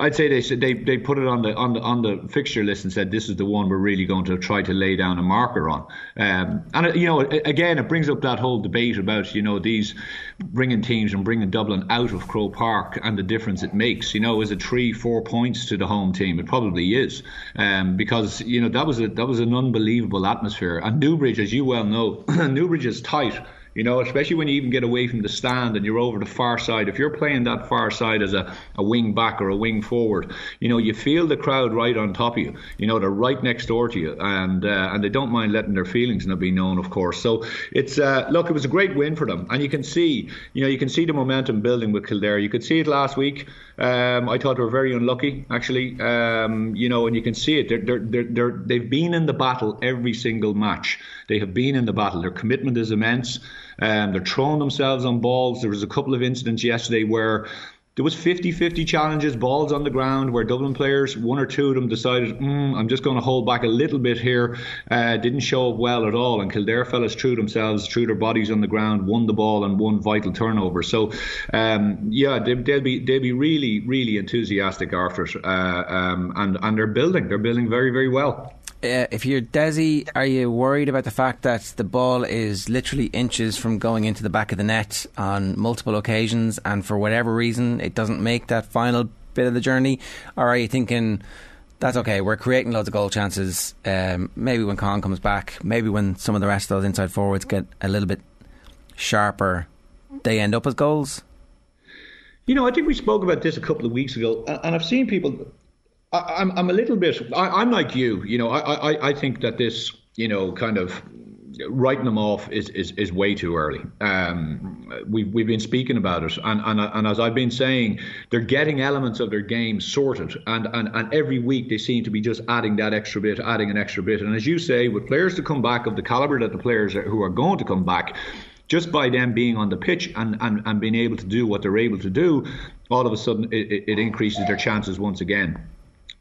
I'd say they said they, they put it on the on the on the fixture list and said this is the one we're really going to try to lay down a marker on. Um, and you know, again, it brings up that whole debate about you know these bringing teams and bringing Dublin out of Croke Park and the difference it makes. You know, is it three, four points to the home team. It probably is, um, because you know that was a that was an unbelievable atmosphere. And Newbridge, as you well know, Newbridge is tight. You know, especially when you even get away from the stand and you're over the far side. If you're playing that far side as a, a wing back or a wing forward, you know, you feel the crowd right on top of you. You know, they're right next door to you, and uh, and they don't mind letting their feelings not be known, of course. So it's uh, look, it was a great win for them, and you can see, you know, you can see the momentum building with Kildare. You could see it last week. Um, I thought they were very unlucky, actually. Um, you know, and you can see it. They're, they're, they're, they've been in the battle every single match. They have been in the battle. Their commitment is immense. Um, they're throwing themselves on balls. There was a couple of incidents yesterday where there was 50-50 challenges, balls on the ground, where Dublin players, one or two of them decided, mm, I'm just going to hold back a little bit here. Uh, didn't show up well at all, and Kildare fellas threw themselves, threw their bodies on the ground, won the ball, and won vital turnover. So, um, yeah, they, will be they'll be really really enthusiastic after it, uh, um, and and they're building, they're building very very well. Uh, if you're Dessie, are you worried about the fact that the ball is literally inches from going into the back of the net on multiple occasions, and for whatever reason it doesn't make that final bit of the journey? Or are you thinking that's okay? We're creating loads of goal chances. Um, maybe when Con comes back, maybe when some of the rest of those inside forwards get a little bit sharper, they end up as goals. You know, I think we spoke about this a couple of weeks ago, and I've seen people I, am I'm a little bit. I, am like you. You know, I, I I think that this you know kind of writing them off is, is, is way too early. Um, we've, we've been speaking about it, and, and, and as I've been saying, they're getting elements of their game sorted, and, and, and every week they seem to be just adding that extra bit, adding an extra bit. And as you say, with players to come back of the caliber that the players are, who are going to come back, just by them being on the pitch and, and, and being able to do what they're able to do, all of a sudden it, it increases their chances once again.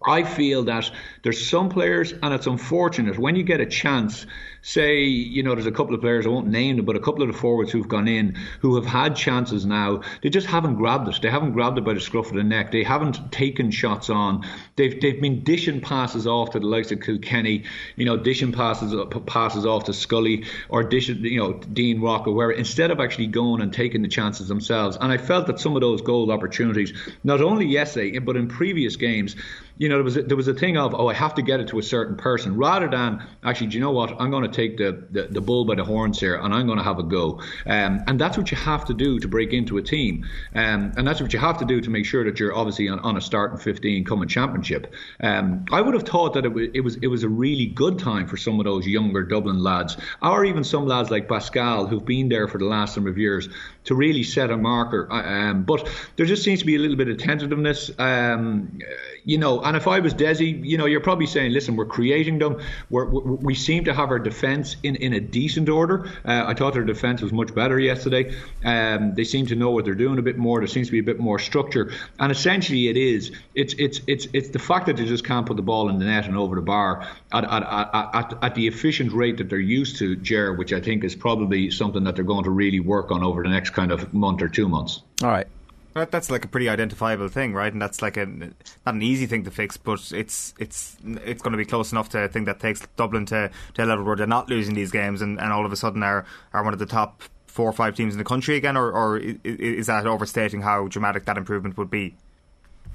I feel that there's some players, and it's unfortunate when you get a chance say, you know, there's a couple of players, I won't name them, but a couple of the forwards who've gone in who have had chances now, they just haven't grabbed it. They haven't grabbed it by the scruff of the neck. They haven't taken shots on. They've, they've been dishing passes off to the likes of Kilkenny, you know, dishing passes uh, passes off to Scully or dishing, you know, Dean Rock or where instead of actually going and taking the chances themselves. And I felt that some of those goal opportunities, not only yesterday, but in previous games, you know, there was a, there was a thing of, oh, I have to get it to a certain person, rather than actually, do you know what? I'm going to take the, the, the bull by the horns here, and I'm going to have a go. Um, and that's what you have to do to break into a team, um, and that's what you have to do to make sure that you're obviously on, on a starting 15 coming championship. Um, I would have thought that it was, it was it was a really good time for some of those younger Dublin lads, or even some lads like Pascal who've been there for the last number of years to really set a marker. Uh, um, but there just seems to be a little bit of tentativeness. Um, you know, and if I was Dessie, you know, you're probably saying, listen, we're creating them. We're, we seem to have our defence in, in a decent order. Uh, I thought their defence was much better yesterday. Um, they seem to know what they're doing a bit more. There seems to be a bit more structure. And essentially, it is. It's it's it's it's the fact that they just can't put the ball in the net and over the bar at at, at, at, at the efficient rate that they're used to, Ger, which I think is probably something that they're going to really work on over the next kind of month or two months. All right. That, that's like a pretty identifiable thing, right? And that's like a not an easy thing to fix, but it's it's it's going to be close enough to a thing that takes Dublin to, to a level where they're not losing these games, and, and all of a sudden are are one of the top four or five teams in the country again, or, or is that overstating how dramatic that improvement would be?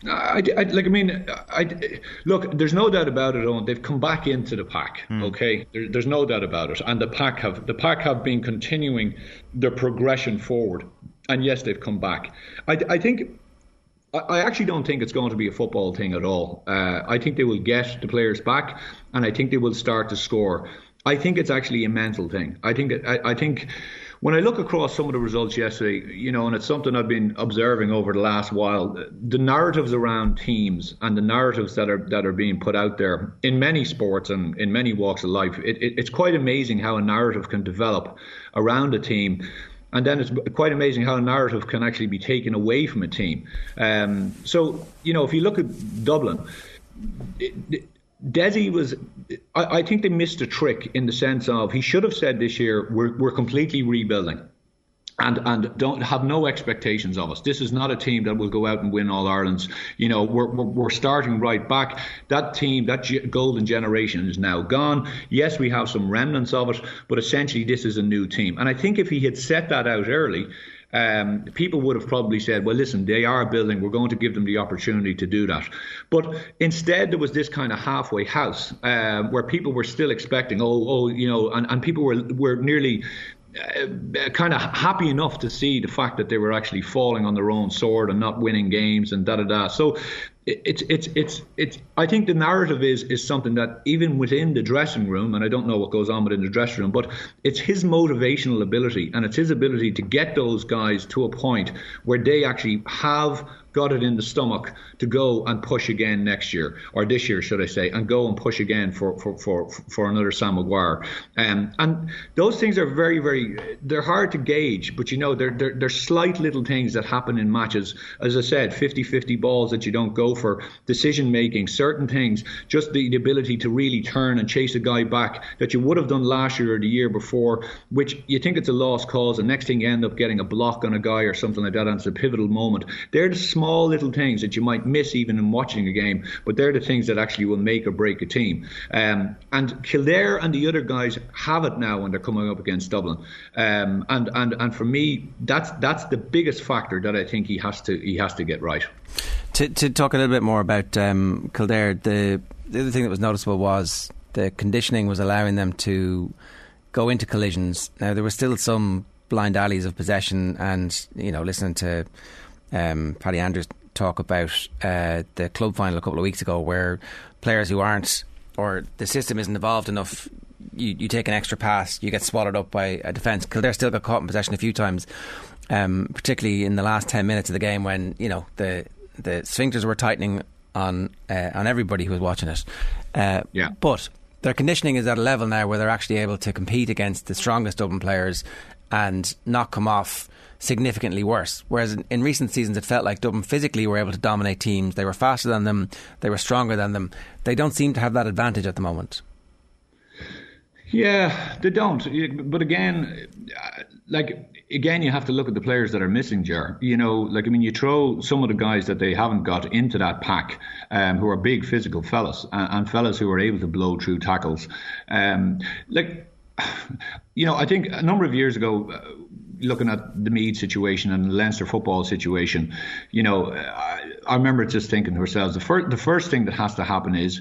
I, I, like. I mean, I, look. There's no doubt about it. Eoin. They've come back into the pack. Mm. Okay, there, there's no doubt about it. And the pack have the pack have been continuing their progression forward and yes, they've come back. I, I think. I actually don't think it's going to be a football thing at all. Uh, I think they will get the players back, and I think they will start to score. I think it's actually a mental thing. I think I, I think when I look across some of the results yesterday, you know, and it's something I've been observing over the last while, the narratives around teams and the narratives that are that are being put out there in many sports and in many walks of life, it, it, it's quite amazing how a narrative can develop around a team and then it's quite amazing how a narrative can actually be taken away from a team. Um, so, you know, if you look at Dublin, Dessie was, I, I, think they missed a trick in the sense of he should have said this year, we're, we're completely rebuilding and and don't have no expectations of us. This is not a team that will go out and win all Ireland's. You know, we're, we're, we're starting right back. That team, that golden generation is now gone. Yes, we have some remnants of it, but essentially this is a new team. And I think if he had set that out early. Um, people would have probably said, well, listen, they are building. We're going to give them the opportunity to do that. But instead, there was this kind of halfway house uh, where people were still expecting, oh, oh, you know, and, and people were, were nearly uh, kind of happy enough to see the fact that they were actually falling on their own sword and not winning games and da da da. So it's it's it's it's I think the narrative is is something that even within the dressing room and I don't know what goes on within the dressing room but it's his motivational ability and it's his ability to get those guys to a point where they actually have got it in the stomach to go and push again next year or this year, should I say, and go and push again for for for, for another Sam Maguire. Um, and those things are very very they're hard to gauge, but you know they're, they're they're slight little things that happen in matches. As I said, 50-50 balls that you don't go for, decision making, certain things, just the, the ability to really turn and chase a guy back that you would have done last year or the year before, which you think it's a lost cause, and next thing you end up getting a block on a guy or something like that, and it's a pivotal moment. They're the small small little things that you might miss even in watching a game, but they're the things that actually will make or break a team. Um, and Kildare and the other guys have it now when they're coming up against Dublin. Um, and, and, and for me, that's that's the biggest factor that I think he has to he has to get right. To, to talk a little bit more about um, Kildare, the, the other thing that was noticeable was the conditioning was allowing them to go into collisions. Now there were still some blind alleys of possession, and you know, listening to um, Paddy Andrews talk about uh, the club final a couple of weeks ago, where players who aren't or the system isn't evolved enough you, you take an extra pass, you get swallowed up by a defence. Kildare still got caught in possession a few times, um, particularly in the last ten minutes of the game when you know the the sphincters were tightening on uh, on everybody who was watching it. Uh, yeah. But their conditioning is at a level now where they're actually able to compete against the strongest Dublin players and not come off significantly worse. Whereas in, in, recent seasons, it felt like Dublin physically were able to dominate teams. They were faster than them, they were stronger than them. They don't seem to have that advantage at the moment. Yeah, they don't. But again, like again, you have to look at the players that are missing, Ger. You know, like I mean, you throw some of the guys that they haven't got into that pack, um, who are big physical fellas and, and, fellas who are able to blow through tackles. Um, like, you know, I think a number of years ago. Looking at the Meath situation and the Leinster football situation, you know, I, I remember just thinking to ourselves, the first the first thing that has to happen is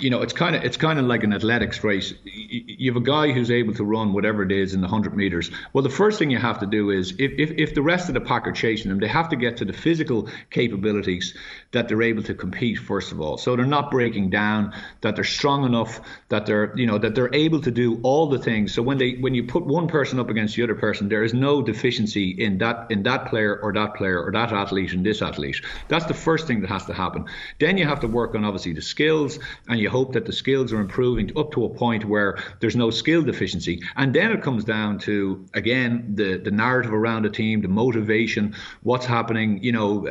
you know, it's kind of it's kind of like an athletics race. You have a guy who's able to run whatever it is in the hundred meters. Well, the first thing you have to do is if, if if the rest of the pack are chasing them, they have to get to the physical capabilities that they're able to compete first of all. So they're not breaking down, that they're strong enough, that they're you know that they're able to do all the things. So when they when you put one person up against the other person, there is no deficiency in that in that player or that player or that athlete and this athlete. That's the first thing that has to happen. Then you have to work on obviously the skills and you hope that the skills are improving up to a point where there's no skill deficiency. And then it comes down to again the the narrative around the team, the motivation, what's happening, you know,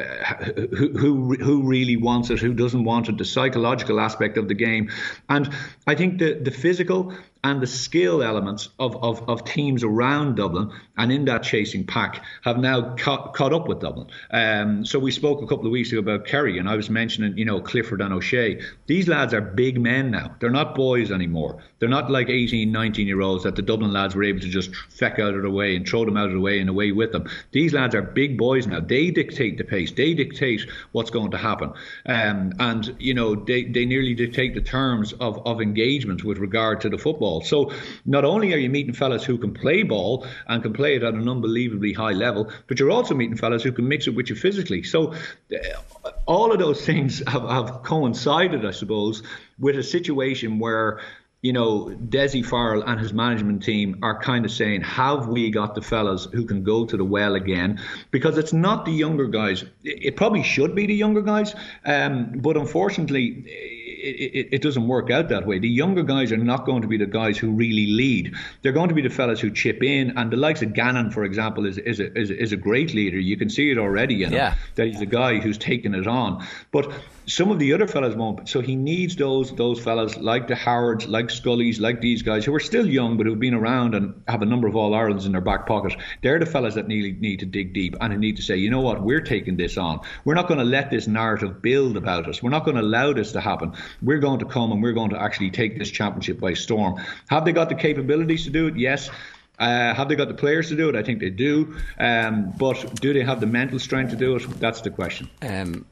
who who who really wants it, who doesn't want it, the psychological aspect of the game, and I think the the physical and the skill elements of, of, of teams around Dublin and in that chasing pack have now caught, caught up with Dublin. Um, so we spoke a couple of weeks ago about Kerry, and I was mentioning, you know, Clifford and O'Shea. These lads are big men now. They're not boys anymore. They're not like 18, 19 year olds that the Dublin lads were able to just feck out of the way and throw them out of the way and away with them. These lads are big boys now. They dictate the pace. They dictate what's going to happen. Um, and, you know, they, they nearly dictate the terms of, of engagement with regard to the football ball. So not only are you meeting fellas who can play ball and can play it at an unbelievably high level, but you're also meeting fellas who can mix it with you physically. So uh, all of those things have, have coincided, I suppose, with a situation where you know, Dessie Farrell and his management team are kind of saying, have we got the fellas who can go to the well again? Because it's not the younger guys. It probably should be the younger guys, um, but unfortunately it, it, doesn't work out that way. The younger guys are not going to be the guys who really lead. They're going to be the fellas who chip in. And the likes of Gannon, for example, is is a, is, is a great leader. You can see it already. You know, yeah. that he's a guy who's taken it on. But some of the other fellas won't. So he needs those those fellas like the Howards, like Scullys, like these guys who are still young but who've been around and have a number of All Irelands in their back pocket. They're the fellas that need need to dig deep and need to say, you know what, we're taking this on. We're not going to let this narrative build about us. We're not going to allow this to happen. We're going to come and we're going to actually take this championship by storm. Have they got the capabilities to do it? Yes. Uh, have they got the players to do it? I think they do. Um, but do they have the mental strength to do it? That's the question. Um,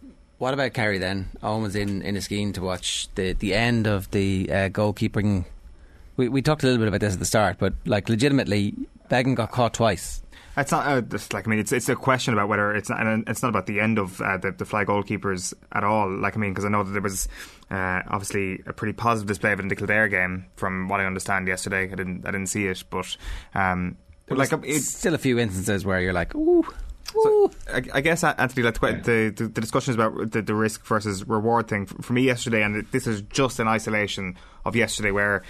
what about Kerry then? Eoin was in Inniskeen to watch the, the end of the uh, goalkeeping. We, we talked a little bit about this at the start, but like legitimately, Beggan got caught twice. It's not uh, just like I mean, it's it's a question about whether it's not, and it's not about the end of uh, the, the fly goalkeepers at all. Like I mean, because I know that there was uh, obviously a pretty positive display of it in the Kildare game, from what I understand yesterday. I didn't I didn't see it, but um, like it's still a few instances where you're like, ooh. So, I, I, guess Anthony, like the, the, the discussion is about the, the risk versus reward thing. For me yesterday, and this is just an isolation of yesterday where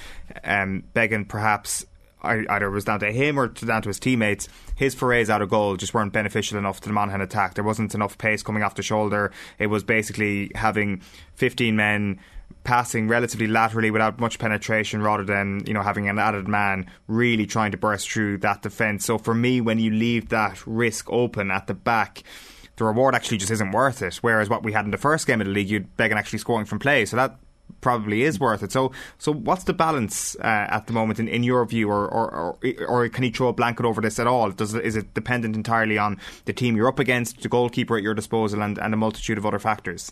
um, Beggan perhaps either it was down to him or down to his teammates. His forays out of goal just weren't beneficial enough to the Monaghan attack. There wasn't enough pace coming off the shoulder. It was basically having 15 men passing relatively laterally without much penetration rather than you know having an added man really trying to burst through that defence. So for me, when you leave that risk open at the back, the reward actually just isn't worth it. Whereas what we had in the first game of the league, you'd Beggan actually scoring from play, so that probably is worth it. So, so what's the balance uh, at the moment in, in your view, or, or, or or can he throw a blanket over this at all? Does is it dependent entirely on the team you're up against, the goalkeeper at your disposal, and, and a multitude of other factors?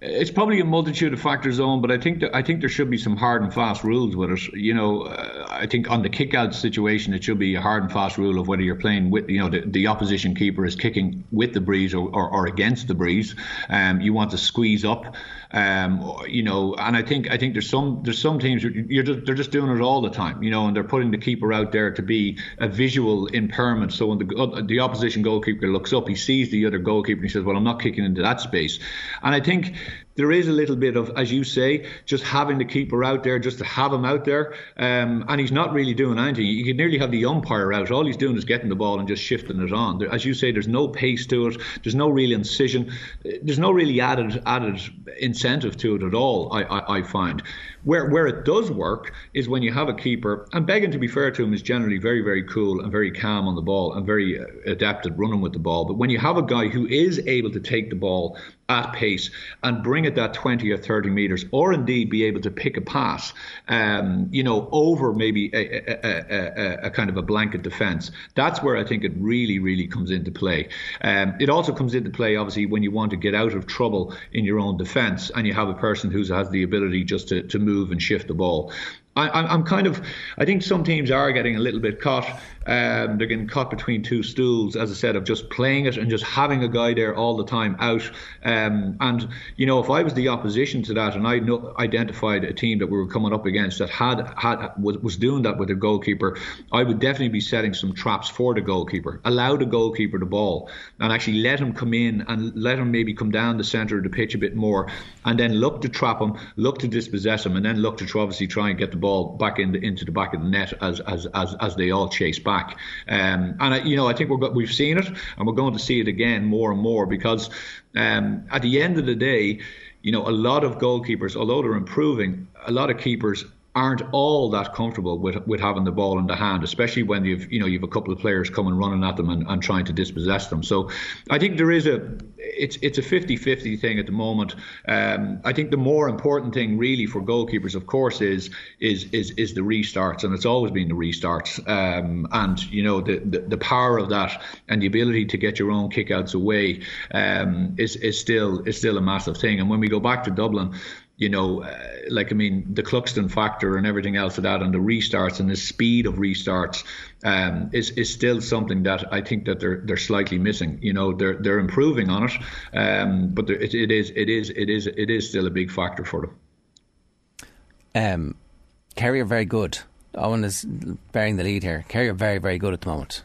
It's probably a multitude of factors on, but I think I think there should be some hard and fast rules with it. You know, uh, I think on the kick out situation, it should be a hard and fast rule of whether you're playing with, you know, the, the opposition keeper is kicking with the breeze or, or, or against the breeze. Um, you want to squeeze up Um, you know, and I think I think there's some there's some teams you're just, they're just doing it all the time. You know, and they're putting the keeper out there to be a visual impairment. So when the the opposition goalkeeper looks up, he sees the other goalkeeper and he says, "Well, I'm not kicking into that space." And I think there is a little bit of, as you say, just having the keeper out there, just to have him out there. Um, and he's not really doing anything. You could nearly have the umpire out. All he's doing is getting the ball and just shifting it on. There, as you say, there's no pace to it. There's no real incision. There's no really added added incentive to it at all. I, I, I find where where it does work is when you have a keeper. And Beggan, to be fair to him, is generally very very cool and very calm on the ball and very uh, adept at running with the ball. But when you have a guy who is able to take the ball at pace and bring it that 20 or 30 meters, or indeed be able to pick a pass, um, you know, over maybe a, a, a, a, kind of a blanket defence. That's where I think it really, really comes into play. Um, it also comes into play, obviously, when you want to get out of trouble in your own defence and you have a person who has the ability just to, to move and shift the ball. I, am kind of, I think some teams are getting a little bit caught. Um, they're getting caught between two stools, as I said, of just playing it and just having a guy there all the time out. Um, and you know, if I was the opposition to that, and I know, identified a team that we were coming up against that had had was, was doing that with a goalkeeper, I would definitely be setting some traps for the goalkeeper. Allow the goalkeeper the ball and actually let him come in and let him maybe come down the centre of the pitch a bit more, and then look to trap him, look to dispossess him, and then look to obviously try and get the ball back in the, into the back of the net as as as, as they all chase back. Um, and I, you know, I think we're we've seen it, and we're going to see it again more and more because um, at the end of the day, you know, a lot of goalkeepers, although they're improving, a lot of keepers aren't all that comfortable with with having the ball in the hand, especially when you've you know you've a couple of players coming running at them and, and trying to dispossess them. So I think there is a it's it's a 50-50 thing at the moment. Um, I think the more important thing really for goalkeepers, of course, is is is is the restarts, and it's always been the restarts. Um, and you know the, the, the power of that and the ability to get your own kickouts away um, is is still is still a massive thing. And when we go back to Dublin you know, uh, like I mean, the Cluxton factor and everything else of that, and the restarts and the speed of restarts um, is is still something that I think that they're they're slightly missing. You know, they're they're improving on it, um, but it, it is it is it is it is still a big factor for them. Um, Kerry are very good. Eoin is bearing the lead here. Kerry are very very good at the moment.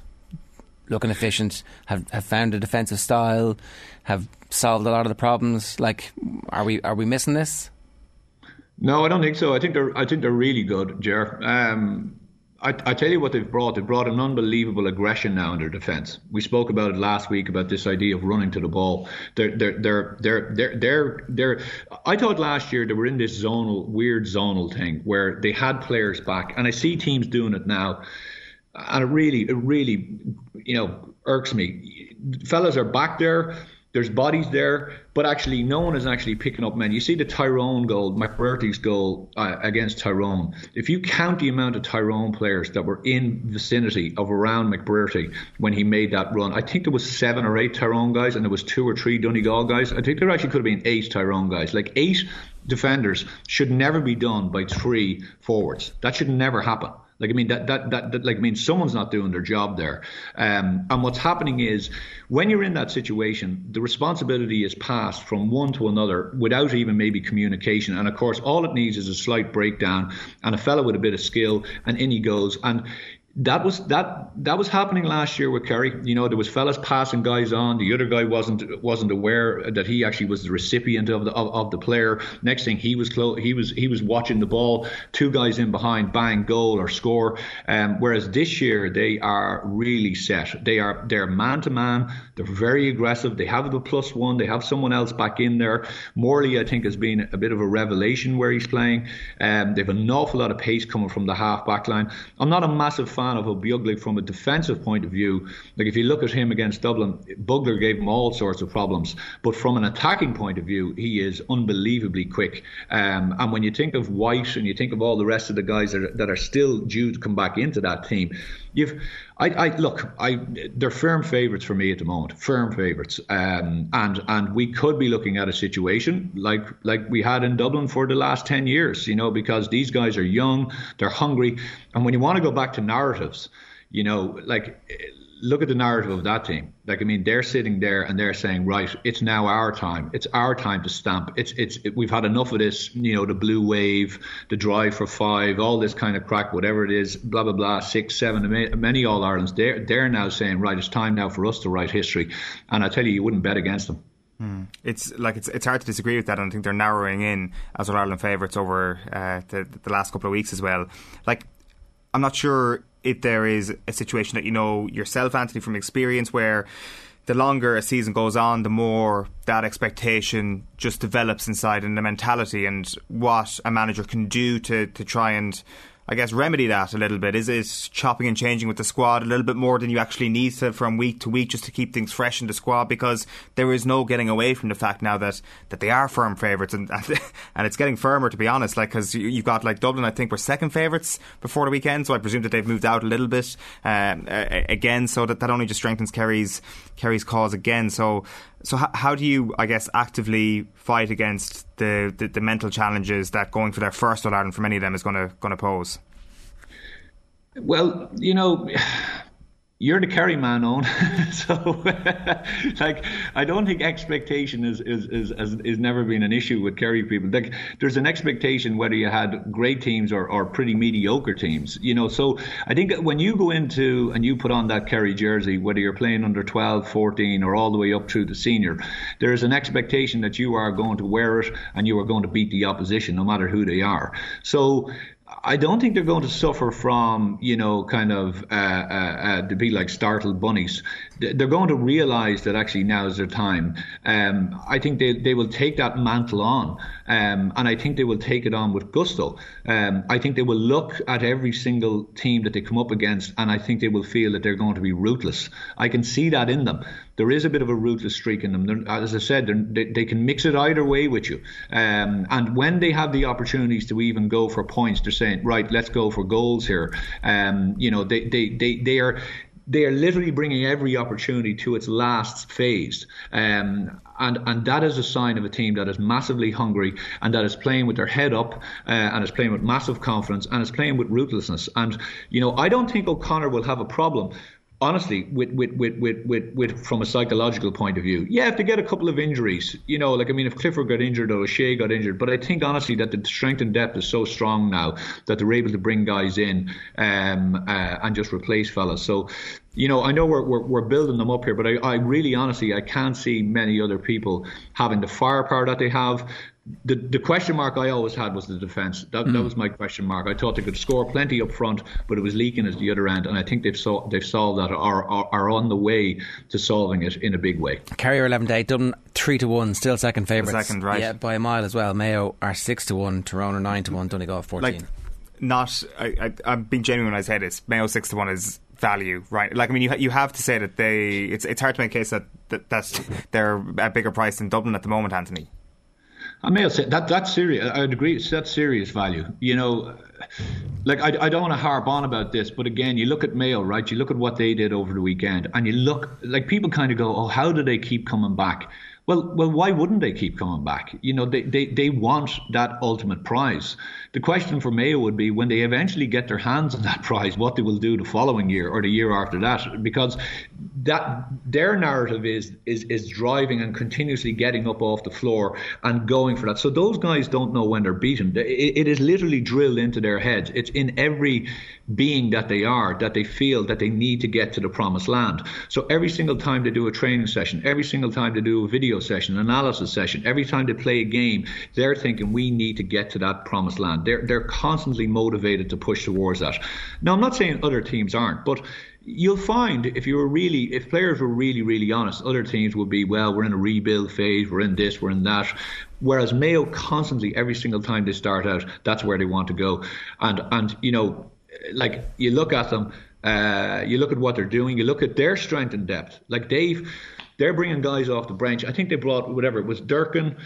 Looking efficient, have have found a defensive style, have solved a lot of the problems. Like, are we are we missing this? No, I don't think so. I think they're I think they're really good, Ger. Um, I, I, tell you what they've brought. They've brought an unbelievable aggression now in their defence. We spoke about it last week about this idea of running to the ball. They're they're they're they're they're they're, they're I thought last year they were in this zonal weird zonal thing where they had players back, and I see teams doing it now, and it really it really you know irks me. Fellas are back there there's bodies there, but actually no one is actually picking up men. You see the Tyrone goal, McBrearty's goal uh, against Tyrone. If you count the amount of Tyrone players that were in vicinity of around McBrearty when he made that run, I think there was seven or eight Tyrone guys, and there was two or three Donegal guys. I think there actually could have been eight Tyrone guys. Like eight defenders should never be done by three forwards. That should never happen. Like I mean that, that that that, like I mean someone's not doing their job there. Um, and what's happening is when you're in that situation, the responsibility is passed from one to another without even maybe communication. And of course, all it needs is a slight breakdown and a fellow with a bit of skill, and in he goes. And that was that that was happening last year with Kerry. You know, there was fellas passing guys on. The other guy wasn't wasn't aware that he actually was the recipient of the of, of the player. Next thing he was clo- he was he was watching the ball. Two guys in behind, bang, goal or score. Um, whereas this year they are really set. They are they're man to man. They're very aggressive. They have the plus one. They have someone else back in there. Morley, I think, has been a bit of a revelation where he's playing. Um, they have an awful lot of pace coming from the half back line. I'm not a massive fan fan of Ó Beaglaoich from a defensive point of view. Like if you look at him against Dublin, Bugler gave him all sorts of problems. But from an attacking point of view, he is unbelievably quick. Um, and when you think of White and you think of all the rest of the guys that are, that are still due to come back into that team, you've I, I look, I they're firm favourites for me at the moment, firm favourites, um, and and we could be looking at a situation like like we had in Dublin for the last ten years, you know, because these guys are young, they're hungry, and when you want to go back to narratives, you know, like look at the narrative of that team. Like, I mean, they're sitting there and they're saying, right, it's now our time. It's our time to stamp. It's, it's, it, we've had enough of this, you know, the blue wave, the drive for five, all this kind of crack, whatever it is, blah, blah, blah, six, seven, many All Irelands. They're, they're now saying, right, it's time now for us to write history. And I tell you, you wouldn't bet against them. Mm. It's like it's it's hard to disagree with that, and I think they're narrowing in as All Ireland favourites over uh, the the last couple of weeks as well. Like, I'm not sure if there is a situation that you know yourself, Anthony, from experience, where the longer a season goes on, the more that expectation just develops inside and the mentality and what a manager can do to, to try and I guess, remedy that a little bit? Is it chopping and changing with the squad a little bit more than you actually need to from week to week just to keep things fresh in the squad? Because there is no getting away from the fact now that, that they are firm favourites and and it's getting firmer to be honest. Like because you've got like Dublin, I think were second favourites before the weekend, so I presume that they've moved out a little bit um, again. So that that only just strengthens Kerry's Kerry's cause again. So so how, how do you, I guess, actively fight against the, the, the mental challenges that going for their first All Ireland for many of them is going to going to pose? Well, you know, you're the Kerry man on. so, like, I don't think expectation is, is, is, is, is never been an issue with Kerry people. Like, there's an expectation whether you had great teams or, or pretty mediocre teams, you know. So, I think when you go into and you put on that Kerry jersey, whether you're playing under 12, 14, or all the way up through the senior, there is an expectation that you are going to wear it and you are going to beat the opposition, no matter who they are. So, I don't think they're going to suffer from, you know, kind of uh, uh, uh, to be like startled bunnies. They're going to realise that actually now is their time. Um, I think they, they will take that mantle on, um, and I think they will take it on with gusto. Um, I think they will look at every single team that they come up against, and I think they will feel that they're going to be ruthless. I can see that in them there is a bit of a ruthless streak in them. They're, as I said, they, they can mix it either way with you. Um, and when they have the opportunities to even go for points, they're saying, right, let's go for goals here. Um, you know, they, they, they, they are they are literally bringing every opportunity to its last phase. Um, and, and that is a sign of a team that is massively hungry and that is playing with their head up uh, and is playing with massive confidence and is playing with ruthlessness. And, you know, I don't think O'Connor will have a problem honestly, with, with, with, with, with, with, from a psychological point of view, yeah, if they get a couple of injuries, you know, like I mean, if Clifford got injured or O'Shea got injured, but I think honestly that the strength and depth is so strong now that they're able to bring guys in um, uh, and just replace fellas. So, you know, I know we're, we're, we're building them up here, but I, I really honestly I can't see many other people having the firepower that they have the the question mark I always had was the defence. That, mm. that was my question mark. I thought they could score plenty up front, but it was leaking at the other end, and I think they've so, they've solved that or are, are on the way to solving it in a big way. Kerry are eleven to eight, Dublin three to one, still second favourites. Second, right? Yeah, by a mile as well. Mayo are six to one, Tyrone are nine to one, Donegal fourteen. Like, not, I, I, am being genuine when I say this. Mayo six to one is value, right? Like, I mean, you you have to say that they. It's it's hard to make a case that, that that's they're at bigger price than Dublin at the moment, Anthony. I may say that that's serious. I'd agree. That's serious value. You know, like I, I don't want to harp on about this, but again, you look at Mayo, right? You look at what they did over the weekend, and you look like people kind of go, "Oh, how do they keep coming back?" Well, well, why wouldn't they keep coming back? You know, they, they, they want that ultimate prize. The question for Mayo would be when they eventually get their hands on that prize, what they will do the following year or the year after that, because that their narrative is is is driving and continuously getting up off the floor and going for that. So those guys don't know when they're beaten. it, it is literally drilled into their heads. It's in every being that they are that they feel that they need to get to the promised land. So every single time they do a training session, every single time they do a video session, analysis session, every time they play a game, they're thinking we need to get to that promised land. They're they're constantly motivated to push towards that. Now I'm not saying other teams aren't, but you'll find if you were really if players were really really honest other teams would be well we're in a rebuild phase we're in this we're in that whereas mayo constantly every single time they start out that's where they want to go and and you know like you look at them, uh, you look at what they're doing, you look at their strength and depth. Like Dave, they're bringing guys off the bench. I think they brought whatever it was Durcan.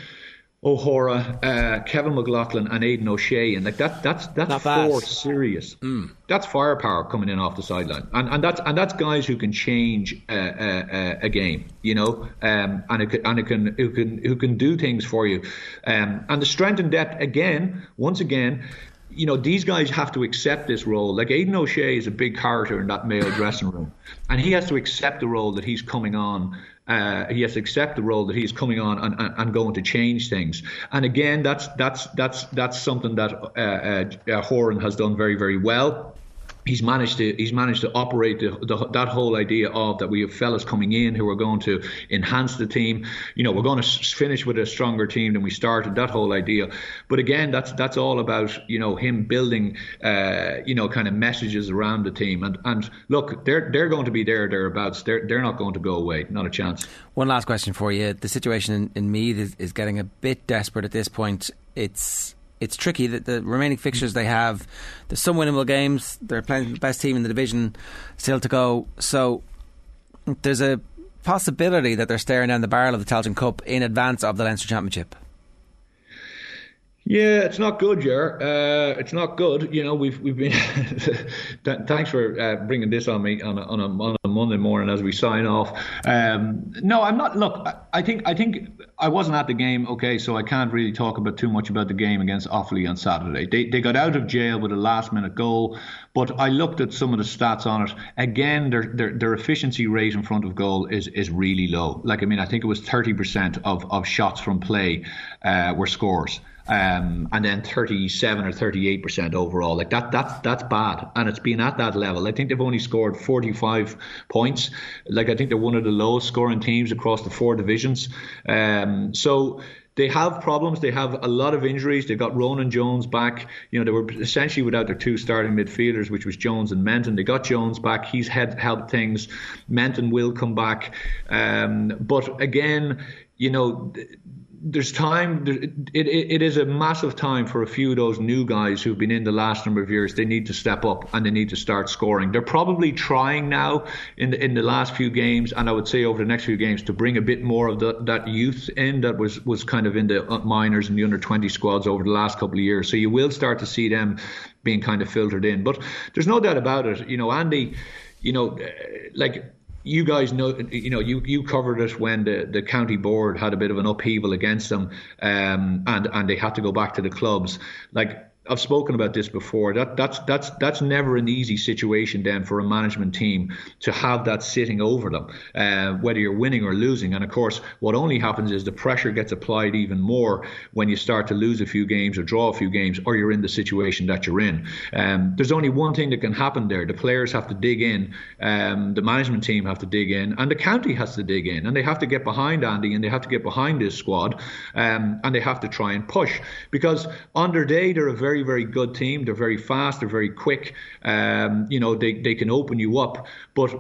O'Hora, uh, Kevin McLaughlin, and Aidan O'Shea, and like that, that's that's four serious. Mm. That's firepower coming in off the sideline, and and that's and that's guys who can change uh, uh, a game, you know, um, and it can, and it can who can who can do things for you, um, and the strength and depth again, once again, you know, these guys have to accept this role. Like Aidan O'Shea is a big character in that Mayo dressing room, and he has to accept the role that he's coming on. Uh, he has to accept the role that he's coming on and, and, and, going to change things. And again, that's that's that's that's something that uh, uh, Horan has done very very well he's managed to he's managed to operate the, the, that whole idea of that we have fellas coming in who are going to enhance the team. You know, we're going to finish with a stronger team than we started. That whole idea, but again, that's that's all about you know him building uh, you know kind of messages around the team. And and look, they're they're going to be there thereabouts. They're they're not going to go away. Not a chance. One last question for you. The situation in, in Meath is, is getting a bit desperate at this point. It's it's tricky that the remaining fixtures they have, there's some winnable games. They're playing the best team in the division still to go. So there's a possibility that they're staring down the barrel of the Tailteann Cup in advance of the Leinster Championship. Yeah, it's not good, Ger. Uh, it's not good. You know, we've we've been. thanks for uh, bringing this on me on a, on a, on a Monday morning as we sign off. Um, no, I'm not. Look, I think I think I wasn't at the game. Okay, so I can't really talk about too much about the game against Offaly on Saturday. They they got out of jail with a last minute goal, but I looked at some of the stats on it. Again, their their, their efficiency rate in front of goal is is really low. Like I mean, I think it was 30% of of shots from play uh, were scores um, and then 37 or 38 percent overall. Like that, that's that's bad, and it's been at that level. I think they've only scored 45 points. Like I think they're one of the lowest scoring teams across the four divisions. Um, so they have problems. They have a lot of injuries. They've got Ronan Jones back. You know, they were essentially without their two starting midfielders, which was Jones and Menton. They got Jones back. He's had helped things. Menton will come back. Um, but again, you know, there's time. It, it, it is a massive time for a few of those new guys who've been in the last number of years. They need to step up and they need to start scoring. They're probably trying now in the, in the last few games, and I would say over the next few games to bring a bit more of the, that youth in that was was kind of in the uh, minors and the under 20 squads over the last couple of years. So you will start to see them being kind of filtered in. But there's no doubt about it. You know, Andy. You know, like you guys know, you know, you, you covered it when the, the county board had a bit of an upheaval against them, um, and and they had to go back to the clubs. Like I've spoken about this before. That that's that's that's never an easy situation then for a management team to have that sitting over them, uh, whether you're winning or losing. And of course, what only happens is the pressure gets applied even more when you start to lose a few games or draw a few games, or you're in the situation that you're in. Um, there's only one thing that can happen there: the players have to dig in, um, the management team have to dig in, and the county has to dig in, and they have to get behind Andy and they have to get behind this squad, um, and they have to try and push because under day they're a very very, very good team. They're very fast. They're very quick. Um, you know, they, they can open you up. But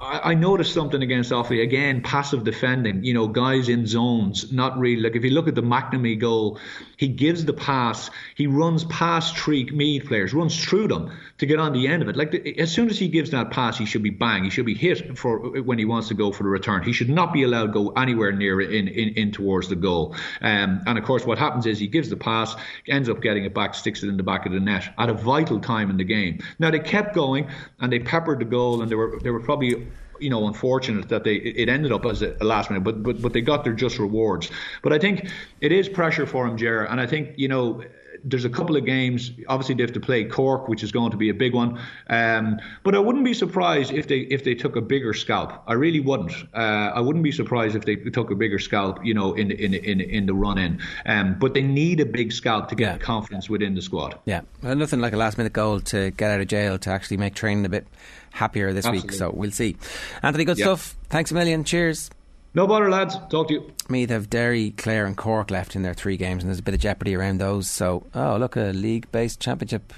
I, I noticed something against Offaly again, passive defending. You know, guys in zones, not really. Like if you look at the McNamee goal, he gives the pass, he runs past three Meath players, runs through them to get on the end of it. Like the, as soon as he gives that pass, he should be bang. He should be hit for when he wants to go for the return. He should not be allowed to go anywhere near in in, in towards the goal. Um, and of course, what happens is he gives the pass, ends up getting it back, sticks it in the back of the net at a vital time in the game. Now they kept going and they peppered the goal, and they were they were probably you know unfortunate that they it ended up as a, last minute, but but but they got their just rewards. But I think it is pressure for him, Ger, and I think you know there's a couple of games. Obviously, they have to play Cork, which is going to be a big one. Um, but I wouldn't be surprised if they if they took a bigger scalp. I really wouldn't. Uh, I wouldn't be surprised if they took a bigger scalp. You know, in in in in the run in. Um, but they need a big scalp to get yeah. confidence within the squad. Yeah, well, nothing like a last minute goal to get out of jail to actually make training a bit happier this Absolutely. week. So we'll see. Anthony, good yep. stuff. Thanks a million. Cheers. No bother, lads. Talk to you. Meath have Derry, Clare, and Cork left in their three games, and there's a bit of jeopardy around those. So, oh, look, a league based championship.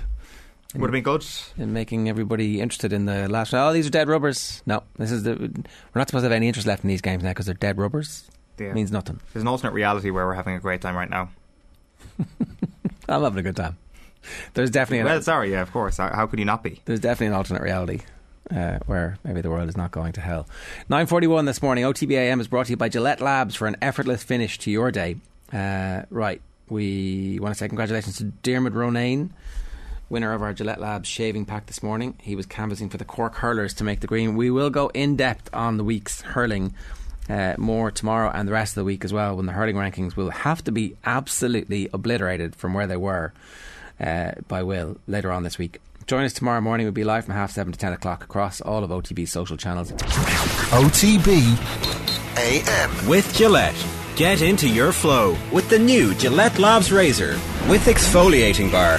Would have been good. In making everybody interested in the last. Oh, these are dead rubbers. No, this is the. We're not supposed to have any interest left in these games now because they're dead rubbers. Yeah. Means nothing. There's an alternate reality where we're having a great time right now. I'm having a good time. There's definitely. Well, an, sorry, yeah, of course. How could you not be? There's definitely an alternate reality uh, where maybe the world is not going to hell. 9.41 this morning, OTBAM is brought to you by Gillette Labs for an effortless finish to your day. Uh, right, we want to say congratulations to Dermot Ronayne, winner of our Gillette Labs shaving pack this morning. He was canvassing for the Cork Hurlers to make the green. We will go in depth on the week's hurling uh, more tomorrow and the rest of the week as well when the hurling rankings will have to be absolutely obliterated from where they were uh, by Will later on this week. Join us tomorrow morning. We'll be live from half seven to ten o'clock across all of OTB's social channels. OTB AM. With Gillette. Get into your flow with the new Gillette Labs Razor with exfoliating bar.